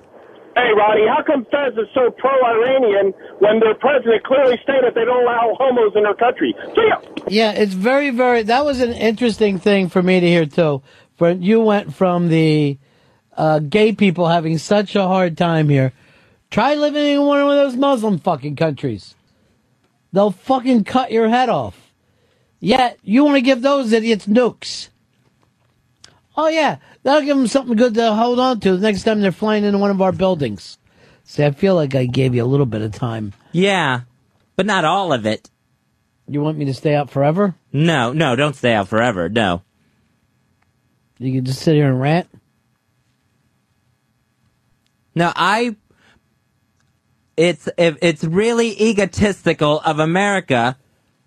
Hey, Roddy, how come Fez is so pro-Iranian when their president clearly stated they don't allow homos in their country? See ya. Yeah, it's very, very. That was an interesting thing for me to hear too. When you went from the uh, gay people having such a hard time here, try living in one of those Muslim fucking countries. They'll fucking cut your head off. Yet you want to give those idiots nukes. Oh yeah, that'll give them something good to hold on to the next time they're flying into one of our buildings. See, I feel like I gave you a little bit of time. Yeah, but not all of it. You want me to stay out forever? No, no, don't stay out forever. No. You can just sit here and rant. No, I. It's it, it's really egotistical of America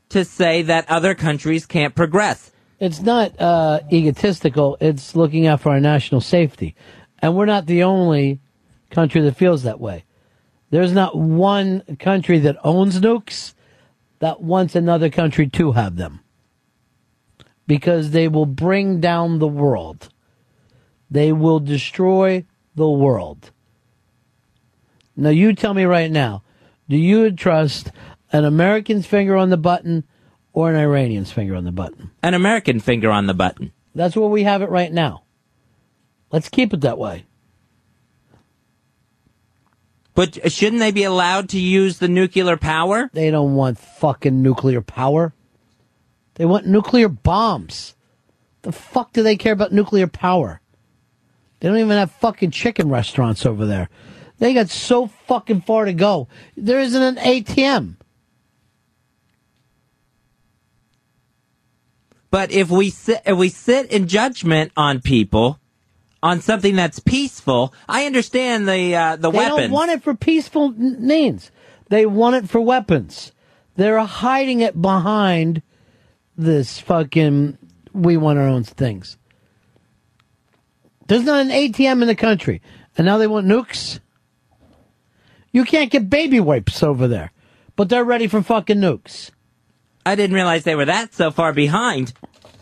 to say that other countries can't progress. It's not uh, egotistical. It's looking out for our national safety, and we're not the only country that feels that way. There's not one country that owns nukes that wants another country to have them, because they will bring down the world. They will destroy the world. Now, you tell me right now, do you trust an American's finger on the button or an Iranian's finger on the button. An American finger on the button. That's where we have it right now. Let's keep it that way. But shouldn't they be allowed to use the nuclear power? They don't want fucking nuclear power. They want nuclear bombs. The fuck do they care about nuclear power? They don't even have fucking chicken restaurants over there. They got so fucking far to go. There isn't an ATM. But if we sit, if we sit in judgment on people on something that's peaceful, I understand the uh, the they weapons. don't want it for peaceful means. They want it for weapons. They're hiding it behind this fucking we want our own things. There's not an ATM in the country. And now they want nukes? You can't get baby wipes over there. But they're ready for fucking nukes. I didn't realize they were that so far behind.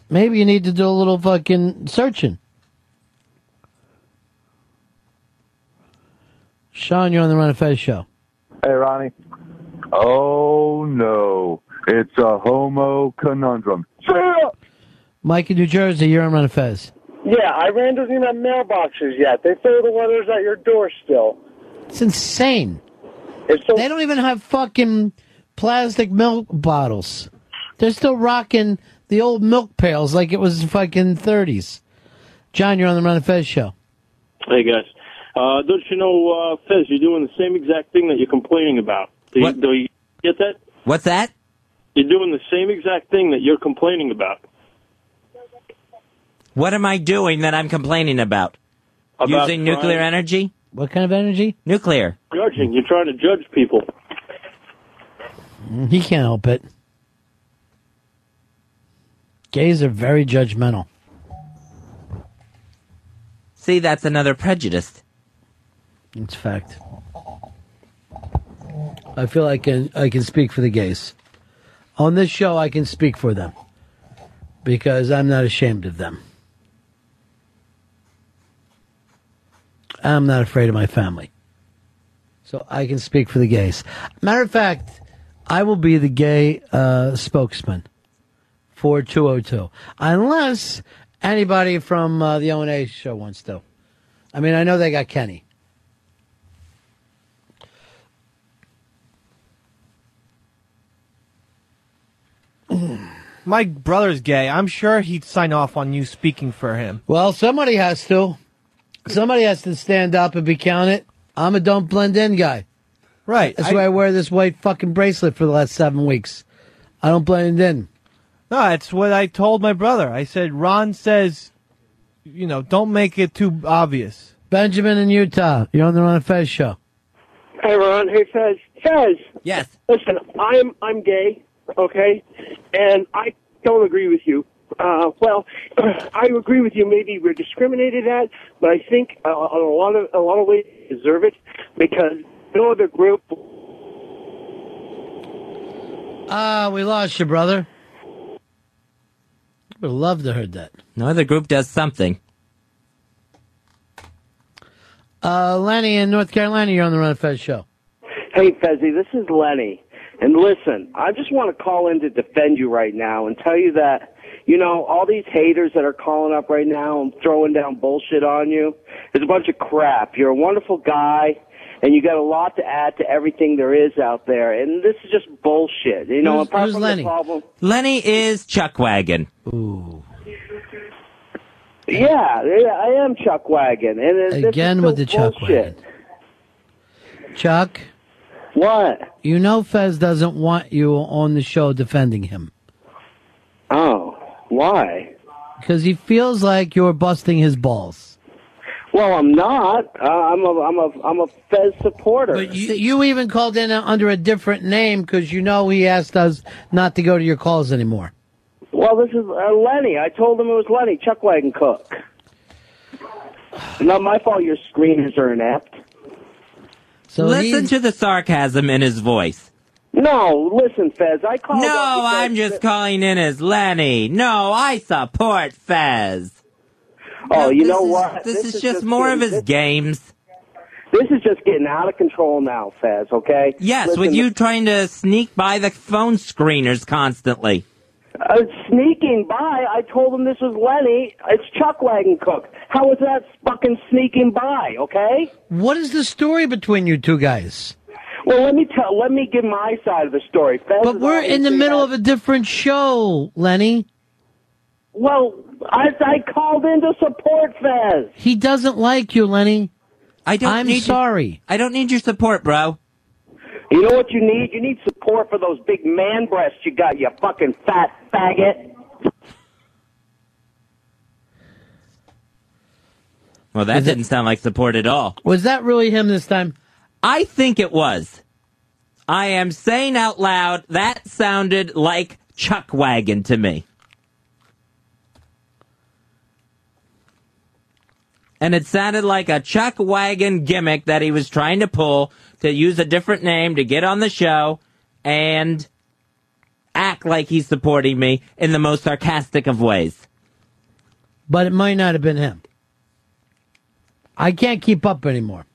Maybe you need to do a little fucking searching. Sean, you're on the Run of Fez show. Hey, Ronnie. Oh, no. It's a homo conundrum. Mike in New Jersey, you're on Run of Fez. Yeah, Iran doesn't even have mailboxes yet. They throw the letters at your door still. It's insane. they don't even have fucking plastic milk bottles. They're still rocking the old milk pails like it was fucking 30s. John, you're on the Ron of Fez show. Hey guys, uh, don't you know, uh, Fez, you're doing the same exact thing that you're complaining about. Do you, do you get that? What's that? You're doing the same exact thing that you're complaining about. What am I doing that I'm complaining about? About Using nuclear trying- energy? What kind of energy? Nuclear. Judging. You're trying to judge people. He can't help it. Gays are very judgmental. See, that's another prejudice. It's fact. I feel I can I can speak for the gays. On this show I can speak for them. Because I'm not ashamed of them. I'm not afraid of my family. So I can speak for the gays. Matter of fact, I will be the gay uh, spokesman for 202. Unless anybody from uh, the O&A show wants to. I mean, I know they got Kenny. My brother's gay. I'm sure he'd sign off on you speaking for him. Well, somebody has to. Somebody has to stand up and be counted. I'm a don't blend in guy. Right. That's why I wear this white fucking bracelet for the last seven weeks. I don't blend in. No, that's what I told my brother. I said, Ron says, you know, don't make it too obvious. Benjamin in Utah. You're on the Ron and Fez show. Hey, Ron. Hey, Fez. Fez. Yes. Listen, I'm I'm gay, okay, and I don't agree with you. Uh, well, I agree with you. Maybe we're discriminated at, but I think uh, on a lot of a lot of ways we deserve it because no other group. Ah, we lost you, brother. Would love to heard that. No other group does something. Uh, Lenny in North Carolina, you're on the Ron and Fez show. Hey, Fezzy, this is Lenny. And listen, I just want to call in to defend you right now and tell you that, you know, all these haters that are calling up right now and throwing down bullshit on you is a bunch of crap. You're a wonderful guy, and you got a lot to add to everything there is out there. And this is just bullshit. You know, Who's- apart who's from Lenny? the problem. Lenny is Chuck Wagon. Ooh. Yeah, I am Chuck Wagon. And Again with the Chuck bullshit. Chuck? What? You know Fez doesn't want you on the show defending him. Oh, why? Because he feels like you're busting his balls. Well, I'm not. Uh, I'm a I'm a I'm a Fez supporter. But you, you even called in under a different name because you know he asked us not to go to your calls anymore. Well, this is uh, Lenny. I told him it was Lenny, Chuck Wagon Cook. Not my fault your screeners are inept. So Listen to the sarcasm in his voice. No, listen, Fez. I called. No, up I'm just calling in as Lenny. No, I support Fez. Oh, you know is- what? This, is, just more of his games. This is just getting out of control now, Fez. Okay? Yes, Listen, with you trying to sneak by the phone screeners constantly. Uh, sneaking by, I told him this was Lenny. It's Chuck Wagon Cook. How was that fucking sneaking by? Okay. What is the story between you two guys? Well, let me tell. Let me give my side of the story. Fez But we're in the middle has- of a different show, Lenny. Well, I, I called in to support Fez. He doesn't like you, Lenny. I don't I'm need your- sorry. I don't need your support, bro. You know what you need? You need support for those big man breasts you got, you fucking fat faggot. Well, that didn't sound like support at all. Was that really him this time? I think it was. I am saying out loud that sounded like Chuck Wagon to me. And it sounded like a Chuck Wagon gimmick that he was trying to pull to use a different name to get on the show and act like he's supporting me in the most sarcastic of ways. But it might not have been him. I can't keep up anymore.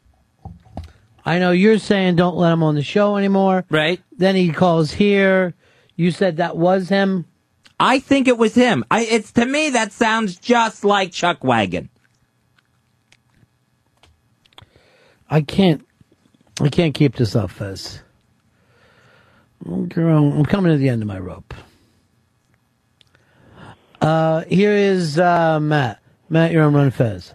I know you're saying don't let him on the show anymore. Right. Then he calls here. You said that was him. I think it was him. I, it's to me that sounds just like Chuck Wagon. I can't. I can't keep this up, Fez. Girl, I'm coming to the end of my rope. Uh, here is uh, Matt. Matt, you're on Ron Fez.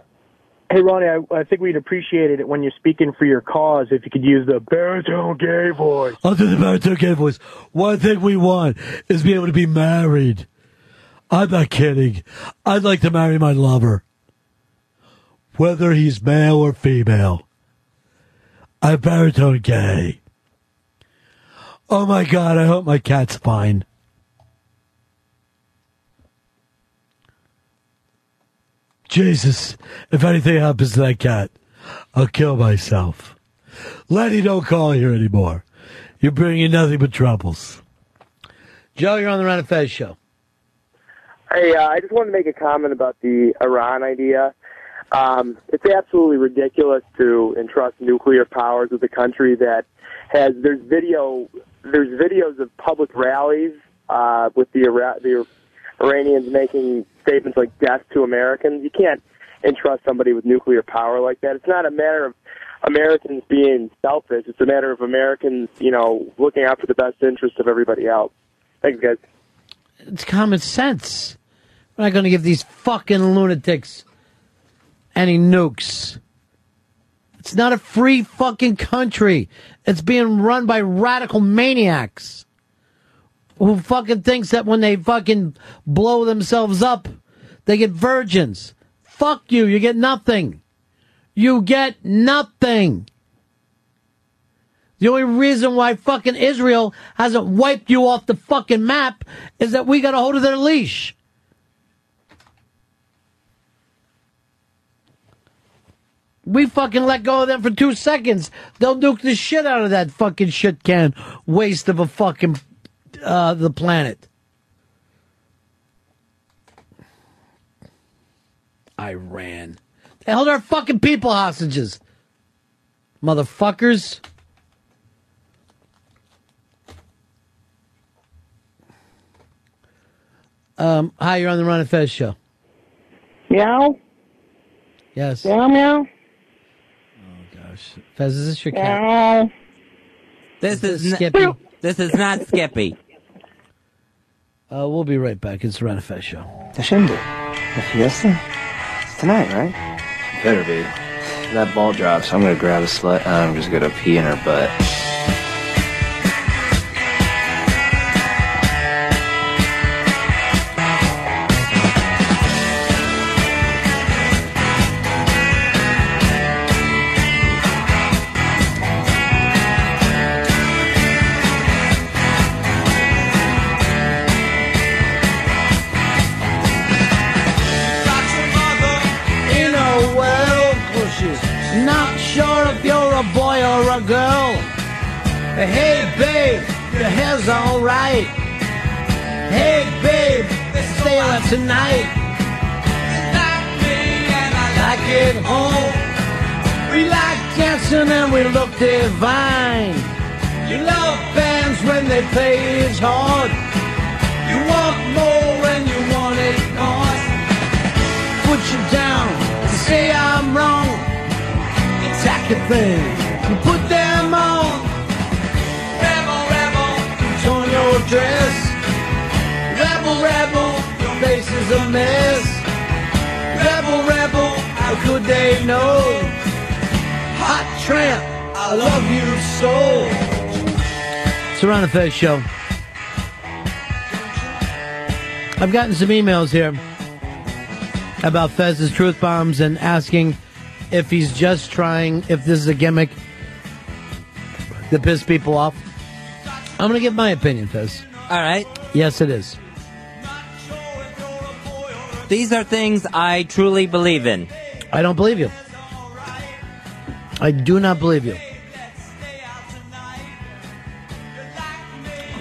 Hey, Ronnie, I, I think we'd appreciate it when you're speaking for your cause if you could use the baritone gay voice. I'll do the baritone gay voice. One thing we want is be able to be married. I'm not kidding. I'd like to marry my lover. Whether he's male or female. I'm baritone gay. Oh my god, I hope my cat's fine. Jesus, if anything happens to that cat, I'll kill myself. Lenny, don't call here anymore. You're bringing nothing but troubles. Joe, you're on the Ron and Fez show. Hey, uh, I just wanted to make a comment about the Iran idea. Um, it's absolutely ridiculous to entrust nuclear powers with a country that has there's video there's videos of public rallies uh, with the Ira- the Iranians making statements like "death to Americans." You can't entrust somebody with nuclear power like that. It's not a matter of Americans being selfish. It's a matter of Americans, you know, looking out for the best interest of everybody else. Thanks, guys. It's common sense. We're not going to give these fucking lunatics any nukes. It's not a free fucking country. It's being run by radical maniacs who fucking thinks that when they fucking blow themselves up, they get virgins. Fuck you. You get nothing. You get nothing. The only reason why fucking Israel hasn't wiped you off the fucking map is that we got a hold of their leash. We fucking let go of them for two seconds. They'll nuke the shit out of that fucking shit can waste of a fucking uh, the planet. Iran. They held our fucking people hostages. Motherfuckers. Um, hi, you're on the Ron and Fez show. Meow. Yes. Meow meow. Fez, is this your cat? Meow. This is n- Skippy. This is not Skippy. Uh, we'll be right back. It's the Ron and Fez show. The shindig. The fiesta? It's tonight, right? Better be. That ball drops. I'm gonna grab a slut and I'm just gonna pee in her butt. Hey babe, your hair's alright. Hey babe, stay out tonight. Like it home. We like dancing and we look divine. You love bands when they play it's hard. You want more and you want it gone. Put you down, say I'm wrong. Attack the thing. You put that dress. Rebel, rebel, your face is a mess. Rebel, rebel, how could they know? Hot tramp, I love you so. The Fez show. I've gotten some emails here about Fez's truth bombs and asking if he's just trying, if this is a gimmick to piss people off. I'm going to give my opinion, Fez. All right. Yes, it is. These are things I truly believe in. I don't believe you. I do not believe you.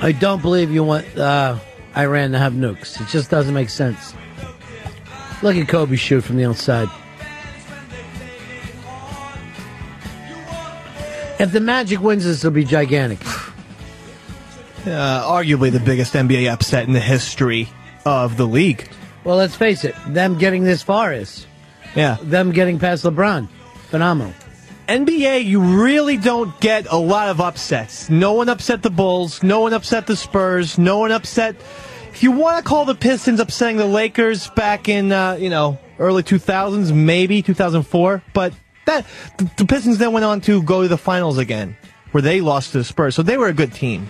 I don't believe you want uh, Iran to have nukes. It just doesn't make sense. Look at Kobe shoot from the outside. If the Magic wins, this will be gigantic. Uh, arguably the biggest NBA upset in the history of the league. Well, let's face it. Them getting this far is. Yeah. Them getting past LeBron. Phenomenal. NBA, you really don't get a lot of upsets. No one upset the Bulls. No one upset the Spurs. No one upset. If you want to call the Pistons upsetting the Lakers back in, uh, you know, early 2000s, maybe 2004, but that the, the Pistons then went on to go to the finals again, where they lost to the Spurs. So they were a good team.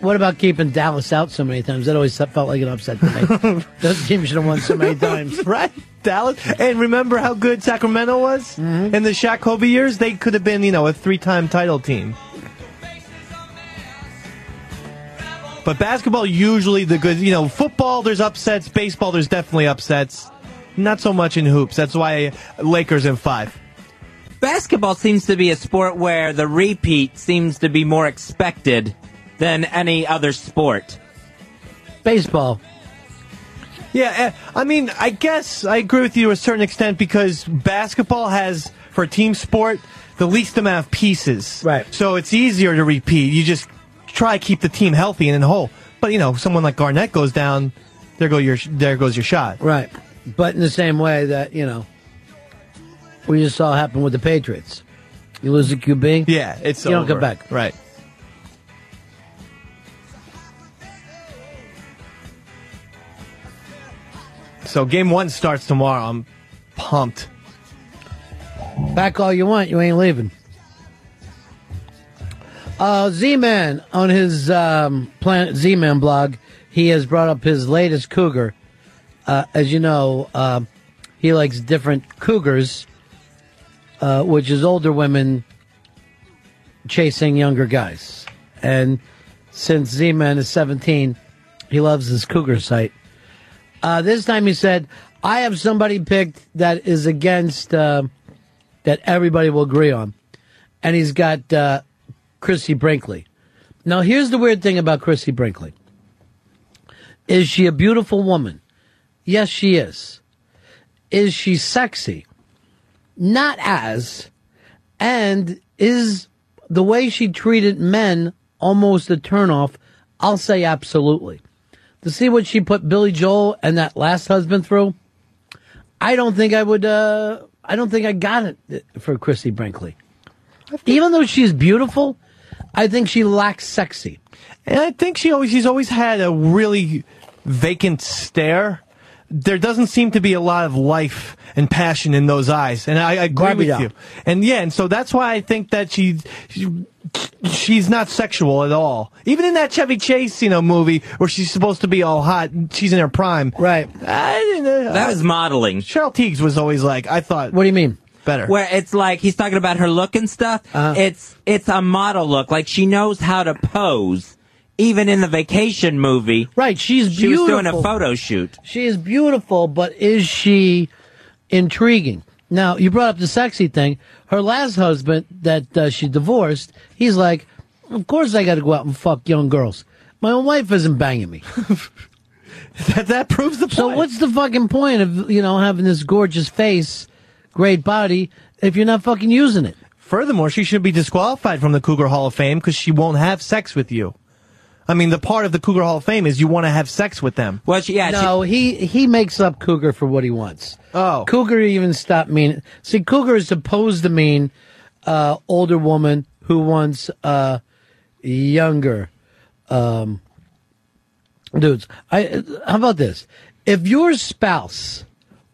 What about keeping Dallas out so many times? That always felt like an upset to me. Those teams should have won so many times. right? Dallas. And remember how good Sacramento was Mm-hmm. in the Shaq Kobe years? They could have been, you know, a three-time title team. But basketball usually the good, you know, football there's upsets, baseball there's definitely upsets. Not so much in hoops. That's why Lakers in 5. Basketball seems to be a sport where the repeat seems to be more expected than any other sport. Baseball. Yeah, eh, I mean, I guess I agree with you to a certain extent because basketball has, for a team sport, the least amount of pieces. Right. So it's easier to repeat. You just try to keep the team healthy and in the whole. But you know, someone like Garnett goes down, there go your there goes your shot. Right. But in the same way that, you know, we just saw happen with the Patriots. You lose the QB? Yeah, it's You don't come back. Right. So game one starts tomorrow. I'm pumped. Back all you want, you ain't leaving. Uh, Z-Man, on his um, Planet Z-Man blog, he has brought up his latest cougar. Uh, as you know, uh, he likes different cougars, uh, which is older women chasing younger guys. And since Z-Man is 17, he loves his cougar site. Uh, this time he said, I have somebody picked that is against, uh, that everybody will agree on. And he's got uh, Christie Brinkley. Now, here's the weird thing about Christie Brinkley. Is she a beautiful woman? Yes, she is. Is she sexy? Not as. And is the way she treated men almost a turnoff? I'll say absolutely. To see what she put Billy Joel and that last husband through, I don't think I would. Uh, I don't think I got it for Christie Brinkley. Even though she's beautiful, I think she lacks sexy. And I think she always she's always had a really vacant stare. There doesn't seem to be a lot of life and passion in those eyes, and I, I agree Barbie with doll. you. And yeah, and so that's why I think that she, she she's not sexual at all. Even in that Chevy Chase, you know, movie where she's supposed to be all hot, she's in her prime. Right. I didn't, uh, That was modeling. Cheryl Tiegs was always like, I thought. What do you mean? Better. Where it's like he's talking about her look and stuff. Uh-huh. It's it's a model look. Like she knows how to pose. Even in the vacation movie. Right, she's She was doing a photo shoot. She is beautiful, but is she intriguing? Now, you brought up the sexy thing. Her last husband that uh, she divorced, he's like, of course I got to go out and fuck young girls. My own wife isn't banging me. that, that proves the point. So what's the fucking point of, you know, having this gorgeous face, great body, if you're not fucking using it? Furthermore, she should be disqualified from the Cougar Hall of Fame because she won't have sex with you. I mean, the part of the Cougar Hall of Fame is you want to have sex with them. Well, she, yeah, no, he he makes up Cougar for what he wants. Oh, Cougar even stopped meaning. See, Cougar is supposed to mean uh, older woman who wants uh, younger um, dudes. I, how about this? If your spouse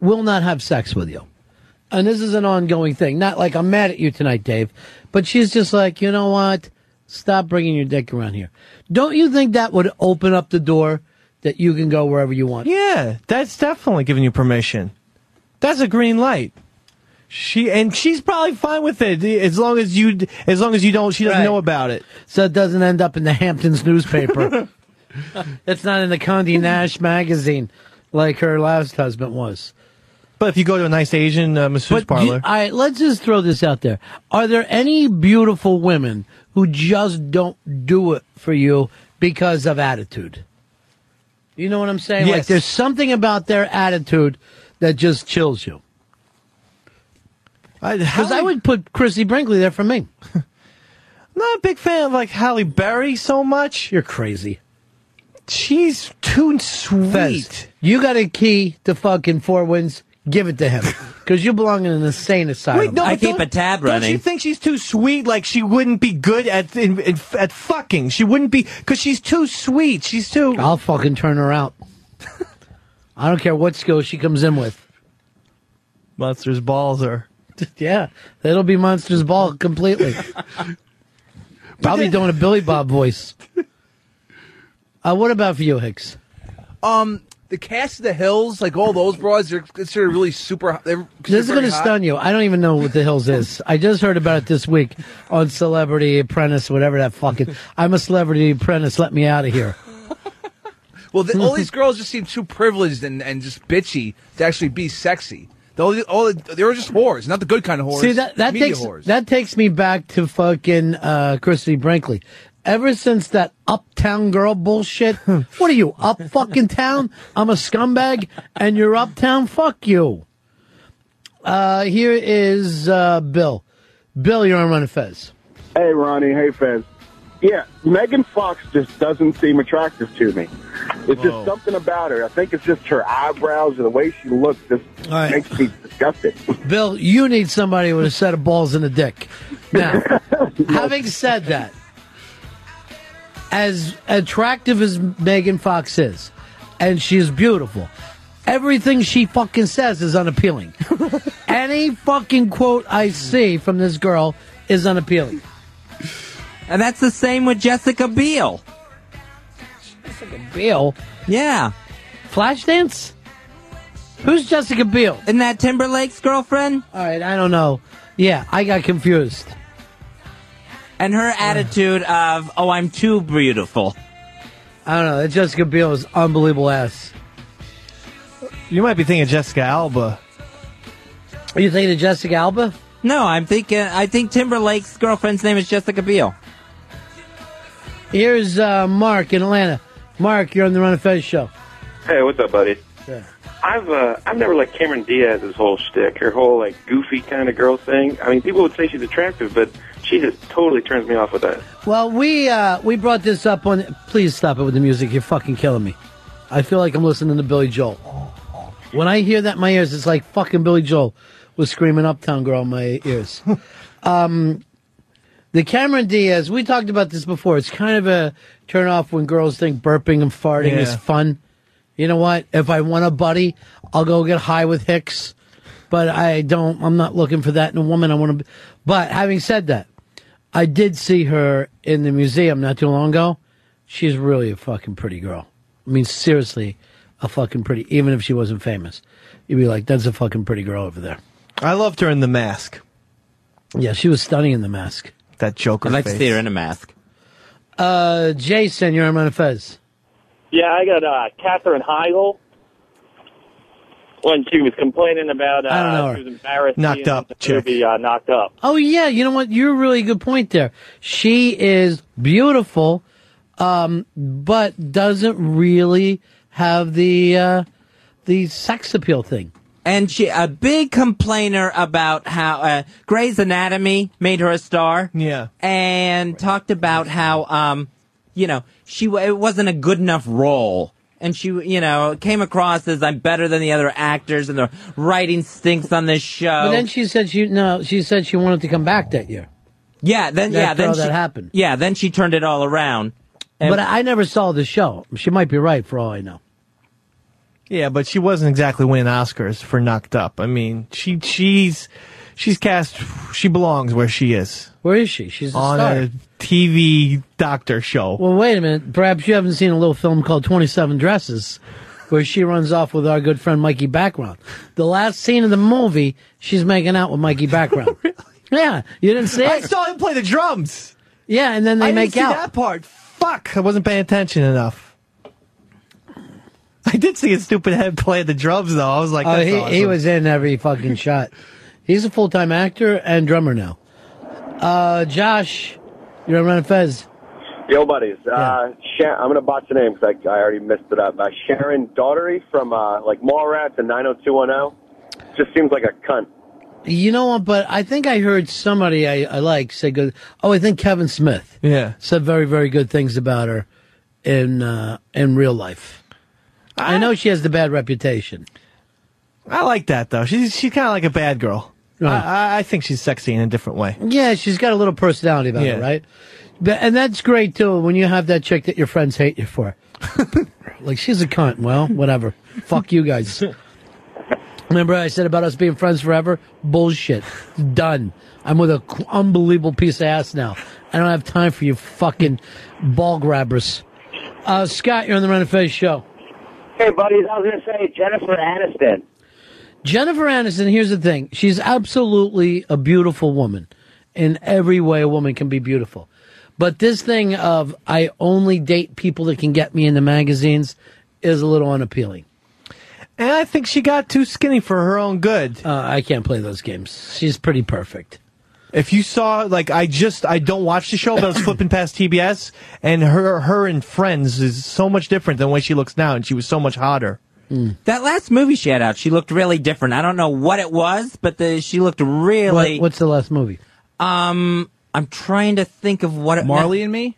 will not have sex with you, and this is an ongoing thing, not like I'm mad at you tonight, Dave, but she's just like, you know what? Stop bringing your dick around here. Don't you think that would open up the door that you can go wherever you want? Yeah, that's definitely giving you permission. That's a green light. She and she's probably fine with it as long as you as long as you don't she doesn't Right. know about it. So it doesn't end up in the Hamptons newspaper. it's not in the Condé Nast magazine like her last husband was. But if you go to a nice Asian uh, masseuse But parlor, you- all right, let's just throw this out there. Are there any beautiful women who just don't do it for you because of attitude? You know what I'm saying? Like Yes. there's something about their attitude that just chills you. Because I would put Christie Brinkley there for me. not a big fan of like Halle Berry so much. You're crazy. She's too sweet. Fez, you got a key to fucking Four Winds. Give it to him because you belong in an insane asylum. Wait, no, but don't- Don't you think she's too sweet? Like she wouldn't be good at in, in, at fucking. She wouldn't be because she's too sweet. She's too. I'll fucking turn her out. I don't care what skills she comes in with. Monsters balls are. yeah, that'll be Monsters Ball completely. Probably doing a Billy Bob voice. Uh, what about for you, Hicks? Um, the cast of the Hills, like all those broads, they're considered really super. They're This is going to stun you. I don't even know what the Hills is. I just heard about it this week on Celebrity Apprentice, whatever that fucking. I'm a Celebrity Apprentice. Let me out of here. Well, the, all these girls just seem too privileged and, and just bitchy to actually be sexy. All, all, the- they were just whores, not the good kind of whores. See that that takes whores. that takes me back to fucking uh, Christie Brinkley. Ever since that uptown girl bullshit, what are you up fucking town? I'm a scumbag, and you're uptown. Fuck you. Uh, here is uh, Bill. Bill, you're on Ron Fez. Hey, Ronnie. Hey, Fez. Yeah, Megan Fox just doesn't seem attractive to me. It's Whoa. just something about her. I think it's just her eyebrows or the way she looks just All right. makes me disgusted. Bill, you need somebody with a set of balls and a dick. Now, having said that, as attractive as Megan Fox is, and she's beautiful, everything she fucking says is unappealing. Any fucking quote I see from this girl is unappealing. And that's the same with Jessica Biel. Jessica Biel? Yeah. Flashdance? Who's Jessica Biel? Isn't that Timberlake's girlfriend? All right, I don't know. Yeah, I got confused. And her attitude of, oh, I'm too beautiful. I don't know. That Jessica Biel is unbelievable ass. You might be thinking Jessica Alba. Are you thinking of Jessica Alba? No, I'm thinking, I think Timberlake's girlfriend's name is Jessica Biel. Here's uh, Mark in Atlanta. Mark, you're on the Ron of Fez show. Hey, what's up, buddy? Yeah. I've uh, I've never liked Cameron Diaz's whole shtick, her whole like goofy kind of girl thing. I mean, people would say she's attractive, but she just totally turns me off with that. Well, we uh, we brought this up on. Please stop it with the music. You're fucking killing me. I feel like I'm listening to Billy Joel. When I hear that in my ears, it's like fucking Billy Joel was screaming "Uptown Girl" in my ears. um, the Cameron Diaz. We talked about this before. It's kind of a turn off when girls think burping and farting is fun. You know what? If I want a buddy, I'll go get high with Hicks. But I don't. I'm not looking for that in a woman. I want to. But having said that, I did see her in the museum not too long ago. She's really a fucking pretty girl. I mean, seriously, a fucking pretty. Even if she wasn't famous, you'd be like, "That's a fucking pretty girl over there." I loved her in The Mask. Yeah, she was stunning in the mask. That Joker. I'd like to see her in a mask. Uh, Jason, you're on Ron of Fez. Yeah, I got uh, Katherine Heigl. When she was complaining about, uh, I don't know her. she was embarrassed Knocked up in the chick. movie, uh, knocked up. Oh yeah, you know what? You're a really good point there. She is beautiful, um, but doesn't really have the uh, the sex appeal thing. And she, a big complainer about how uh, Grey's Anatomy made her a star. Yeah. And talked about how, um, you know, she it wasn't a good enough role And she, you know, came across as I'm better than the other actors, and the writing stinks on this show. But then she said she no. She said she wanted to come back that year. yeah, then After yeah, then all she, that happened. Yeah, then she turned it all around. And- but I never saw the show. She might be right for all I know. Yeah, but she wasn't exactly winning Oscars for Knocked Up. I mean, she she's she's cast. She belongs where she is. Where is she? She's a on star. a TV doctor show. Well, wait a minute. Perhaps you haven't seen a little film called Twenty Seven Dresses, where she runs off with our good friend Mikey Background. The last scene of the movie, she's making out with Mikey Background. really? Yeah, you didn't see it. I saw him play the drums. Yeah, and then they I make didn't see out. that part. Fuck, I wasn't paying attention enough. I did see his stupid head play the drums though. I was like, Oh, he, awesome. he was in every fucking shot. He's a full time actor and drummer now. Uh, Josh, you're on Ron Fez. Yo, buddies. Uh, Sha- I'm going to botch the name because I, I already messed it up. Uh, Sharon Daughtery from uh, like Mallrats and 90210. Just seems like a cunt. You know what? But I think I heard somebody I, I like say good. Oh, I think Kevin Smith. Yeah. said very very good things about her in uh, in real life. I, know she has the bad reputation. I like that though. She's she's kind of like a bad girl. I, I, I think she's sexy in a different way. Yeah, she's got a little personality about Yeah. her, right? But, and that's great too when you have that chick that your friends hate you for. like she's a cunt. Well, whatever. Fuck you guys. Remember I said about us being friends forever? Bullshit. Done. I'm with a c- unbelievable piece of ass now. I don't have time for you fucking ball grabbers. Uh, Scott, you're on the Ron and Fez show. Hey, buddies, I was going to say Jennifer Aniston. Jennifer Aniston, here's the thing. She's absolutely a beautiful woman. In every way a woman can be beautiful. But this thing of I only date people that can get me in the magazines is a little unappealing. And I think she got too skinny for her own good. Uh, I can't play those games. She's pretty perfect. If you saw, like, I just, I don't watch the show, but I was flipping past TBS, and her, her and Friends is so much different than the way she looks now, and she was so much hotter. That last movie she had out, she looked really different. I don't know what it was, but the, she looked really. What, what's the last movie? Um, I'm trying to think of what it. Marley and Me.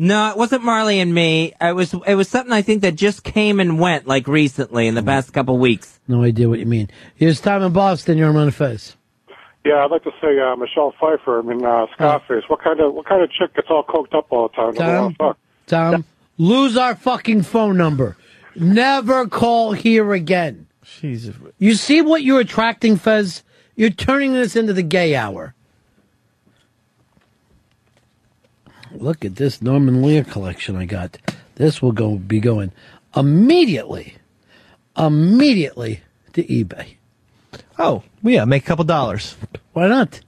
No, it wasn't Marley and Me. It was. It was something I think that just came and went like recently in the past couple weeks. No idea what you mean. Here's Tom in Boston. You're on Ron and Fez. Yeah, I'd like to say uh, Michelle Pfeiffer. I mean uh, Scarface. What kind of what kind of chick gets all coked up all the time? Doesn't Tom? Tom, lose our fucking phone number. Never call here again. Jesus. You see what you're attracting, Fez? You're turning this into the gay hour. Look at this Norman Lear collection I got. This will go be going immediately, immediately to eBay. Oh, yeah, make a couple dollars. Why not?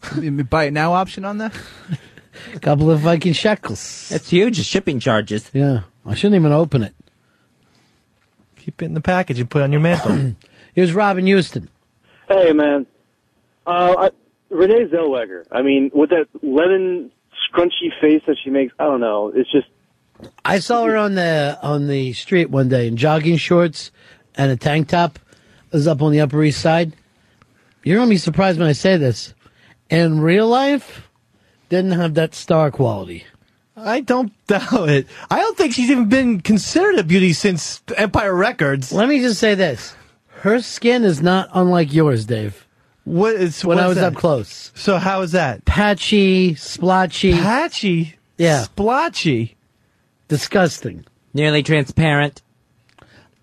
Buy it now option on that? A couple of fucking shekels. It's huge. Shipping charges. Yeah, I shouldn't even open it. Keep it in the package and put it on your mantle. Here's Robin Houston. Hey, man. Uh, I, Renee Zellweger. I mean, with that lemon scrunchy face that she makes, I don't know. It's just I saw her on the on the street one day in jogging shorts and a tank top. I was up on the Upper East Side. You're gonna be surprised when I say this. In real life, didn't have that star quality. I don't doubt it. I don't think she's even been considered a beauty since Empire Records. Let me just say this: her skin is not unlike yours, Dave. What is when what I was that? up close? So how is that? Patchy, splotchy, patchy, yeah, splotchy, disgusting, nearly transparent.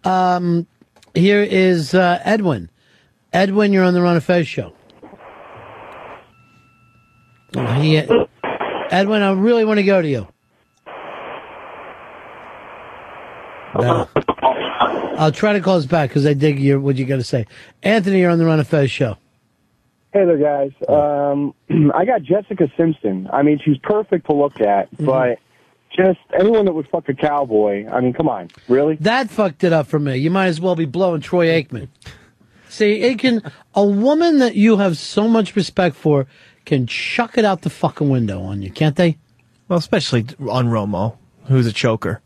Um, here is uh, Edwin. Edwin, you're on the Ron and Fez show. Oh, he, Edwin, I really want to go to you. No. I'll try to call us back because I dig your what you got to say. Anthony, you're on the Ron and Fez show. Hey there, guys. Um, I got Jessica Simpson. I mean, she's perfect to look at, Mm-hmm. but just anyone that would fuck a cowboy. I mean, come on, really? That fucked it up for me. You might as well be blowing Troy Aikman. See, it can a woman that you have so much respect for can chuck it out the fucking window on you, can't they? Well, especially on Romo, who's a choker.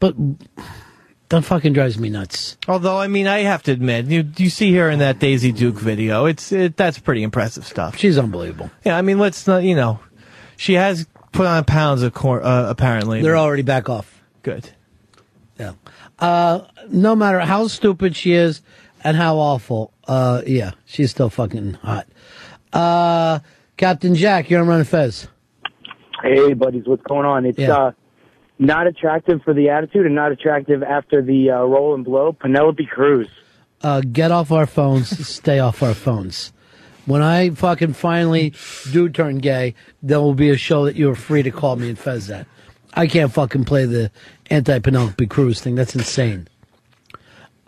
But that fucking drives me nuts. Although, I mean, I have to admit, you you see her in that Daisy Duke video. It's it, that's pretty impressive stuff. She's unbelievable. Yeah, I mean, let's not, you know, she has put on pounds of cor- uh, apparently. They're already back off. Good. Yeah. Uh, no matter how stupid she is and how awful, uh, yeah, she's still fucking hot. Uh, Captain Jack, you're on Ron Fez. Hey, buddies, what's going on? It's Yeah. uh, not attractive for the attitude and not attractive after the uh, roll and blow. Penelope Cruz. Uh, get off our phones, stay off our phones. When I fucking finally do turn gay, there will be a show that you're free to call me and Fez that. I can't fucking play the anti Penelope Cruz thing. That's insane.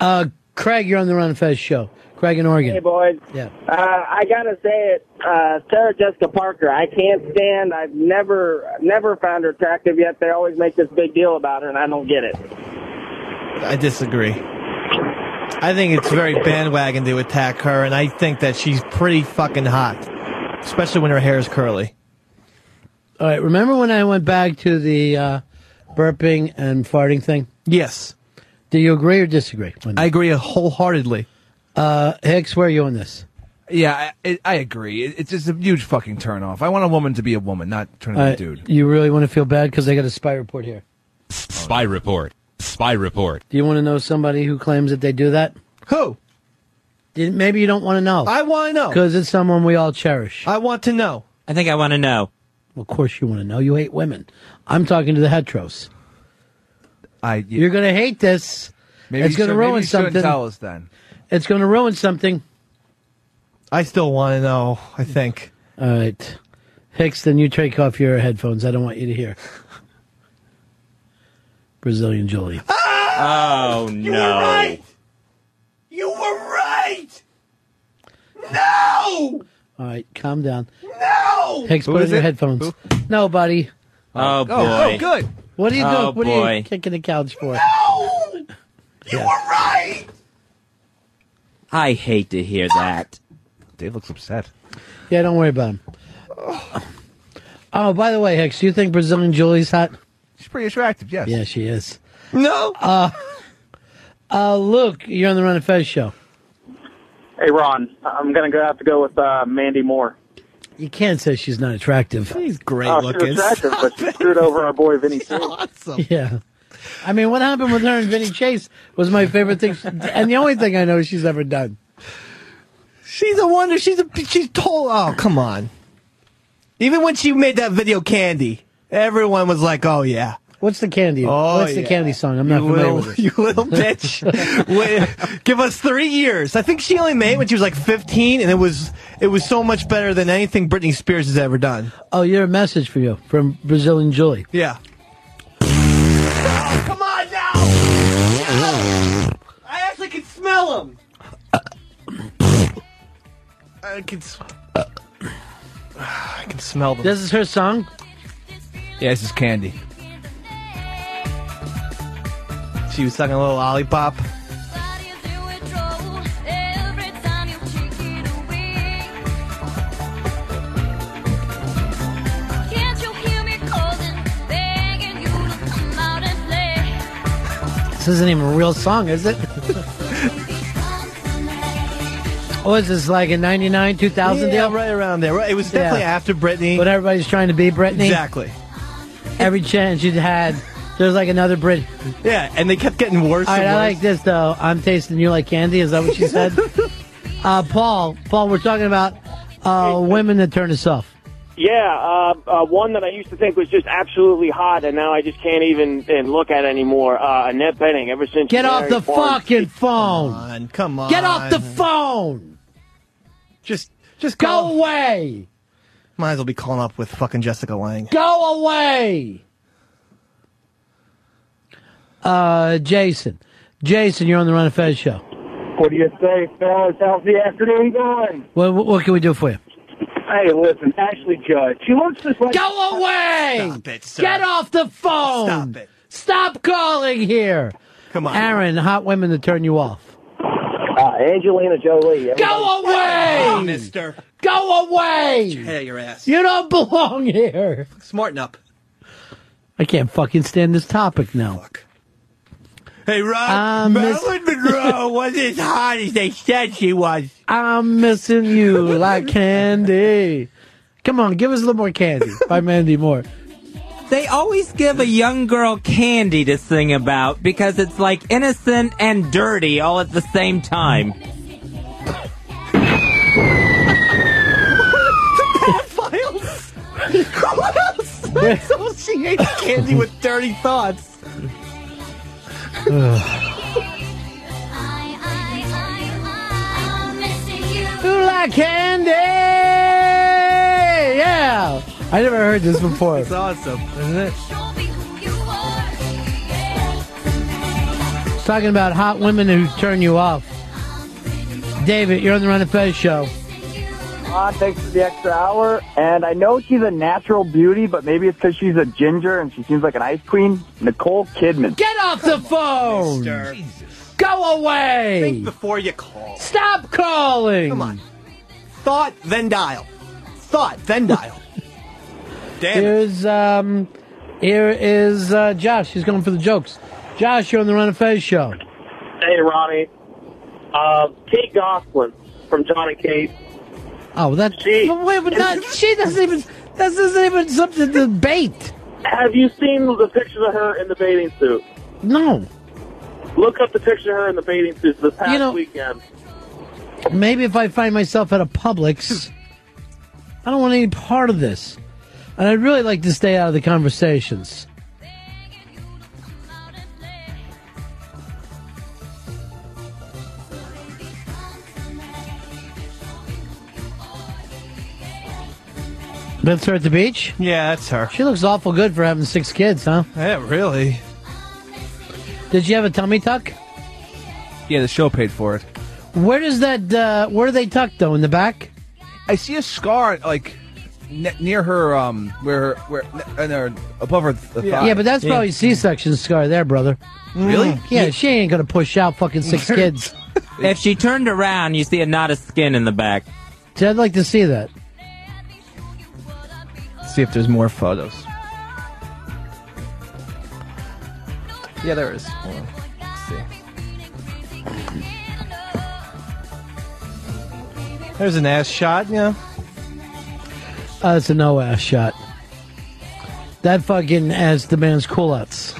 Uh, Craig, you're on the Ron Fez show. Craig in Oregon. Hey, boys. Yeah. Uh, I gotta say it, uh, Sarah Jessica Parker. I can't stand. I've never, never found her attractive yet. They always make this big deal about her, and I don't get it. I disagree. I think it's very bandwagon to attack her, and I think that she's pretty fucking hot, especially when her hair is curly. All right. Remember when I went back to the uh, burping and farting thing? Yes. Do you agree or disagree? I agree wholeheartedly. Uh, Hicks, where are you on this? Yeah, I, I- I agree. It- It's just a huge fucking turnoff. I want a woman to be a woman, not turn Uh, into a dude. You really want to feel bad because I got a spy report here. Spy report. Spy report. Do you want to know somebody who claims that they do that? Who? Maybe you don't want to know. I want to know. Because it's someone we all cherish. I want to know. I think I want to know. Of course you want to know. You hate women. I'm talking to the heteros. I, You're going to hate this. Maybe it's going to should- maybe ruin you something. tell us then. It's going to ruin something. I still want to know. I think. All right. Hicks, then you take off your headphones. I don't want you to hear. Brazilian Julie. Ah! Oh no! You were right. You were right. No. All right, calm down. No. Hicks, Who put is in your it? headphones. No, buddy. Oh, oh boy! oh, good. What are you Oh, doing? What are you kicking the couch for? No. You were right. I hate to hear that. Dave looks upset. Yeah, don't worry about him. Oh, by the way, Hicks, do you think Brazilian Julie's hot? She's pretty attractive, yes. Yeah, she is. No. Uh, uh, Luke, you're on the Ron of Fez show. Hey, Ron, I'm going to have to go with uh, Mandy Moore. You can't say she's not attractive. She's great oh, she's attractive, but she screwed over our boy Vinny Chase. awesome. Yeah. I mean, what happened with her and Vinny Chase was my favorite thing, and the only thing I know she's ever done. She's a wonder. She's a she's tall. Oh, come on. Even when she made that video Candy, everyone was like, "Oh yeah." What's the candy? Oh, What's the candy song? I'm not you familiar little, with it. You little bitch. Wait, give us three years. I think she only made it when she was like 15, and it was it was so much better than anything Britney Spears has ever done. Oh, you're a message for you from Brazilian Julie. Yeah. Oh, come on now. I actually can smell them. I can. I can smell them. This is her song. Yeah, this is Candy. She was sucking a little lollipop. This isn't even a real song, is it? Was this like a 99, 2000 Yeah, deal? right around there. It was definitely Yeah. after Britney. When everybody's trying to be Britney? Exactly. Every chance you'd had, there's like another Brit. Yeah, and they kept getting worse. All right, and I worse. like this though. I'm tasting you like candy. Is that what she said? uh, Paul, Paul, we're talking about uh, women that turn us off. Yeah, uh, uh, one that I used to think was just absolutely hot, and now I just can't even and look at anymore. Uh, Annette Bening. Ever since Get off the Barnes- fucking phone. Come on, come on. Get off the phone. Just, just Go call- away. Might as well be calling up with fucking Jessica Lange. Go away. Uh, Jason, Jason, you're on the Ron of Fez show. What do you say, fellas? How's the afternoon going? What, what, what can we do for you? Hey, listen, Ashley Judd. She looks just like. Go away! Stop it, sir. Get off the phone! Stop it. Stop calling here! Come on. Aaron, hot women to turn you off. Uh, Angelina Jolie. Go away! mister. Go away! Hey, your ass. You don't belong here! Smarten up. I can't fucking stand this topic now. Hey, Ron. Um, Miss- Marilyn Monroe wasn't as hot as they said she was. I'm missing you like candy. Come on, give us a little more candy by Mandy Moore. They always give a young girl candy to sing about because it's like innocent and dirty all at the same time. Pedophiles. Who else associates candy with dirty thoughts? Who like candy? Yeah. I never heard this before. It's awesome, isn't it? It's talking about hot women who turn you off. David, you're on the Ron of Fez show. Ron, thanks for the extra hour. And I know she's a natural beauty, but maybe it's because she's a ginger and she seems like an ice queen. Nicole Kidman. Get off the phone! Go away! Think before you call. Stop calling! Come on. Thought, then dial. Thought, then dial. Damn it. Here's um, here is uh, Josh. He's going for the jokes. Josh, you're on the Ron of Fez show. Hey, Ronnie. Uh, Kate Gosselin from John and Kate. Oh, that. She, wait, but not, she doesn't even. This isn't even something to debate. Have you seen the pictures of her in the bathing suit? No. Look up the picture of her in the bathing suit this past You know- weekend. Maybe if I find myself at a Publix, I don't want any part of this, and I'd really like to stay out of the conversations. That's her at the beach? Yeah, that's her. She looks awful good for having six kids, huh? Yeah, really. Did you have a tummy tuck? Yeah, the show paid for it. Where does that, uh, where are they tucked though? In the back? I see a scar like ne- near her, um, where her, where and her above her. th- Yeah, thigh. but that's probably C-section scar there, brother. Really? Yeah, she ain't gonna push out fucking six kids. If she turned around, you see a knot of skin in the back. See, I'd like to see that. See if there's more photos. Yeah, there is. Hold on. Let's see. There's an ass shot, yeah. Uh, it's a no ass shot. That fucking adds the man's culottes.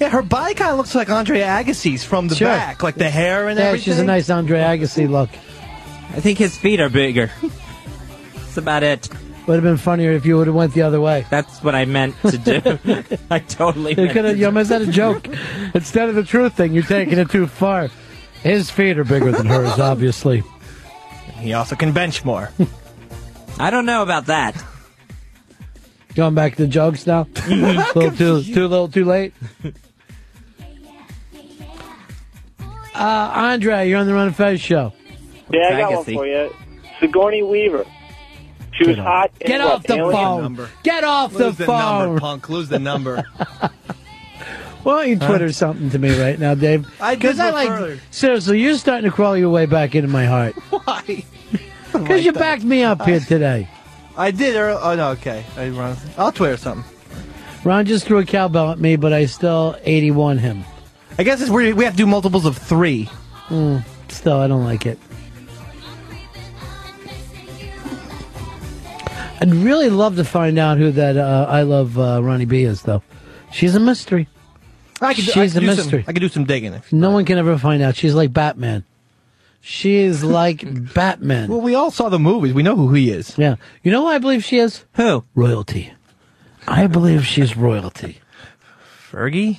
Yeah, her body kind of looks like Andre Agassi's from the Sure. back, like the hair and everything. yeah, everything. she's a nice Andre Agassi look. I think his feet are bigger. That's about it. Would have been funnier if you would have went the other way. That's what I meant to do. I totally You meant could have. to You almost had a joke. Instead of the truth thing, you're taking it too far. His feet are bigger than hers, obviously. He also can bench more. I don't know about that. Going back to the jokes now. little too, too little, too late. Uh, Andre, you're on the Ron of Fez show. Yeah, I got one for you. Sigourney Weaver. She was hot. in Get what, off the phone. Get off Lose the the phone. number, punk. Lose the number. Why don't you Twitter something to me right now, Dave? I did Because I look like earlier. seriously, you're starting to crawl your way back into my heart. Why? Because you backed me up here today. I did. Oh no, okay. I run. I'll Twitter something. Ron just threw a cowbell at me, but I still 81 him. I guess it's we we have to do multiples of three. Mm, still, I don't like it. I'd really love to find out who that uh, I love uh, Ronnie B is, though. She's a mystery. I could, do- I She's could a do some- mystery. I could do some digging. No one can ever find out. She's like Batman. She is like Batman. Well, we all saw the movies. We know who he is. Yeah. You know who I believe she is? Who? Royalty. I believe she's royalty. Fergie.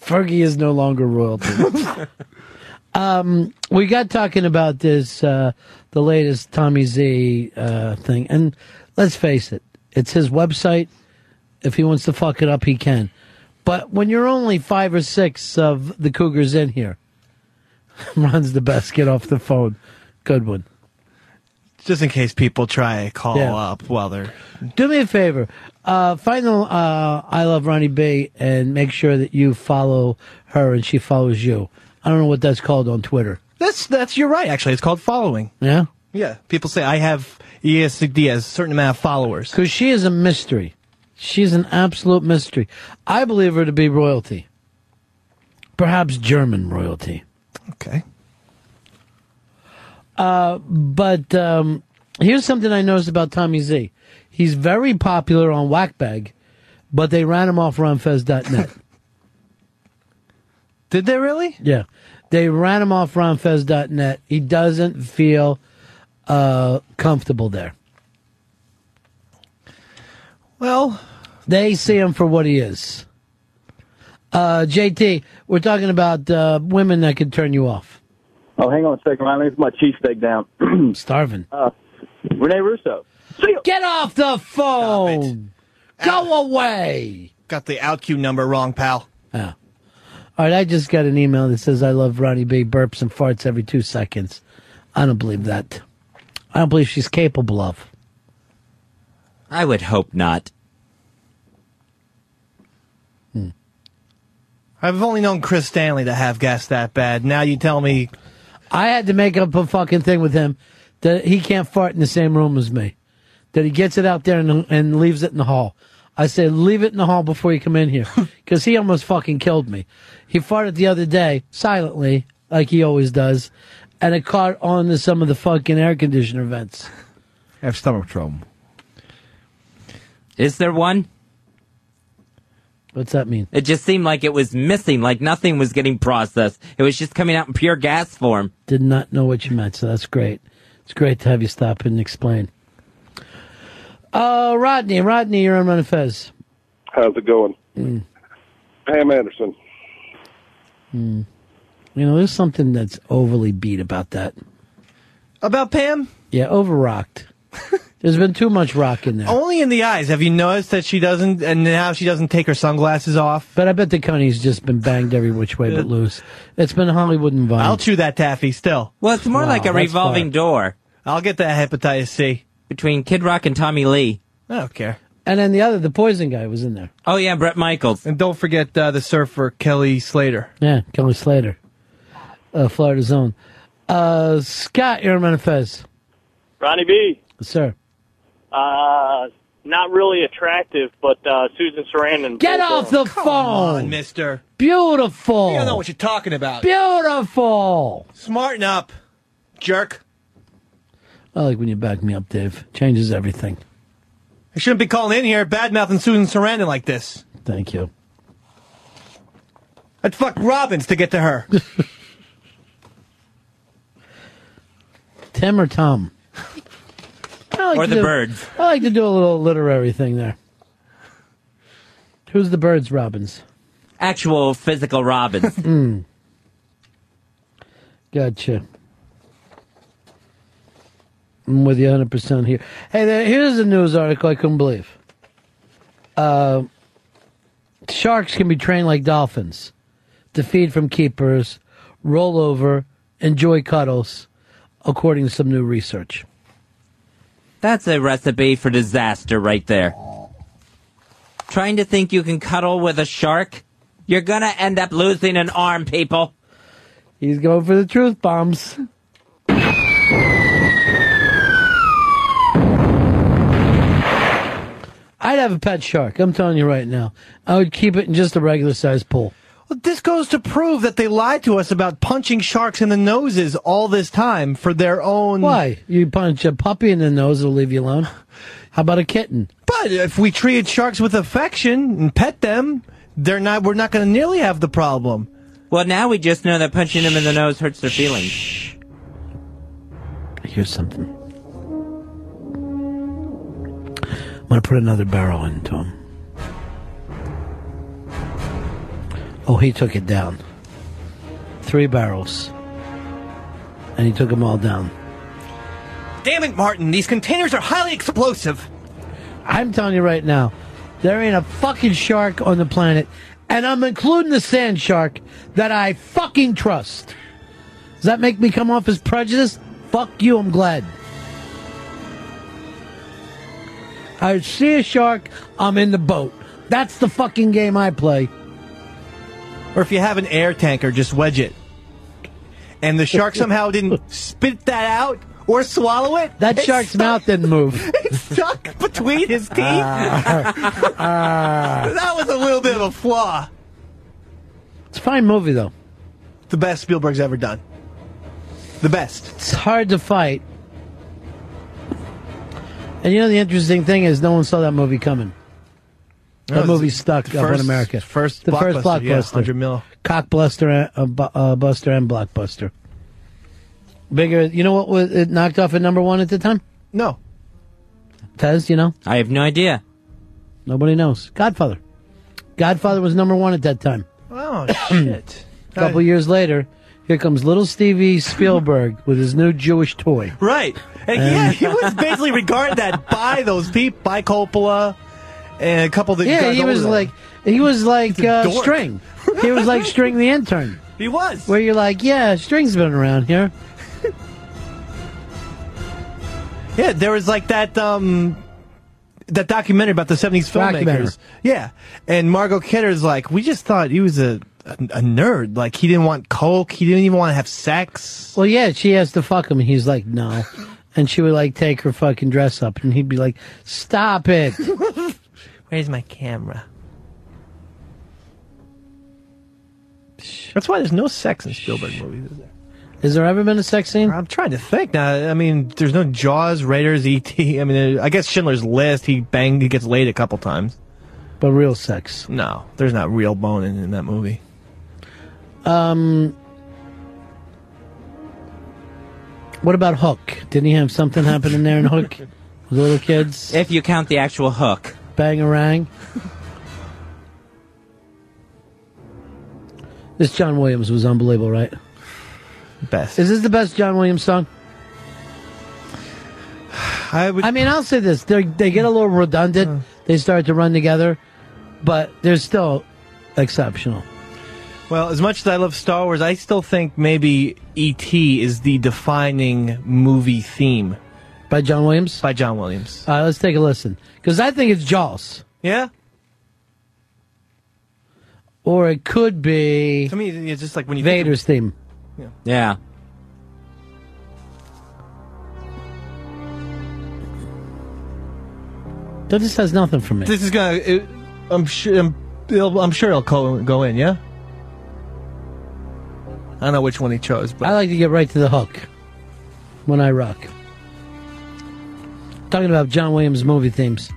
Fergie is no longer royalty. um, we got talking about this, uh, the latest Tommy Z uh, thing, and let's face it, it's his website. If he wants to fuck it up, he can. But when you're only five or six of the Cougars in here, Ron's the best. Get off the phone. Good one. Just in case people try to call Yeah. up while they're. Do me a favor. Uh, find the uh, I Love Ronnie B and make sure that you follow her and she follows you. I don't know what that's called on Twitter. That's that's you're right. Actually, it's called following. Yeah? Yeah. People say I have ESD has a certain amount of followers. Because she is a mystery. She's an absolute mystery. I believe her to be royalty. Perhaps German royalty. Okay. Uh, but um, here's something I noticed about Tommy Z. He's very popular on Whackbag, but they ran him off ronfez.net. Did they really? Yeah. They ran him off ronfez.net. He doesn't feel uh, comfortable there. Well, they see him for what he is. Uh, JT, we're talking about uh, women that can turn you off. Oh, hang on a second, Ryan. Let me put my cheesesteak down. Starving. Uh, Renee Russo. Get off the phone. Go away. Got the out cue number wrong, pal. Yeah. All right, I just got an email that says I love Ronnie B. Burps and farts every two seconds. I don't believe that. I don't believe she's capable of. I would hope not. Hmm. I've only known Chris Stanley to have gas that bad. Now you tell me. I had to make up a fucking thing with him that he can't fart in the same room as me. That he gets it out there and, and leaves it in the hall. I said, leave it in the hall before you come in here. Because he almost fucking killed me. He farted the other day, silently, like he always does, and it caught on to some of the fucking air conditioner vents. I have stomach trouble. Is there one? What's that mean? It just seemed like it was missing, like nothing was getting processed. It was just coming out in pure gas form. Did not know what you meant, so that's great. It's great to have you stop and explain. Uh, Rodney, Rodney, you're on Ron Fez. How's it going? Mm. Pam Anderson. Mm. You know, there's something that's overly beat about that. About Pam? Yeah, over rocked. There's been too much rock in there. Only in the eyes. Have you noticed that she doesn't, and now she doesn't take her sunglasses off? But I bet the cunny's just been banged every which way but loose. It's been Hollywood and Vine. I'll chew that taffy still. Well, it's more Wow, like a revolving far. door. I'll get that hepatitis C. Between Kid Rock and Tommy Lee. I don't care. And then the other, the poison guy was in there. Oh, yeah, Bret Michaels. And don't forget uh, the surfer Kelly Slater. Yeah, Kelly Slater. Uh, Florida Zone. Uh, Scott, you're on Fez. Ronnie B. Sir. Uh, not really attractive, but uh, Susan Sarandon. Get off are. the phone! mister. Beautiful. You don't know what you're talking about. Beautiful. Smarten up, jerk. I like when you back me up, Dave. Changes everything. I shouldn't be calling in here bad mouthing Susan Sarandon like this. Thank you. I'd fuck Robbins to get to her. Tim or Tom? I like Or to the do- birds. I like to do a little literary thing there. Who's the birds, Robbins? Actual physical robins. Mm. Gotcha. I'm with you 100% here. Hey, there, here's a news article I couldn't believe. Uh, sharks can be trained like dolphins to feed from keepers, roll over, enjoy cuddles, according to some new research. That's a recipe for disaster right there. Trying to think you can cuddle with a shark? You're gonna end up losing an arm, people. He's going for the truth bombs. I'd have a pet shark. I'm telling you right now. I would keep it in just a regular sized pool. Well, this goes to prove that they lied to us about punching sharks in the noses all this time for their own. Why? You punch a puppy in the nose, it'll leave you alone. How about a kitten? But if we treated sharks with affection and pet them, they're not. We're not going to nearly have the problem. Well, now we just know that punching them in the nose hurts their feelings. Here's something. I'm going to put another barrel into him. Oh, he took it down. Three barrels. And he took them all down. Damn it, Martin! These containers are highly explosive. I'm telling you right now, there ain't a fucking shark on the planet, and I'm including the sand shark that I fucking trust. Does that make me come off as prejudiced? Fuck you, I'm glad. I see a shark, I'm in the boat. That's the fucking game I play. Or if you have an air tanker, just wedge it. And the shark somehow didn't spit that out or swallow it. That It's shark's stuck- mouth didn't move. It's stuck between his teeth. Ah. that was a little bit of a flaw. It's a fine movie, though. The best Spielberg's ever done. The best. It's hard to fight And you know the interesting thing is, no one saw that movie coming. No, That it's movie the stuck up in America. first the first blockbuster, yeah, 100 mil. cockbuster, and- uh, uh, buster, and blockbuster. Bigger. You know what was it knocked off at number one at the time? No. Tez, you know? I have no idea. Nobody knows. Godfather. Godfather was number one at that time. Oh shit. A couple years later, here comes little Stevie Spielberg with his new Jewish toy. Right. And And- yeah, he was basically regarded that by those people, by Coppola, and a couple of the Yeah, he was like he was like uh. String. He was like String the intern. He was. Where you're like, yeah, String's been around here. Yeah, there was like that um that documentary about the seventies filmmakers. Yeah, and Margot Kidder's like, we just thought he was a, a a nerd. Like he didn't want coke. He didn't even want to have sex. Well, yeah, she has to fuck him, and he's like, no. And she would like take her fucking dress up, and he'd be like, stop it. Where's my camera? That's why there's no sex in Spielberg movies. Is there? Has there ever been a sex scene? I'm trying to think now. I mean, there's no Jaws, Raiders, E.T. I mean, uh, I guess Schindler's List. He banged, he gets laid a couple times. But real sex. No, there's not real bone in, in that movie. Um, what about Hook? Didn't he have something happen in there in Hook? With the little kids? If you count the actual hook. Bangarang. This John Williams was unbelievable, right? Best. Is this the best John Williams song? I would. I mean, I'll say this: they they get a little redundant. They start to run together, but they're still exceptional. Well, as much as I love Star Wars, I still think maybe E.T. is the defining movie theme. By John Williams? By John Williams. All right, let's take a listen because I think it's Jaws, Yeah? or it could be To me, it's just like when you think of- Vader's theme. Yeah. That just has nothing for me. This is gonna. It, I'm sure. I'm, it'll, I'm sure it'll go, go in. Yeah. I don't know which one he chose, but I like to get right to the hook when I rock. Talking about John Williams movie themes.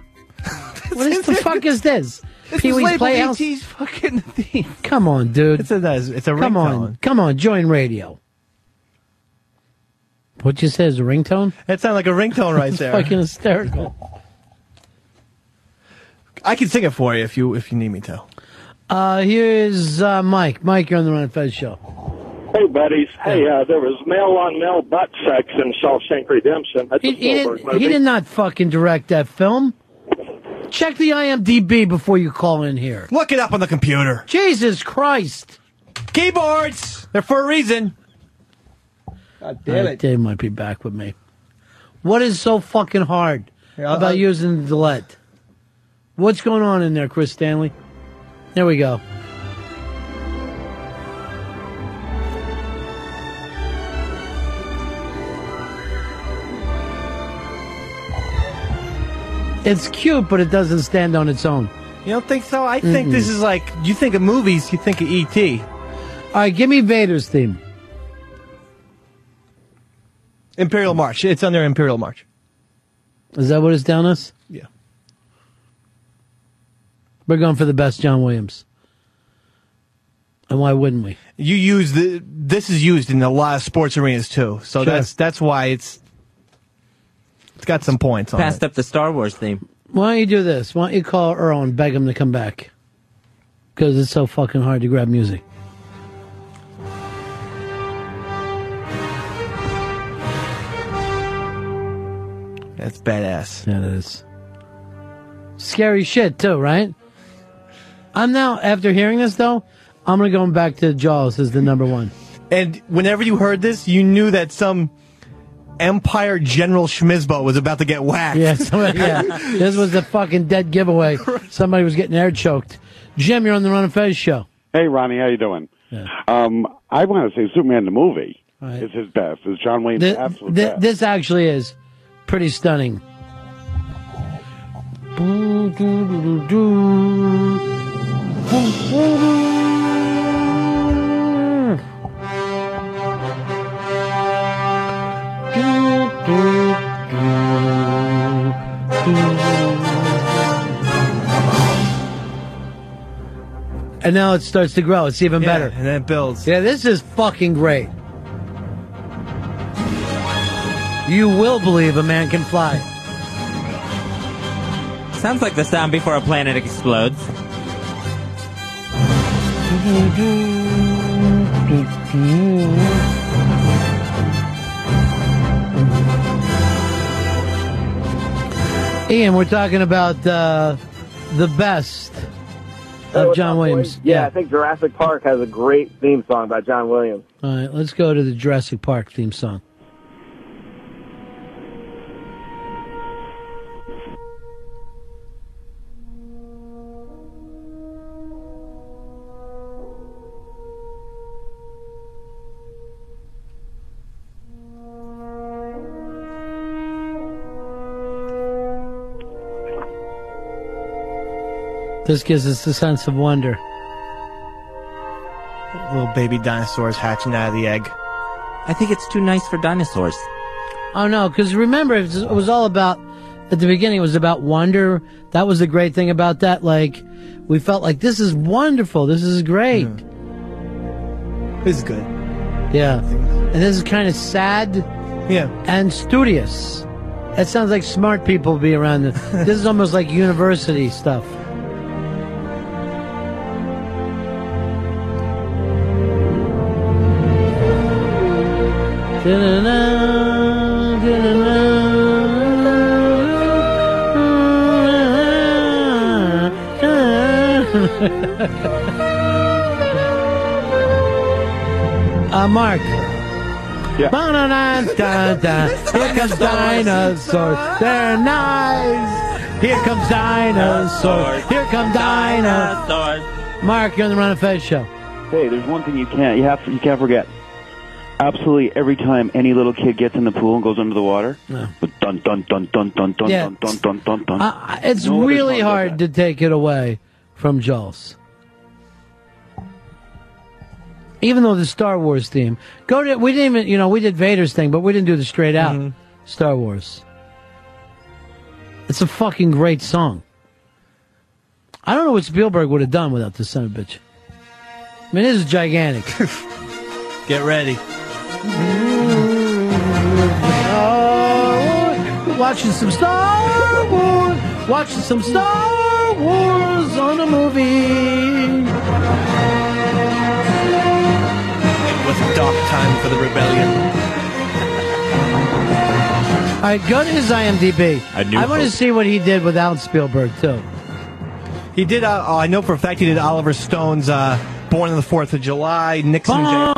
what is the fuck is this? This Pee Wee's Playhouse. E.T.'s fucking theme. Come on, dude. It's a it's a Come on, come on, join radio. What you say is a ringtone? That sounds like a ringtone right It's there. fucking hysterical. I can sing it for you if you if you need me to. Uh, here's uh, Mike. Mike, you're on the Ron Fez show. Hey, buddies. Hey, uh, there was male on male butt sex in Shawshank Redemption. That's He, a he Spielberg did, movie. he did not fucking direct that film. Check the IMDb before you call in here. Look it up on the computer. Jesus Christ. Keyboards. They're for a reason. God damn it. Dave might be back with me. What is so fucking hard Here, I'll- about I'll- using the delete? What's going on in there, Chris Stanley? There we go. It's cute, but it doesn't stand on its own. You don't think so? I think Mm-mm. this is like you think of movies, you think of E E.T. All right, give me Vader's theme. Imperial March. It's under Imperial March. Is that what it's down as? Yeah. We're going for the best John Williams. And why wouldn't we? You use the this is used in a lot of sports arenas too. So Sure. that's that's why it's it's got some points on Passed it. up the Star Wars theme. Why don't you do this? Why don't you call Earl and beg him to come back? Because it's so fucking hard to grab music. That's badass. Yeah, it is. Scary shit too, right? I'm now after hearing this though, I'm gonna go back to Jaws as the number one. And whenever you heard this, you knew that some Empire General Schmizbo was about to get whacked. Yeah, somebody, yeah. This was the fucking dead giveaway. Somebody was getting air choked. Jim, you're on the Ron and Fez show. Hey, Ronnie, how you doing? Um, I want to say Superman the movie Right. is his best. Is John Wayne's Th- absolute th- best. this actually is pretty stunning. And now it starts to grow. It's even Yeah, better. and then it builds. Yeah, this is fucking great. You will believe a man can fly. Sounds like the sound before a planet explodes. Ian, we're talking about uh, the best Hey, of John Williams. boys? Yeah, I think Jurassic Park has a great theme song by John Williams. All right, let's go to the Jurassic Park theme song. This gives us a sense of wonder. Little baby dinosaurs hatching out of the egg. I think it's too nice for dinosaurs. Oh no, because remember, it was, it was all about at the beginning. It was about wonder. That was the great thing about that. Like, we felt like this is wonderful. This is great. Hmm. This is good. Yeah, and this is kind of sad. Yeah, and studious. That sounds like smart people be around. This is almost like university stuff. uh, Mark. Yeah. Here comes dinosaurs. They're nice. Here comes dinosaurs. Here come dinosaurs. Mark, you're on the Ron of Fez show. Hey, there's one thing you can't you have you can't forget. Absolutely every time any little kid gets in the pool and goes under the water, Yeah. dun dun dun dun dun dun Yeah. dun dun dun dun dun. Uh, it's No really song does hard to take it away from Jules. Even though the Star Wars theme, go to we didn't even you know we did Vader's thing, but we didn't do the straight out Mm-hmm. Star Wars. It's a fucking great song. I don't know what Spielberg would have done without this son of a bitch. I mean, this is gigantic. Get ready. Oh, watching some Star Wars, watching some Star Wars on a movie. It was a dark time for the rebellion. All right, go to his IMDb. A New I want to see what he did without Spielberg too. He did. Uh, oh, I know for a fact he did Oliver Stone's uh, "Born on the Fourth of July," Nixon, Born JFK.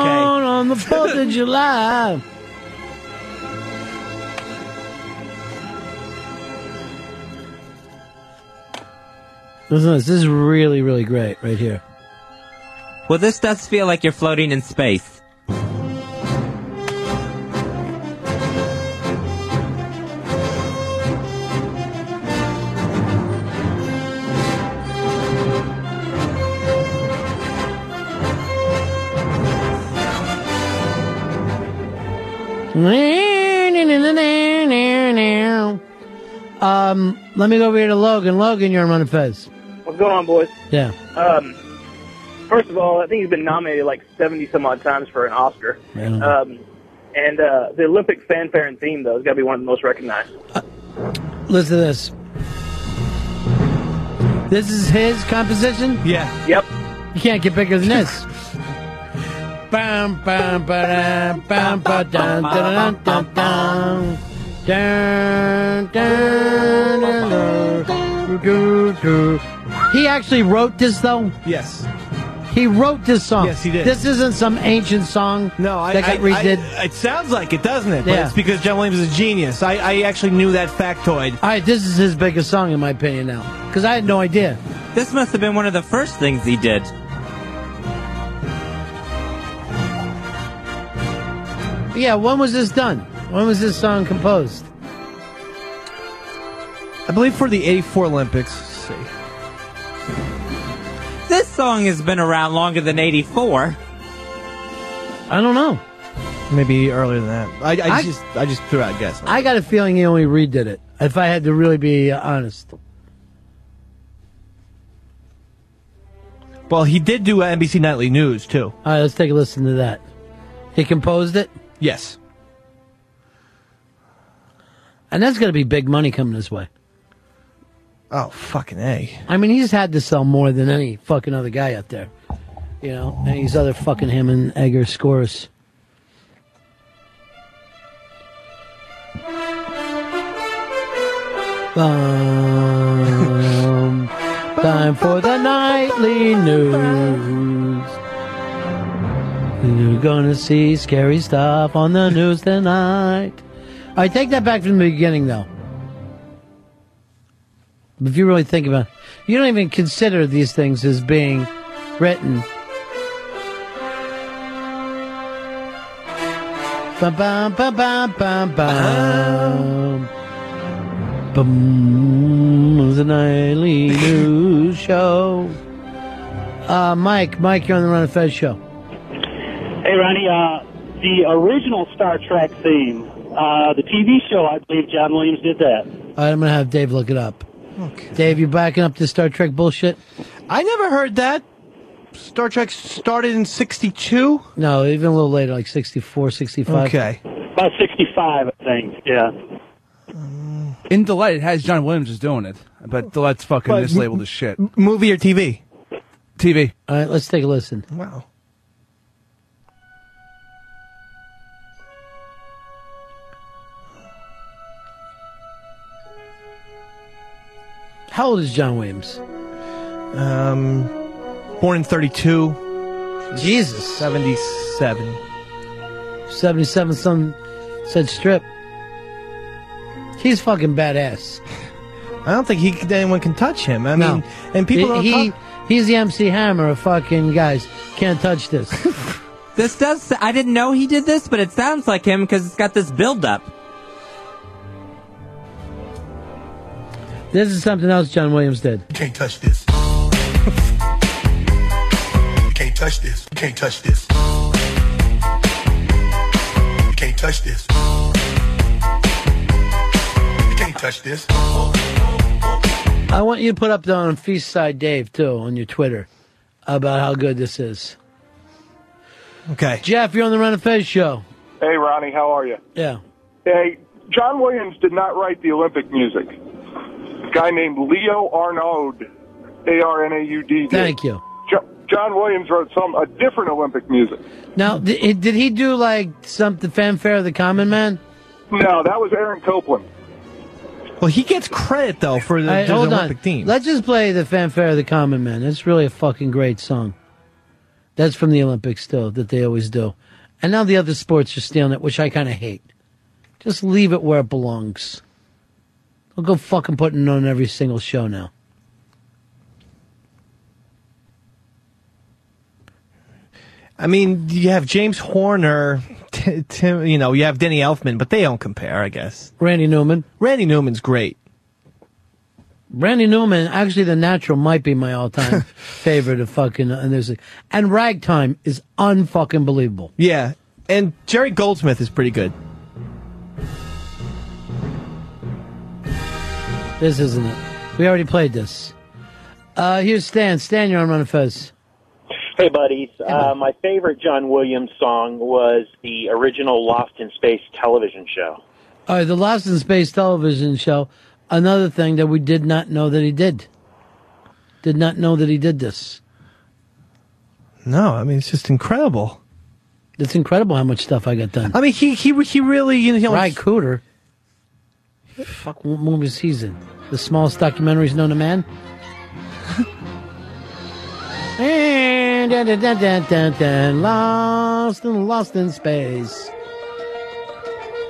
On the Fourth of July. Listen, This is really, really great right here. Well, this does feel like you're floating in space. Um, let me go over here to Logan. Logan, you're on Ron of Fez. What's going on, boys? Yeah. Um, first of all, I think he's been nominated like 70 some odd times for an Oscar. Man. Um, and uh, the Olympic fanfare and theme, though, has got to be one of the most recognized. Listen to this. This is his composition? Yeah. Yep. You can't get bigger than this. Bam, bam, ba-dam, bam, ba-dum, da-dum, dum, dum. Dun, dun, dun, dun, dun, dun. He actually wrote this, though? Yes. He wrote this song. Yes, he did. This isn't some ancient song No, I, that got I- redid. I- it sounds like it, doesn't it? But Yeah. it's because John Williams is a genius. I, I actually knew that factoid. All right, this is his biggest song, in my opinion, now. Because I had no idea. This must have been one of the first things he did. Yeah, when was this done? When was this song composed? I believe for the '84 Olympics. Let's see. This song has been around longer than 84. I don't know. Maybe earlier than that. I, I, I- just I just threw out a guess. I got a feeling he only redid it. If I had to really be uh, honest. Well, he did do uh, NBC Nightly News too. All right, let's take a listen to that. He composed it? Yes. And that's going to be big money coming his way. Oh, fucking A. I mean, he's had to sell more than any fucking other guy out there. You know, and these other fucking him and Egger scores. Um, time for the nightly news. You're gonna see scary stuff on the news tonight. I take that back from the beginning, though. If you really think about it, you don't even consider these things as being written. Bum, bum, bum, bum, nightly news show. Uh, Mike, Mike, you're on the Ron of show. Hey, Ronnie, uh, the original Star Trek theme, uh, the TV show, I believe John Williams did that. All right, I'm gonna have Dave look it up. Dave, you backing up this Star Trek bullshit? I never heard that. Star Trek started in 62? No, even a little later, like 64, 65. Okay. About 65, I think, yeah. In Delight, it has John Williams is doing it, but Delight's fucking But- mislabeled as shit. Movie or TV? TV. All right, let's take a listen. Wow. How old is John Williams? Um, born in 32. Jesus. 77. 77 some said strip. He's fucking badass. I don't think he anyone can touch him. I No. mean, and people don't he, talk. He's the MC Hammer of fucking guys. Can't touch this. This does. I didn't know he did this, but it sounds like him because it's got this build up. This is something else John Williams did. You can't touch this. you can't touch this. You can't touch this. You can't touch this. You can't touch this. I want you to put up on Feast Side Dave too on your Twitter about how good this is. Okay. Jeff, you're on the Ron of Fez show. Hey, Ronnie, how are you? Yeah. Hey, John Williams did not write the Olympic music. A guy named Leo Arnaud, A R N A U D. Thank you. Jo- John Williams wrote some a different Olympic music. Now, did, eh, did he do like something fanfare of the common man? No, that was Aaron Copland. Well, he gets credit though for the, All right, the hold Olympic on. team. Let's just play the fanfare of the common man. It's really a fucking great song. That's from the Olympics still that they always do. And now the other sports are stealing it, which I kind of hate. Just leave it where it belongs. I'll go fucking putting on every single show now. I mean, you have James Horner, T- Tim, you know, you have Denny Elfman, but they don't compare, I guess. Randy Newman. Randy Newman's great. Randy Newman, actually, The Natural might be my all-time favorite of fucking. And there's a, and Ragtime is unfucking believable. Yeah, and Jerry Goldsmith is pretty good. This isn't it. We already played this. Uh, here's Stan. Stan, you're on Ron of Fez. Hey, buddies. Uh, my favorite John Williams song was the original Lost in Space television show. All right, the Lost in Space television show. Another thing that we did not know that he did. Did not know that he did this. No, I mean it's just incredible. It's incredible how much stuff I got done. I mean, he he he really you know. Ry Cooder. Fuck, what movies he's? The smallest documentaries known to man. and dun, dun, dun, dun, dun, dun, lost and lost in space.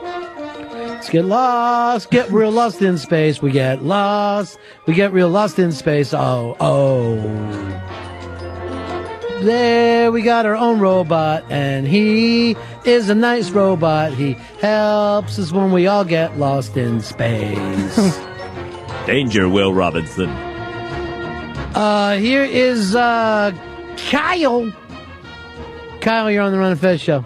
Let's get lost, get real lost in space. We get lost, we get real lost in space. Oh, oh. There we got our own robot, and he is a nice robot. He helps us when we all get lost in space. Danger, Will Robinson. uh, here is uh, Kyle. Kyle, you're on the Ron of Fez show.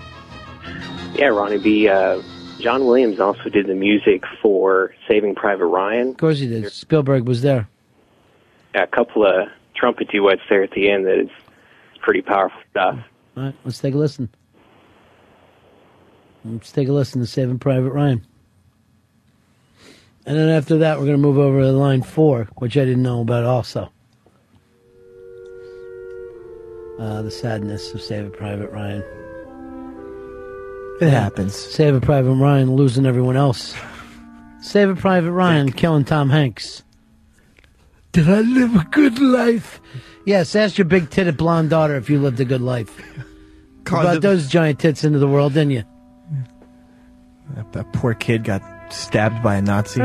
Yeah, Ronnie B. Uh, John Williams also did the music for Saving Private Ryan. Of course he did. Spielberg was there. A couple of trumpet duets there at the end that is pretty powerful stuff. All right, let's take a listen. Let's take a listen to Saving Private Ryan. And then after that, we're going to move over to line four, which I didn't know about also. Uh, the sadness of Saving Private Ryan. It happens. Saving Private Ryan losing everyone else. Saving Private Ryan killing Tom Hanks. Did I live a good life? Yes, ask your big titted blonde daughter if you lived a good life. You God, brought the- those giant tits into the world, didn't you? That, that poor kid got stabbed by a Nazi.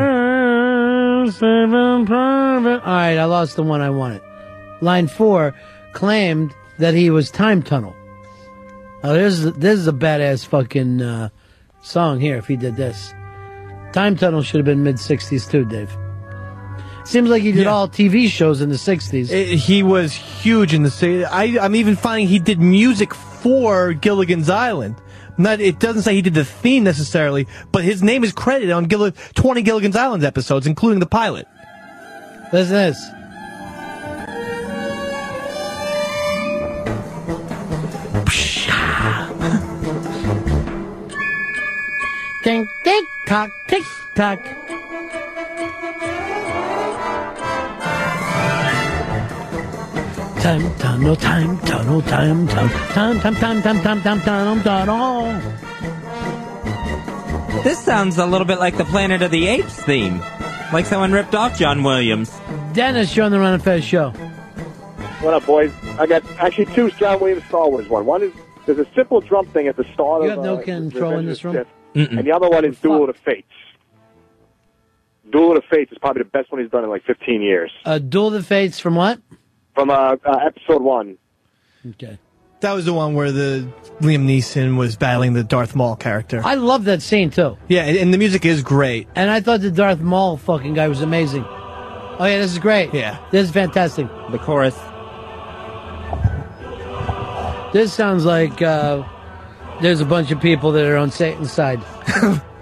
All right, I lost the one I wanted. Line four claimed that he was time tunnel. Now, this is this is a badass fucking uh, song here. If he did this, time tunnel should have been mid '60s too, Dave. Seems like he did all TV shows in the '60s. It- eh, he was huge in the city. I, I'm even finding he did music for Gilligan's Island. Not, it doesn't say he did the theme necessarily, but his name is credited on Gill- 20 Gilligan's Island episodes, including the pilot. Listen to this. Tick, tick, tock, tick, tock. Time tunnel, time tunnel, time tunnel, time, time, time, time, time, time, tunnel, tunnel. This sounds a little bit like the Planet of the Apes theme. Like someone ripped off John Williams. Dennis, you're on the Ron and Fez show. What up, boys? I got actually two John Williams Star Wars one. One is there's a simple drum thing at the start You of You have no uh, control in Revenge this of room? the Sith, and the other one is Duel of the Fates. Duel of the Fates is probably the best one he's done in like 15 years. Uh, Duel of the Fates from what? From uh, uh, episode one. Okay. That was the one where the Liam Neeson was battling the Darth Maul character. I love that scene too. Yeah, and and the music is great. And I thought the Darth Maul fucking guy was amazing. Oh yeah, this is great. Yeah. This is fantastic. The chorus. This sounds like uh, there's a bunch of people that are on Satan's side.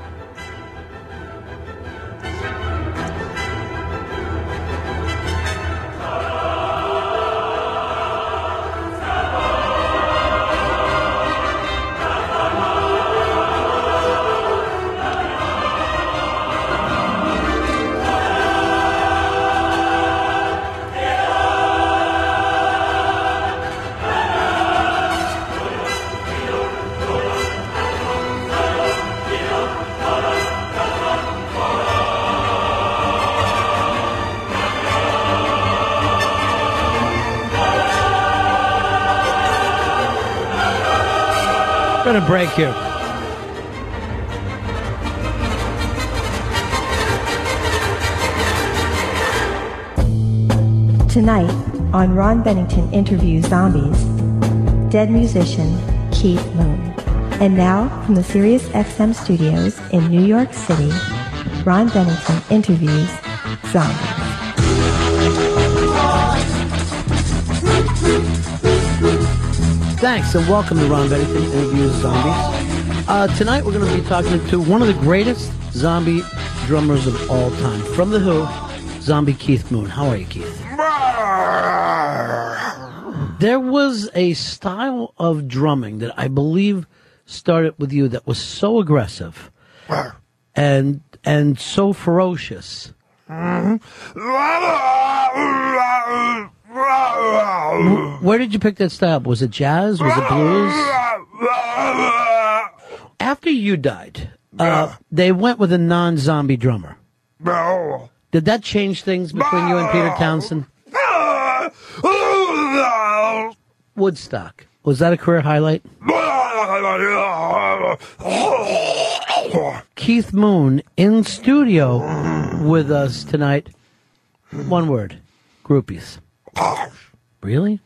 We're gonna break here. Tonight, on Ron Bennington Interviews Zombies, dead musician Keith Moon. And now, from the Sirius XM studios in New York City, Ron Bennington Interviews Zombies. Thanks and welcome to Ron Bennington Interviews Zombies. Uh, tonight we're going to be talking to one of the greatest zombie drummers of all time. From The Who, zombie Keith Moon. How are you, Keith? There was a style of drumming that I believe started with you that was so aggressive and and so ferocious. Wh- Where did you pick that style? Was it jazz? Was it blues? After you died, uh, they went with a non-zombie drummer. Did that change things between you and Peter Townshend? Woodstock. Was that a career highlight? Keith Moon in studio with us tonight. One word. Groupies. Really?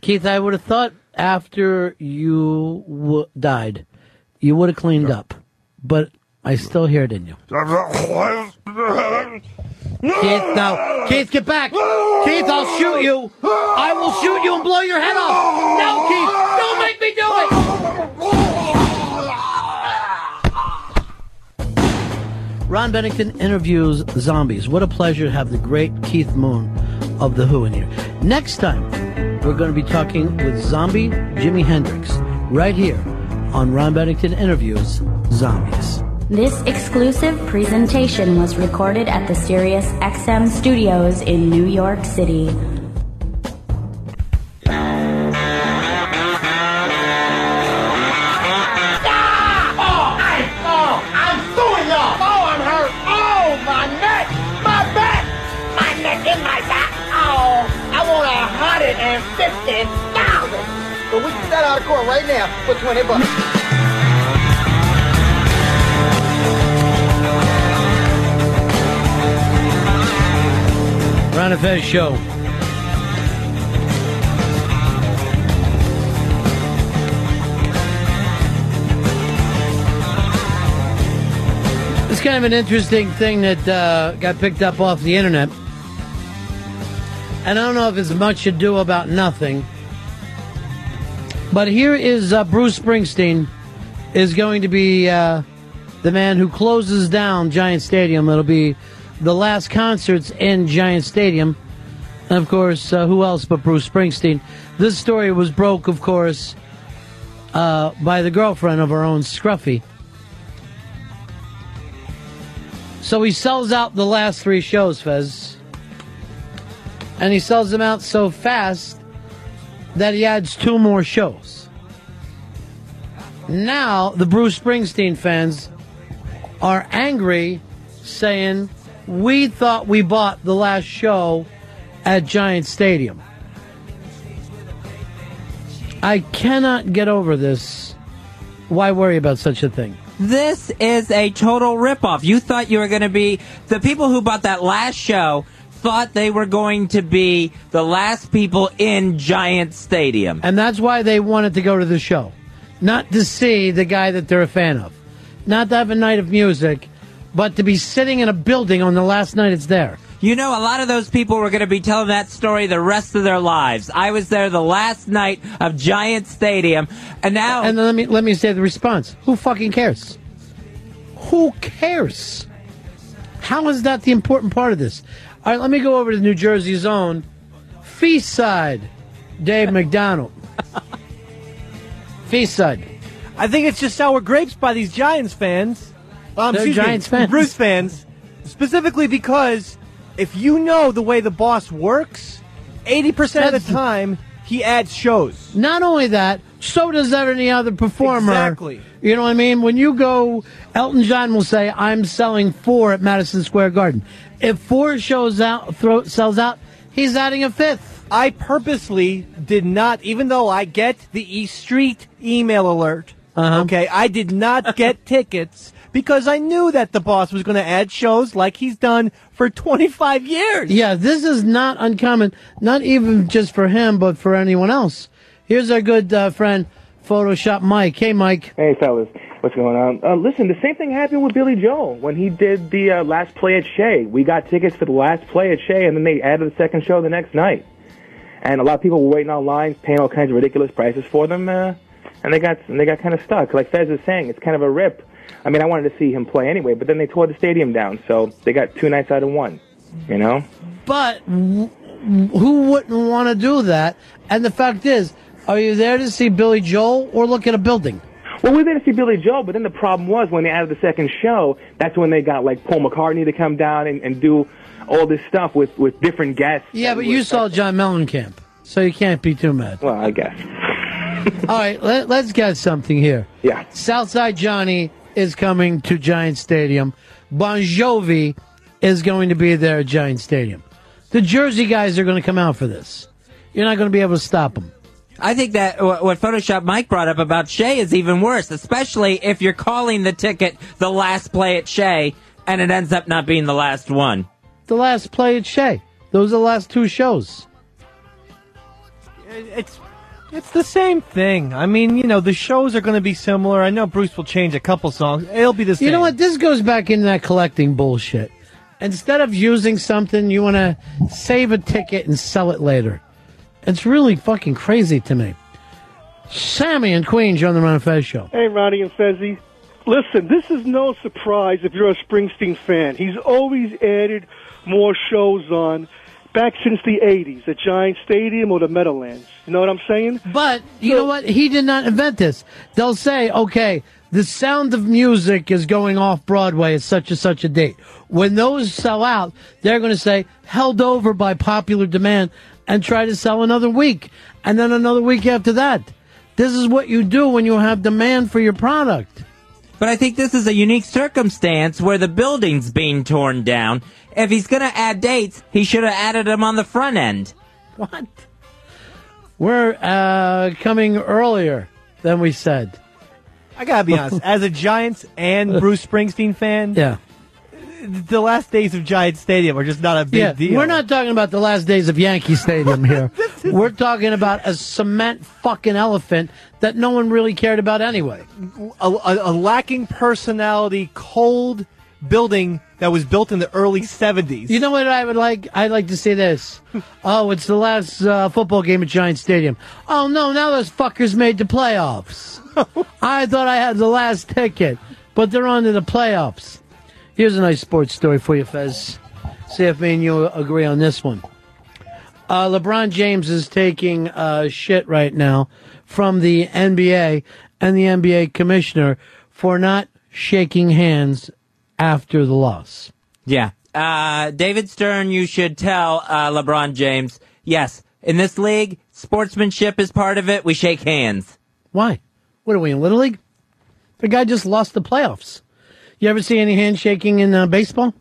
Keith, I would have thought after you w- died, you would have cleaned up. But I still hear it in you. Keith, no. Keith, get back. Keith, I'll shoot you. I will shoot you and blow your head off. No, Keith, don't make me do it. Ron Bennington interviews zombies. What a pleasure to have the great Keith Moon of The Who in here. Next time, we're going to be talking with zombie Jimi Hendrix right here on Ron Bennington Interviews Zombies. This exclusive presentation was recorded at the Sirius XM studios in New York City. Out of court right now for twenty bucks. Ron Fez Show. It's kind of an interesting thing that uh, got picked up off the internet. And I don't know if it's much ado about nothing. But here is uh, Bruce Springsteen is going to be uh, the man who closes down Giant Stadium. It'll be the last concerts in Giant Stadium. And of course, uh, who else but Bruce Springsteen? This story was broke, of course, uh, by the girlfriend of our own Scruffy. So he sells out the last three shows, Fez. And he sells them out so fast that he adds two more shows. Now, the Bruce Springsteen fans are angry, saying, We thought we bought the last show at Giant Stadium. I cannot get over this. Why worry about such a thing? This is a total ripoff. You thought you were going to be the people who bought that last show thought they were going to be the last people in Giant Stadium. And that's why they wanted to go to the show. Not to see the guy that they're a fan of. Not to have a night of music, but to be sitting in a building on the last night it's there. You know, a lot of those people were going to be telling that story the rest of their lives. I was there the last night of Giant Stadium, and now. And let me let me say the response. Who fucking cares? Who cares? How is that the important part of this? All right, let me go over to the New Jersey Zone. Feast Side, Dave McDonald. Feast Side. I think it's just sour grapes by these Giants fans. Um, They're excuse me, Giants fans. Bruce fans, specifically because if you know the way the boss works, eighty percent of the time he adds shows. Not only that, so does any other performer. Exactly. You know what I mean? When you go, Elton John will say, "I'm selling four at Madison Square Garden." If four shows out, throw, sells out, he's adding a fifth. I purposely did not, even though I get the East Street email alert. Uh-huh. Okay, I did not get tickets because I knew that the boss was going to add shows like he's done for 25 years. Yeah, this is not uncommon, not even just for him, but for anyone else. Here's our good uh, friend, Photoshop Mike. Hey, Mike. Hey, fellas. What's going on? Uh, listen, the same thing happened with Billy Joel when he did the uh, last play at Shea. We got tickets for the last play at Shea, and then they added the second show the next night. And a lot of people were waiting on lines, paying all kinds of ridiculous prices for them, uh, and they got and they got kind of stuck. Like Fez is saying, it's kind of a rip. I mean, I wanted to see him play anyway, but then they tore the stadium down, so they got two nights out of one. You know? But who wouldn't want to do that? And the fact is, are you there to see Billy Joel or look at a building? Well, we were there to see Billy Joel, but then the problem was when they added the second show, that's when they got like Paul McCartney to come down and, and do all this stuff with, with different guests. Yeah, but you saw John Mellencamp, so you can't be too mad. Well, I guess. All right, let, let's get something here. Yeah. Southside Johnny is coming to Giant Stadium. Bon Jovi is going to be there at Giant Stadium. The Jersey guys are going to come out for this. You're not going to be able to stop them. I think that what Photoshop Mike brought up about Shea is even worse, especially if you're calling the ticket the last play at Shea and it ends up not being the last one. The last play at Shea. Those are the last two shows. It's it's the same thing. I mean, you know, the shows are going to be similar. I know Bruce will change a couple songs. It'll be the same. You know what? This goes back into that collecting bullshit. Instead of using something, you want to save a ticket and sell it later. It's really fucking crazy to me. Sammy and Queen, you're the Ron Fez show. Hey, Ronnie and Fezzy. Listen, this is no surprise if you're a Springsteen fan. He's always added more shows on back since the 80s, the Giant Stadium or the Meadowlands. You know what I'm saying? But you know what? He did not invent this. They'll say, okay, the sound of music is going off Broadway at such and such a date. When those sell out, they're going to say, held over by popular demand and try to sell another week. And then another week after that. This is what you do when you have demand for your product. But I think this is a unique circumstance where the building's being torn down. If he's going to add dates, he should have added them on the front end. What? We're uh, coming earlier than we said. I gotta be honest. As a Giants and Bruce Springsteen fan, Yeah. The last days of Giant Stadium are just not a big yeah, deal. we're not talking about the last days of Yankee Stadium here. we're talking about a cement fucking elephant that no one really cared about anyway. a, a, a lacking personality, cold building that was built in the early '70s. You know what I would like? I'd like to see this. oh, it's the last uh, football game at Giant Stadium. Oh no, now those fuckers made the playoffs. I thought I had the last ticket, but they're on to the playoffs. Here's a nice sports story for you, Fez. See if me and you agree on this one. Uh, LeBron James is taking uh, shit right now from the NBA and the NBA commissioner for not shaking hands after the loss. Yeah. Uh, David Stern, you should tell uh, LeBron James, yes, in this league, sportsmanship is part of it. We shake hands. Why? What are we in Little League? The guy just lost the playoffs. You ever see any handshaking in uh, baseball?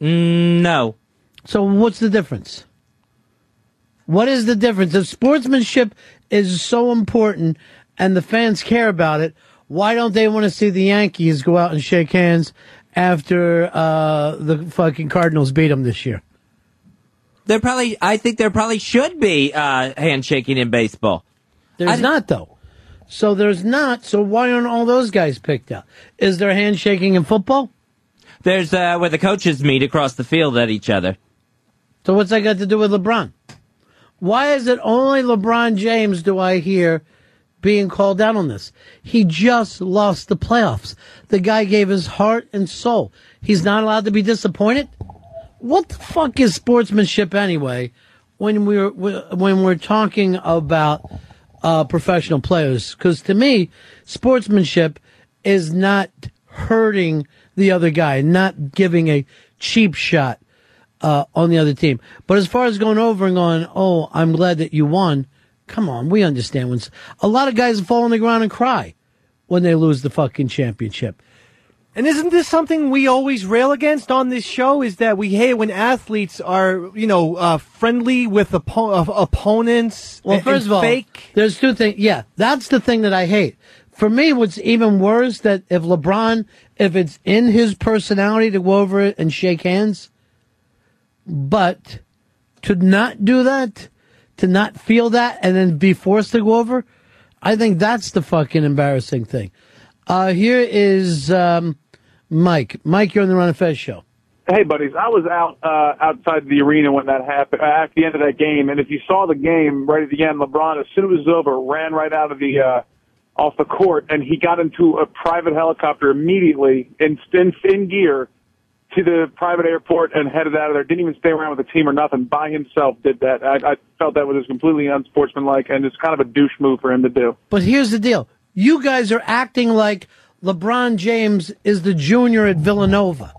Mm, no. So what's the difference? What is the difference? If sportsmanship is so important and the fans care about it, why don't they want to see the Yankees go out and shake hands after uh, the fucking Cardinals beat them this year? There probably, I think there probably should be uh, handshaking in baseball. There's not though. So there's not. So why aren't all those guys picked up? Is there handshaking in football? There's uh, where the coaches meet across the field at each other. So what's that got to do with LeBron? Why is it only LeBron James do I hear being called out on this? He just lost the playoffs. The guy gave his heart and soul. He's not allowed to be disappointed. What the fuck is sportsmanship anyway? When we're when we're talking about uh, professional players, because to me, sportsmanship is not hurting the other guy, not giving a cheap shot uh, on the other team. But as far as going over and going, oh, I'm glad that you won. Come on, we understand when a lot of guys fall on the ground and cry when they lose the fucking championship. And isn't this something we always rail against on this show? Is that we hate when athletes are, you know, uh, friendly with oppo- uh, opponents? Well, and- first and of all, fake. there's two things. Yeah, that's the thing that I hate. For me, what's even worse that if LeBron, if it's in his personality to go over it and shake hands, but to not do that, to not feel that, and then be forced to go over, I think that's the fucking embarrassing thing. Uh, here is um, Mike. Mike, you're on the Ron and Fez show. Hey, buddies, I was out uh, outside the arena when that happened, uh, at the end of that game, and if you saw the game right at the end, LeBron, as soon as it was over, ran right out of the uh, off the court, and he got into a private helicopter immediately in in, in gear to the private airport and headed out of there. Didn't even stay around with the team or nothing. By himself, did that. I, I felt that was completely unsportsmanlike, and it's kind of a douche move for him to do. But here's the deal. You guys are acting like LeBron James is the junior at Villanova.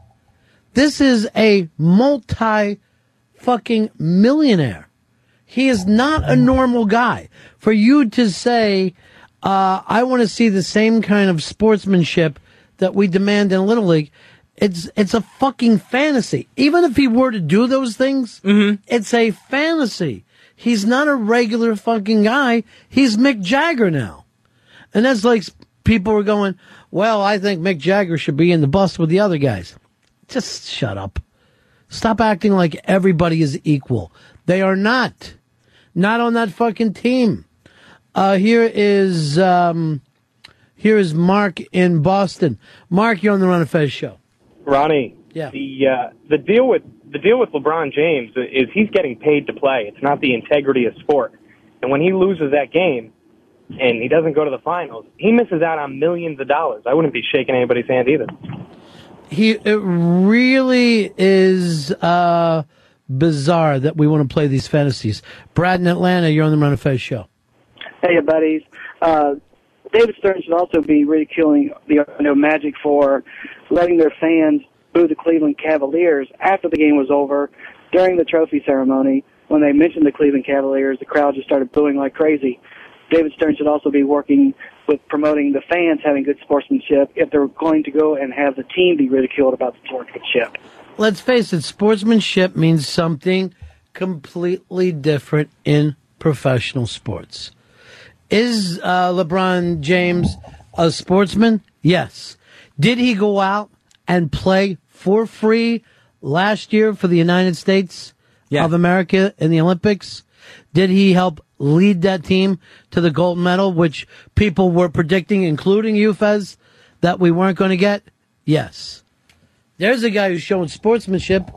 This is a multi fucking millionaire. He is not a normal guy. For you to say, uh, I want to see the same kind of sportsmanship that we demand in Little League, it's, it's a fucking fantasy. Even if he were to do those things, it's a fantasy. He's not a regular fucking guy. He's Mick Jagger now. And that's like people were going, well, I think Mick Jagger should be in the bus with the other guys. Just shut up. Stop acting like everybody is equal. They are not. Not on that fucking team. Uh, here is, um, here is Mark in Boston. Mark, you're on the Ron and Fez show. Ronnie, Yeah. the uh, the deal with the deal with LeBron James is he's getting paid to play. It's not the integrity of sport. And when he loses that game and he doesn't go to the finals, he misses out on millions of dollars. I wouldn't be shaking anybody's hand either. he it really is uh bizarre that we want to play these fantasies. Brad in Atlanta, you're on the Ron and Fez show. Hey, buddies. Uh, David Stern should also be ridiculing the Orlando Magic for letting their fans boo the Cleveland Cavaliers after the game was over. During the trophy ceremony, when they mentioned the Cleveland Cavaliers, the crowd just started booing like crazy. David Stern should also be working with promoting the fans having good sportsmanship if they're going to go and have the team be ridiculed about the sportsmanship. Let's face it, sportsmanship means something completely different in professional sports. Is uh, LeBron James a sportsman? Yes. Did he go out and play for free last year for the United States of America in the Olympics? Did he help lead that team to the gold medal, which people were predicting, including you, Fez, that we weren't going to get? Yes. There's a guy who's showing sportsmanship.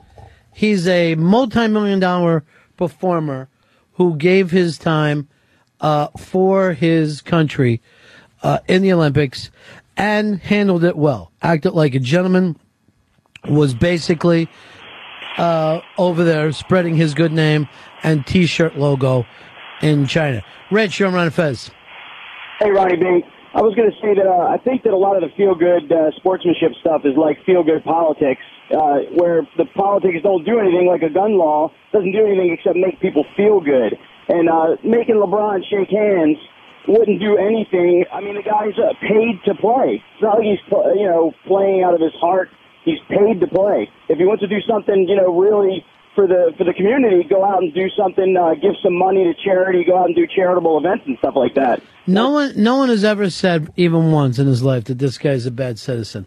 He's a multi-million dollar performer who gave his time uh, for his country uh, in the Olympics and handled it well. Acted like a gentleman. Was basically uh, over there spreading his good name and T-shirt logo in China. Rich, you're on Fez. Hey, Ronnie B. I was going to say that uh, I think that a lot of the feel-good uh, sportsmanship stuff is like feel-good politics, uh, where the politics don't do anything, like a gun law doesn't do anything except make people feel good. And uh, making LeBron shake hands wouldn't do anything. I mean, the guy's uh, paid to play. It's not like he's you know playing out of his heart. He's paid to play. If he wants to do something, you know, really for the for the community, go out and do something. Uh, give some money to charity. Go out and do charitable events and stuff like that. No one, no one has ever said even once in his life that this guy's a bad citizen.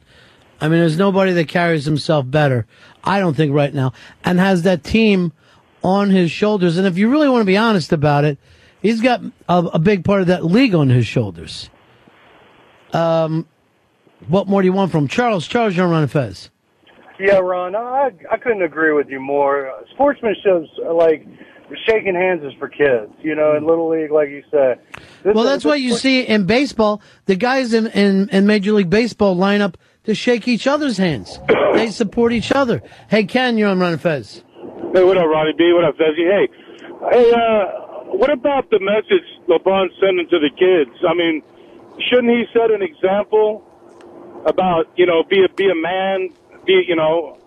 I mean, there's nobody that carries himself better. I don't think right now, and has that team on his shoulders. And if you really want to be honest about it, he's got a, a big part of that league on his shoulders. Um, what more do you want from? Charles? Charles, you're on Fez. Yeah, Ron, I I couldn't agree with you more. Sportsmanship's uh, like shaking hands is for kids, you know, in little league, like you said. This well, that's what you see in baseball. The guys in, in, in Major League Baseball line up to shake each other's hands. they support each other. Hey, Ken, you're on Ron Fez. Hey, what up, Ronnie B? What up, Fezzy? Hey, hey, uh, what about the message LeBron's sending to the kids? I mean, shouldn't he set an example about you know be a be a man, be you know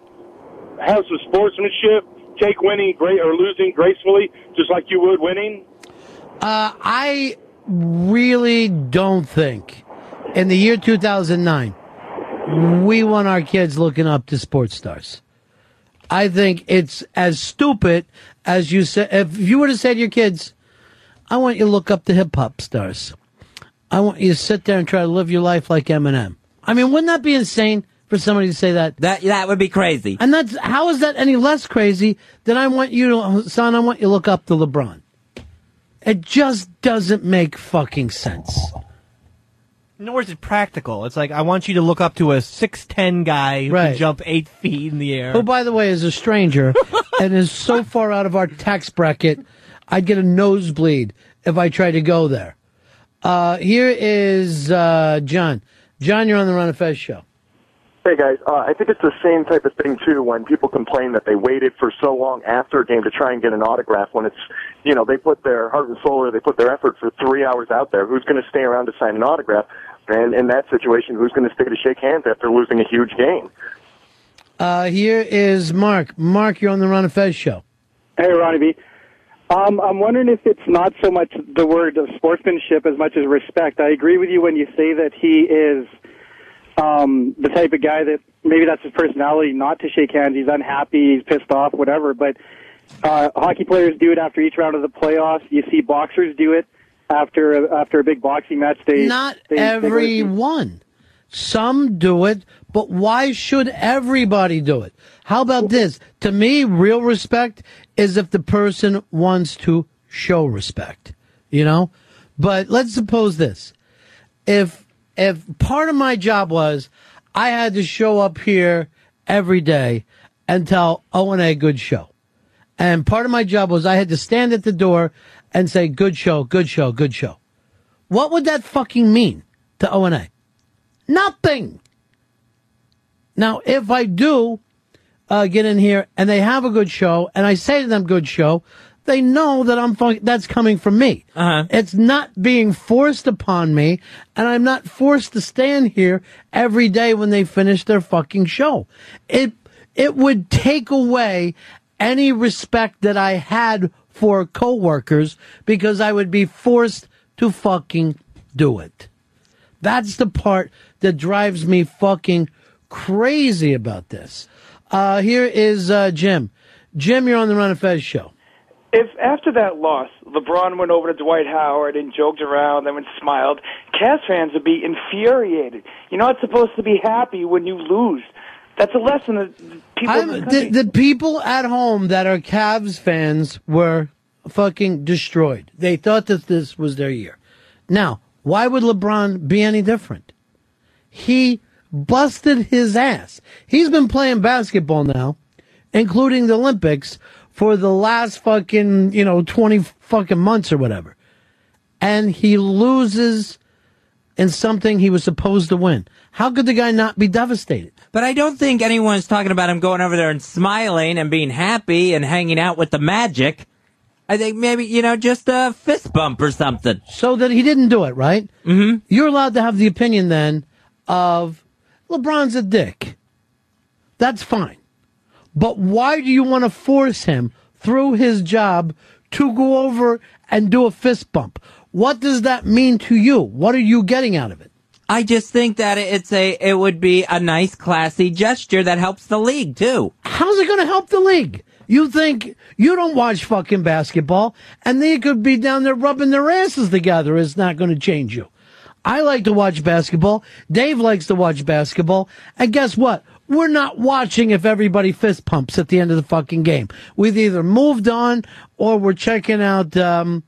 have some sportsmanship, take winning great or losing gracefully, just like you would winning? Uh, I really don't think in the year 2009 we want our kids looking up to sports stars. I think it's as stupid as you said. If you were to say to your kids, I want you to look up to hip hop stars. I want you to sit there and try to live your life like Eminem. I mean, wouldn't that be insane for somebody to say that? That that would be crazy. And that's how is that any less crazy than I want you to, son? I want you to look up to LeBron. It just doesn't make fucking sense. Nor is it practical. It's like I want you to look up to a six ten guy who Right. can jump eight feet in the air. Who, by the way, is a stranger and is so far out of our tax bracket, I'd get a nosebleed if I tried to go there. Uh, here is uh, John. John, you're on the Ron and Fez show. Hey guys, uh, I think it's the same type of thing too when people complain that they waited for so long after a game to try and get an autograph when it's, you know, they put their heart and soul or they put their effort for three hours out there. Who's going to stay around to sign an autograph? And in that situation, who's going to stay to shake hands after losing a huge game? Uh, here is Mark. Mark, you're on the Ron and Fez show. Hey, Ronnie B. Um, I'm wondering if it's not so much the word of sportsmanship as much as respect. I agree with you when you say that he is um, the type of guy that maybe that's his personality, not to shake hands. He's unhappy, he's pissed off, whatever. But uh, hockey players do it after each round of the playoffs. You see boxers do it after a, after a big boxing match. They Not they, they everyone. Some do it, but why should everybody do it? How about this? To me, real respect is if the person wants to show respect, you know? But let's suppose this. If, if part of my job was I had to show up here every day and tell O and A good show. And part of my job was I had to stand at the door and say, good show, good show, good show. What would that fucking mean to O&A? Nothing. Now, if I do uh, get in here and they have a good show, and I say to them, "Good show," they know that I'm fun- that's coming from me. Uh-huh. It's not being forced upon me, and I'm not forced to stand here every day when they finish their fucking show. It it would take away any respect that I had for coworkers because I would be forced to fucking do it. That's the part that drives me fucking crazy about this. Uh, here is uh, Jim. Jim, you're on the Ron and Fez show. If after that loss, LeBron went over to Dwight Howard and joked around and smiled, Cavs fans would be infuriated. You're not supposed to be happy when you lose. That's a lesson that people. the, the people at home that are Cavs fans were fucking destroyed. They thought that this was their year. Now, why would LeBron be any different? He busted his ass. He's been playing basketball now, including the Olympics, for the last fucking, you know, 20 fucking months or whatever. And he loses in something he was supposed to win. How could the guy not be devastated? But I don't think anyone's talking about him going over there and smiling and being happy and hanging out with the magic. I think maybe, you know, just a fist bump or something. So that he didn't do it, right? Mm-hmm. You're allowed to have the opinion then of LeBron's a dick. That's fine. But why do you want to force him through his job to go over and do a fist bump? What does that mean to you? What are you getting out of it? I just think that it's a, it would be a nice, classy gesture that helps the league too. How's it going to help the league? You think you don't watch fucking basketball and they could be down there rubbing their asses together is not going to change you. I like to watch basketball. Dave likes to watch basketball. And guess what? We're not watching if everybody fist pumps at the end of the fucking game. We've either moved on or we're checking out, um,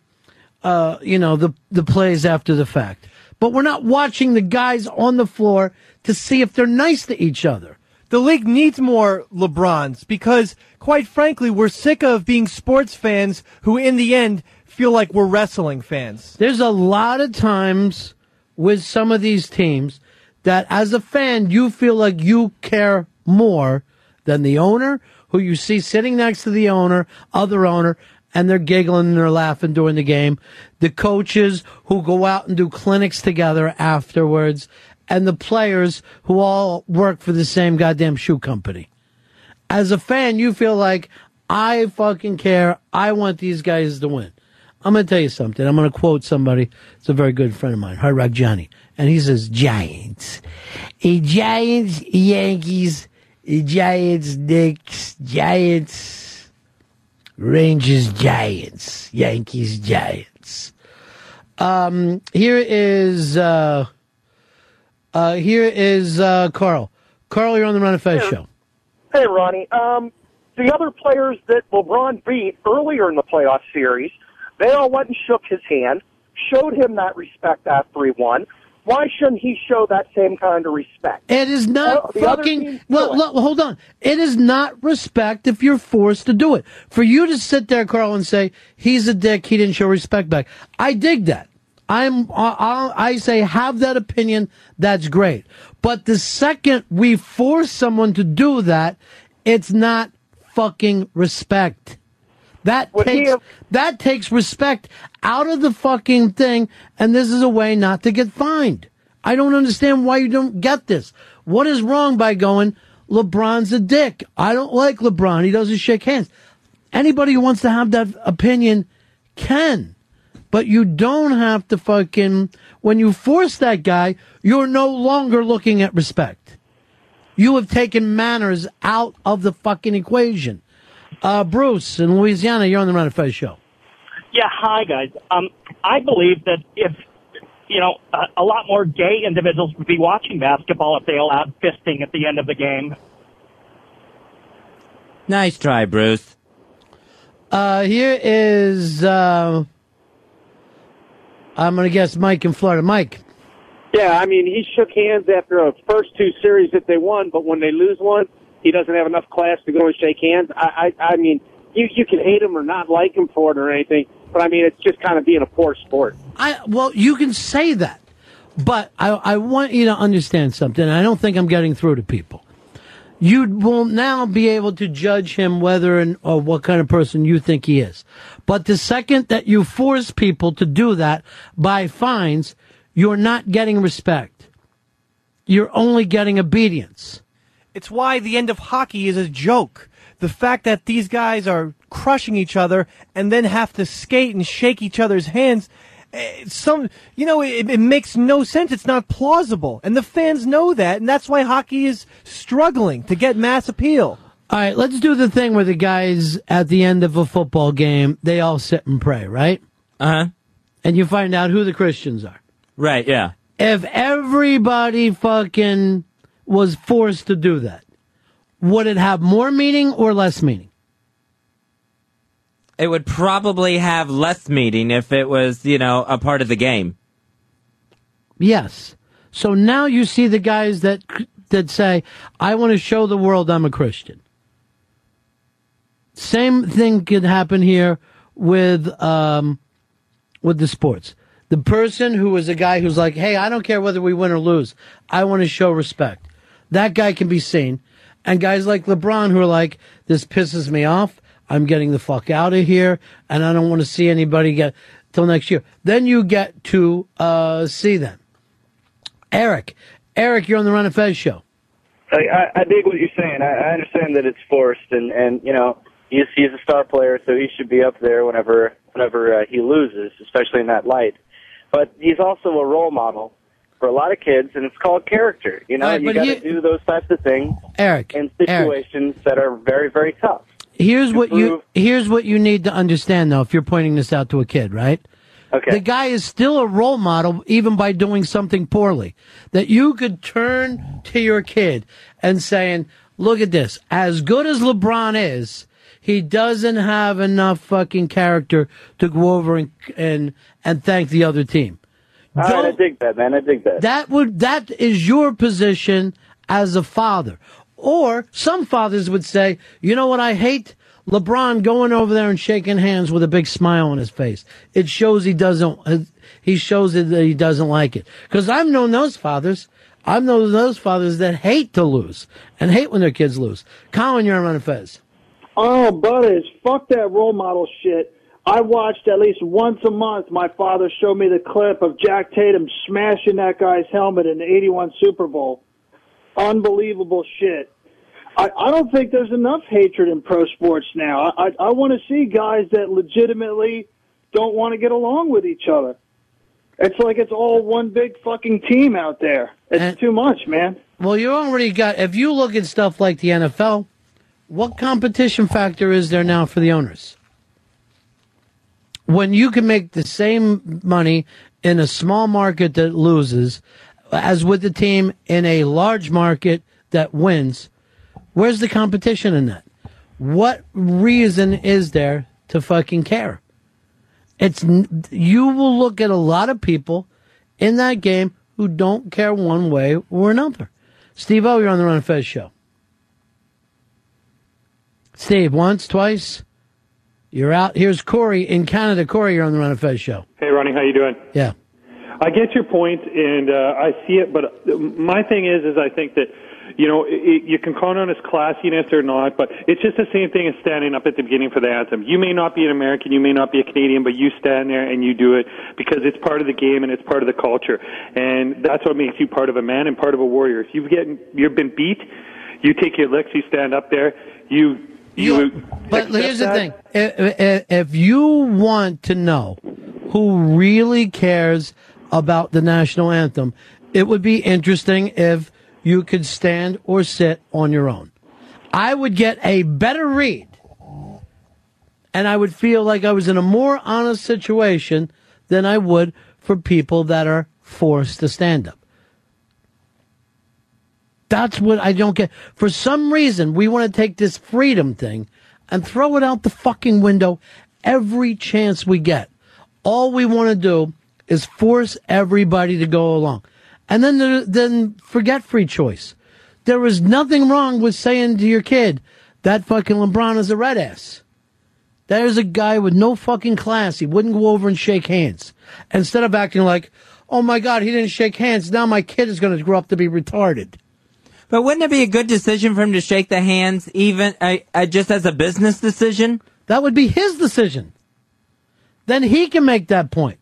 uh, you know, the, the plays after the fact. But we're not watching the guys on the floor to see if they're nice to each other. The league needs more LeBrons because, quite frankly, we're sick of being sports fans who, in the end, feel like we're wrestling fans. There's a lot of times with some of these teams that as a fan, you feel like you care more than the owner who you see sitting next to the owner, other owner, and they're giggling and they're laughing during the game. The coaches who go out and do clinics together afterwards and the players who all work for the same goddamn shoe company. As a fan, you feel like I fucking care. I want these guys to win. I'm going to tell you something. I'm going to quote somebody. It's a very good friend of mine, Hard Rock Johnny. And he says, Giants. A Giants, Yankees, a Giants, Knicks, Giants, Rangers, Giants, Yankees, Giants. Um, here is, uh, uh, here is, uh, Carl. Carl, you're on the Ron and Fez show. Hey, Ronnie. Um, the other players that LeBron beat earlier in the playoff series, they all went and shook his hand, showed him that respect after he won. Why shouldn't he show that same kind of respect? It is not other fucking. Well, look, hold on. It is not respect if you're forced to do it. For you to sit there, Carl, and say he's a dick, he didn't show respect back. I dig that. I'm. I, I say have that opinion. That's great. But the second we force someone to do that, it's not fucking respect. That takes that takes respect out of the fucking thing, and this is a way not to get fined. I don't understand why you don't get this. What is wrong by going, LeBron's a dick? I don't like LeBron. He doesn't shake hands. Anybody who wants to have that opinion can. But you don't have to fucking, when you force that guy, you're no longer looking at respect. You have taken manners out of the fucking equation. Uh, Bruce in Louisiana, you're on the Ron and Fez show. Yeah, hi guys. Um, I believe that if you know a, a lot more gay individuals would be watching basketball if they allowed fisting at the end of the game. Nice try, Bruce. Uh, here is, uh, I'm going to guess Mike in Florida. Mike. Yeah, I mean, he shook hands after a first two series that they won, but when they lose one, he doesn't have enough class to go and shake hands. I, I, I mean, you you can hate him or not like him for it or anything, but I mean, it's just kind of being a poor sport. I well, you can say that, but I I want you to understand something. I don't think I'm getting through to people. you will now be able to judge him whether and or what kind of person you think he is. But the second that you force people to do that by fines, you're not getting respect. You're only getting obedience. It's why the end of hockey is a joke. The fact that these guys are crushing each other and then have to skate and shake each other's hands, eh, some, you know, it, it makes no sense. It's not plausible. And the fans know that, and that's why hockey is struggling to get mass appeal. All right, let's do the thing where the guys at the end of a football game, they all sit and pray, right? Uh huh. And you find out who the Christians are. Right, yeah. If everybody fucking was forced to do that, would it have more meaning or less meaning? It would probably have less meaning if it was, you know, a part of the game. Yes. So now you see the guys that that say, "I want to show the world I'm a Christian." Same thing could happen here with um, with the sports. The person who is a guy who's like, "Hey, I don't care whether we win or lose. I want to show respect." That guy can be seen, and guys like LeBron who are like, "This pisses me off. I'm getting the fuck out of here, and I don't want to see anybody get till next year." Then you get to uh, see them. Eric, Eric, you're on the Ron and Fez show. I, I, dig what you're saying. I, I understand that it's forced, and and you know he's he's a star player, so he should be up there whenever whenever uh, he loses, especially in that light. But he's also a role model for a lot of kids, and it's called character. You know, right, you got to do those types of things Eric, in situations that are very very tough. Here's what you here's what you need to understand though if you're pointing this out to a kid, right? Okay. The guy is still a role model even by doing something poorly. That you could turn to your kid and saying, "Look at this. As good as LeBron is, he doesn't have enough fucking character to go over and and, and thank the other team." All right, I dig that, man. I dig that. That would that is your position as a father. Or some fathers would say, you know what I hate? LeBron going over there and shaking hands with a big smile on his face. It shows he doesn't he shows that he doesn't like it. Cuz I've known those fathers. I've known those fathers that hate to lose and hate when their kids lose. Colin, you're on Fez. Oh, buddies, fuck that role model shit. I watched at least once a month. My father showed me the clip of Jack Tatum smashing that guy's helmet in the '81 Super Bowl. Unbelievable shit. I, I don't think there's enough hatred in pro sports now. I, I, I want to see guys that legitimately don't want to get along with each other. It's like it's all one big fucking team out there. It's too much, man. Well, you already got if you look at stuff like the NFL, what competition factor is there now for the owners? When you can make the same money in a small market that loses as with the team in a large market that wins, where's the competition in that? What reason is there to fucking care? It's you will look at a lot of people in that game who don't care one way or another. Steve O, you're on the Ron Fez show. Steve, once, twice. You're out. Here's Corey in Canada. Corey, you're on the Ron and Fez show. Hey, Ronnie, how you doing? Yeah. I get your point, and uh, I see it. But my thing is, is I think that you know it, you can count on his classiness or not, but it's just the same thing as standing up at the beginning for the anthem. You may not be an American, you may not be a Canadian, but you stand there and you do it because it's part of the game and it's part of the culture, and that's what makes you part of a man and part of a warrior. If you've getting you've been beat, you take your licks, you stand up there, you. You, But accept here's the that. thing: if, if- if you want to know who really cares about the national anthem, it would be interesting if you could stand or sit on your own. I would get a better read, and I would feel like I was in a more honest situation than I would for people that are forced to stand up. That's what I don't get. For some reason, we want to take this freedom thing and throw it out the fucking window every chance we get. All we want to do is force everybody to go along. And then, there- then forget free choice. There is nothing wrong with saying to your kid, that fucking LeBron is a red ass. There's a guy with no fucking class. He wouldn't go over and shake hands. Instead of acting like, oh my God, he didn't shake hands. Now my kid is going to grow up to be retarded. But wouldn't it be a good decision for him to shake the hands, even uh, uh, just as a business decision? That would be his decision. Then he can make that point.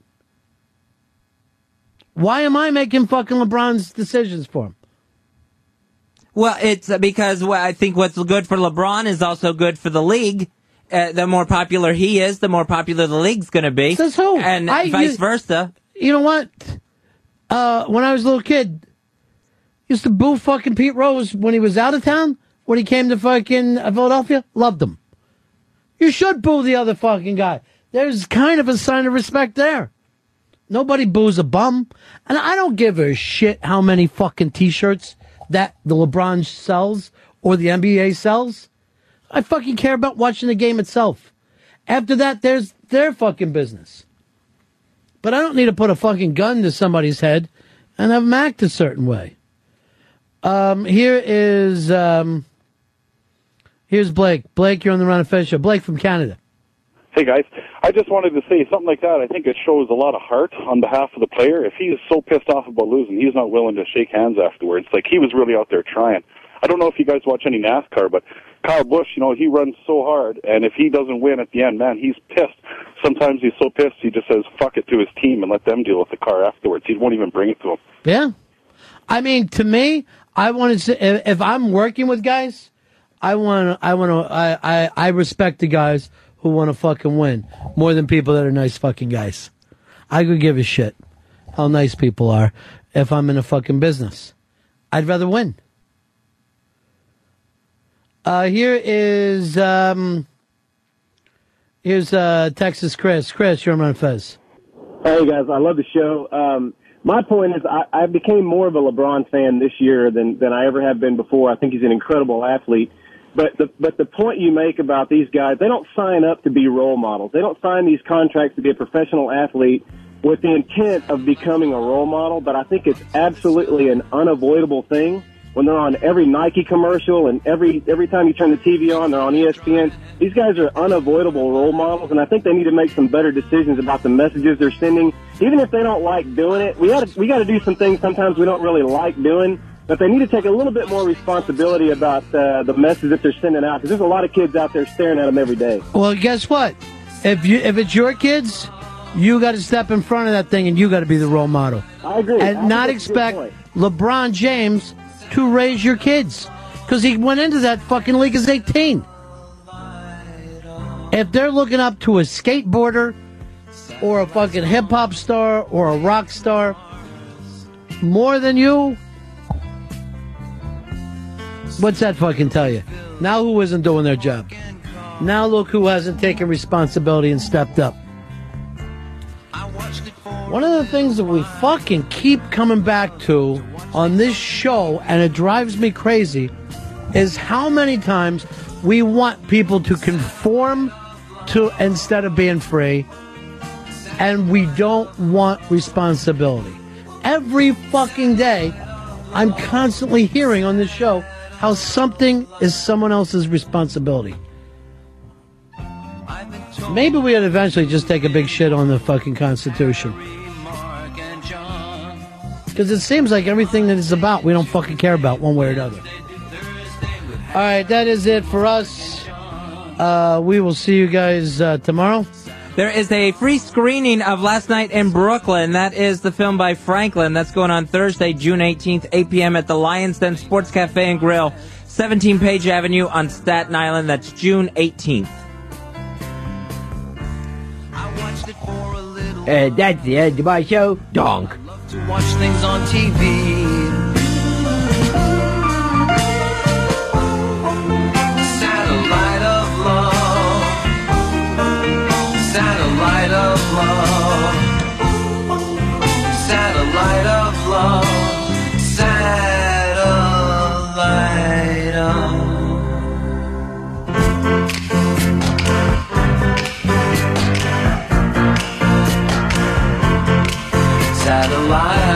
Why am I making fucking LeBron's decisions for him? Well, it's because I think what's good for LeBron is also good for the league. Uh, the more popular he is, the more popular the league's going to be. Says who? And I- vice you- versa. You know what? Uh, when I was a little kid, used to boo fucking Pete Rose when he was out of town. When he came to fucking uh, Philadelphia, loved him. You should boo the other fucking guy. There's kind of a sign of respect there. Nobody boos a bum. And I don't give a shit how many fucking t-shirts that the LeBron sells or the NBA sells. I fucking care about watching the game itself. After that, there's their fucking business. But I don't need to put a fucking gun to somebody's head and have them act a certain way. Um, here is um, here's Blake. Blake, you're on the Ron and Fez show. Blake from Canada. Hey guys, I just wanted to say something like that. I think it shows a lot of heart on behalf of the player. If he is so pissed off about losing, he's not willing to shake hands afterwards. Like he was really out there trying. I don't know if you guys watch any NASCAR, but Kyle Busch, you know, he runs so hard, and if he doesn't win at the end, man, he's pissed. Sometimes he's so pissed he just says "fuck it" to his team and let them deal with the car afterwards. He won't even bring it to him. Yeah. I mean, to me, I want to if I'm working with guys, I want to, I want to, I, I, I respect the guys who want to fucking win more than people that are nice fucking guys. I could give a shit how nice people are if I'm in a fucking business. I'd rather win. Uh, here is, um, here's, uh, Texas Chris. Chris, you're on Fez. Hey guys, I love the show. Um, my point is, I, I became more of a LeBron fan this year than than I ever have been before. I think he's an incredible athlete. But the but the point you make about these guys, they don't sign up to be role models. They don't sign these contracts to be a professional athlete with the intent of becoming a role model. But I think it's absolutely an unavoidable thing when they're on every Nike commercial and every every time you turn the TV on, they're on ESPN. These guys are unavoidable role models, and I think they need to make some better decisions about the messages they're sending. Even if they don't like doing it, we got we got to do some things sometimes we don't really like doing. But they need to take a little bit more responsibility about uh, the message that they're sending out because there's a lot of kids out there staring at them every day. Well, guess what? If you if it's your kids, you got to step in front of that thing and you got to be the role model. I agree. And think not that's a good expect. LeBron James to raise your kids because he went into that fucking league as 18. If they're looking up to a skateboarder or a fucking hip hop star or a rock star more than you, what's that fucking tell you? Now who isn't doing their job? Now look who hasn't taken responsibility and stepped up. One of the things that we fucking keep coming back to on this show, and it drives me crazy, is how many times we want people to conform to instead of being free, and we don't want responsibility. Every fucking day, I'm constantly hearing on this show how something is someone else's responsibility. Maybe we'd eventually just take a big shit on the fucking Constitution. Because it seems like everything that it's about, we don't fucking care about one way or another. All right, that is it for us. Uh, we will see you guys uh, tomorrow. There is a free screening of Last Night in Brooklyn. That is the film by Franklin. That's going on Thursday, June 18th, 8 p.m. at the Lions Den Sports Cafe and Grill, 17 Page Avenue on Staten Island. That's June 18th. Uh, that's the end of my show. Donk. alive.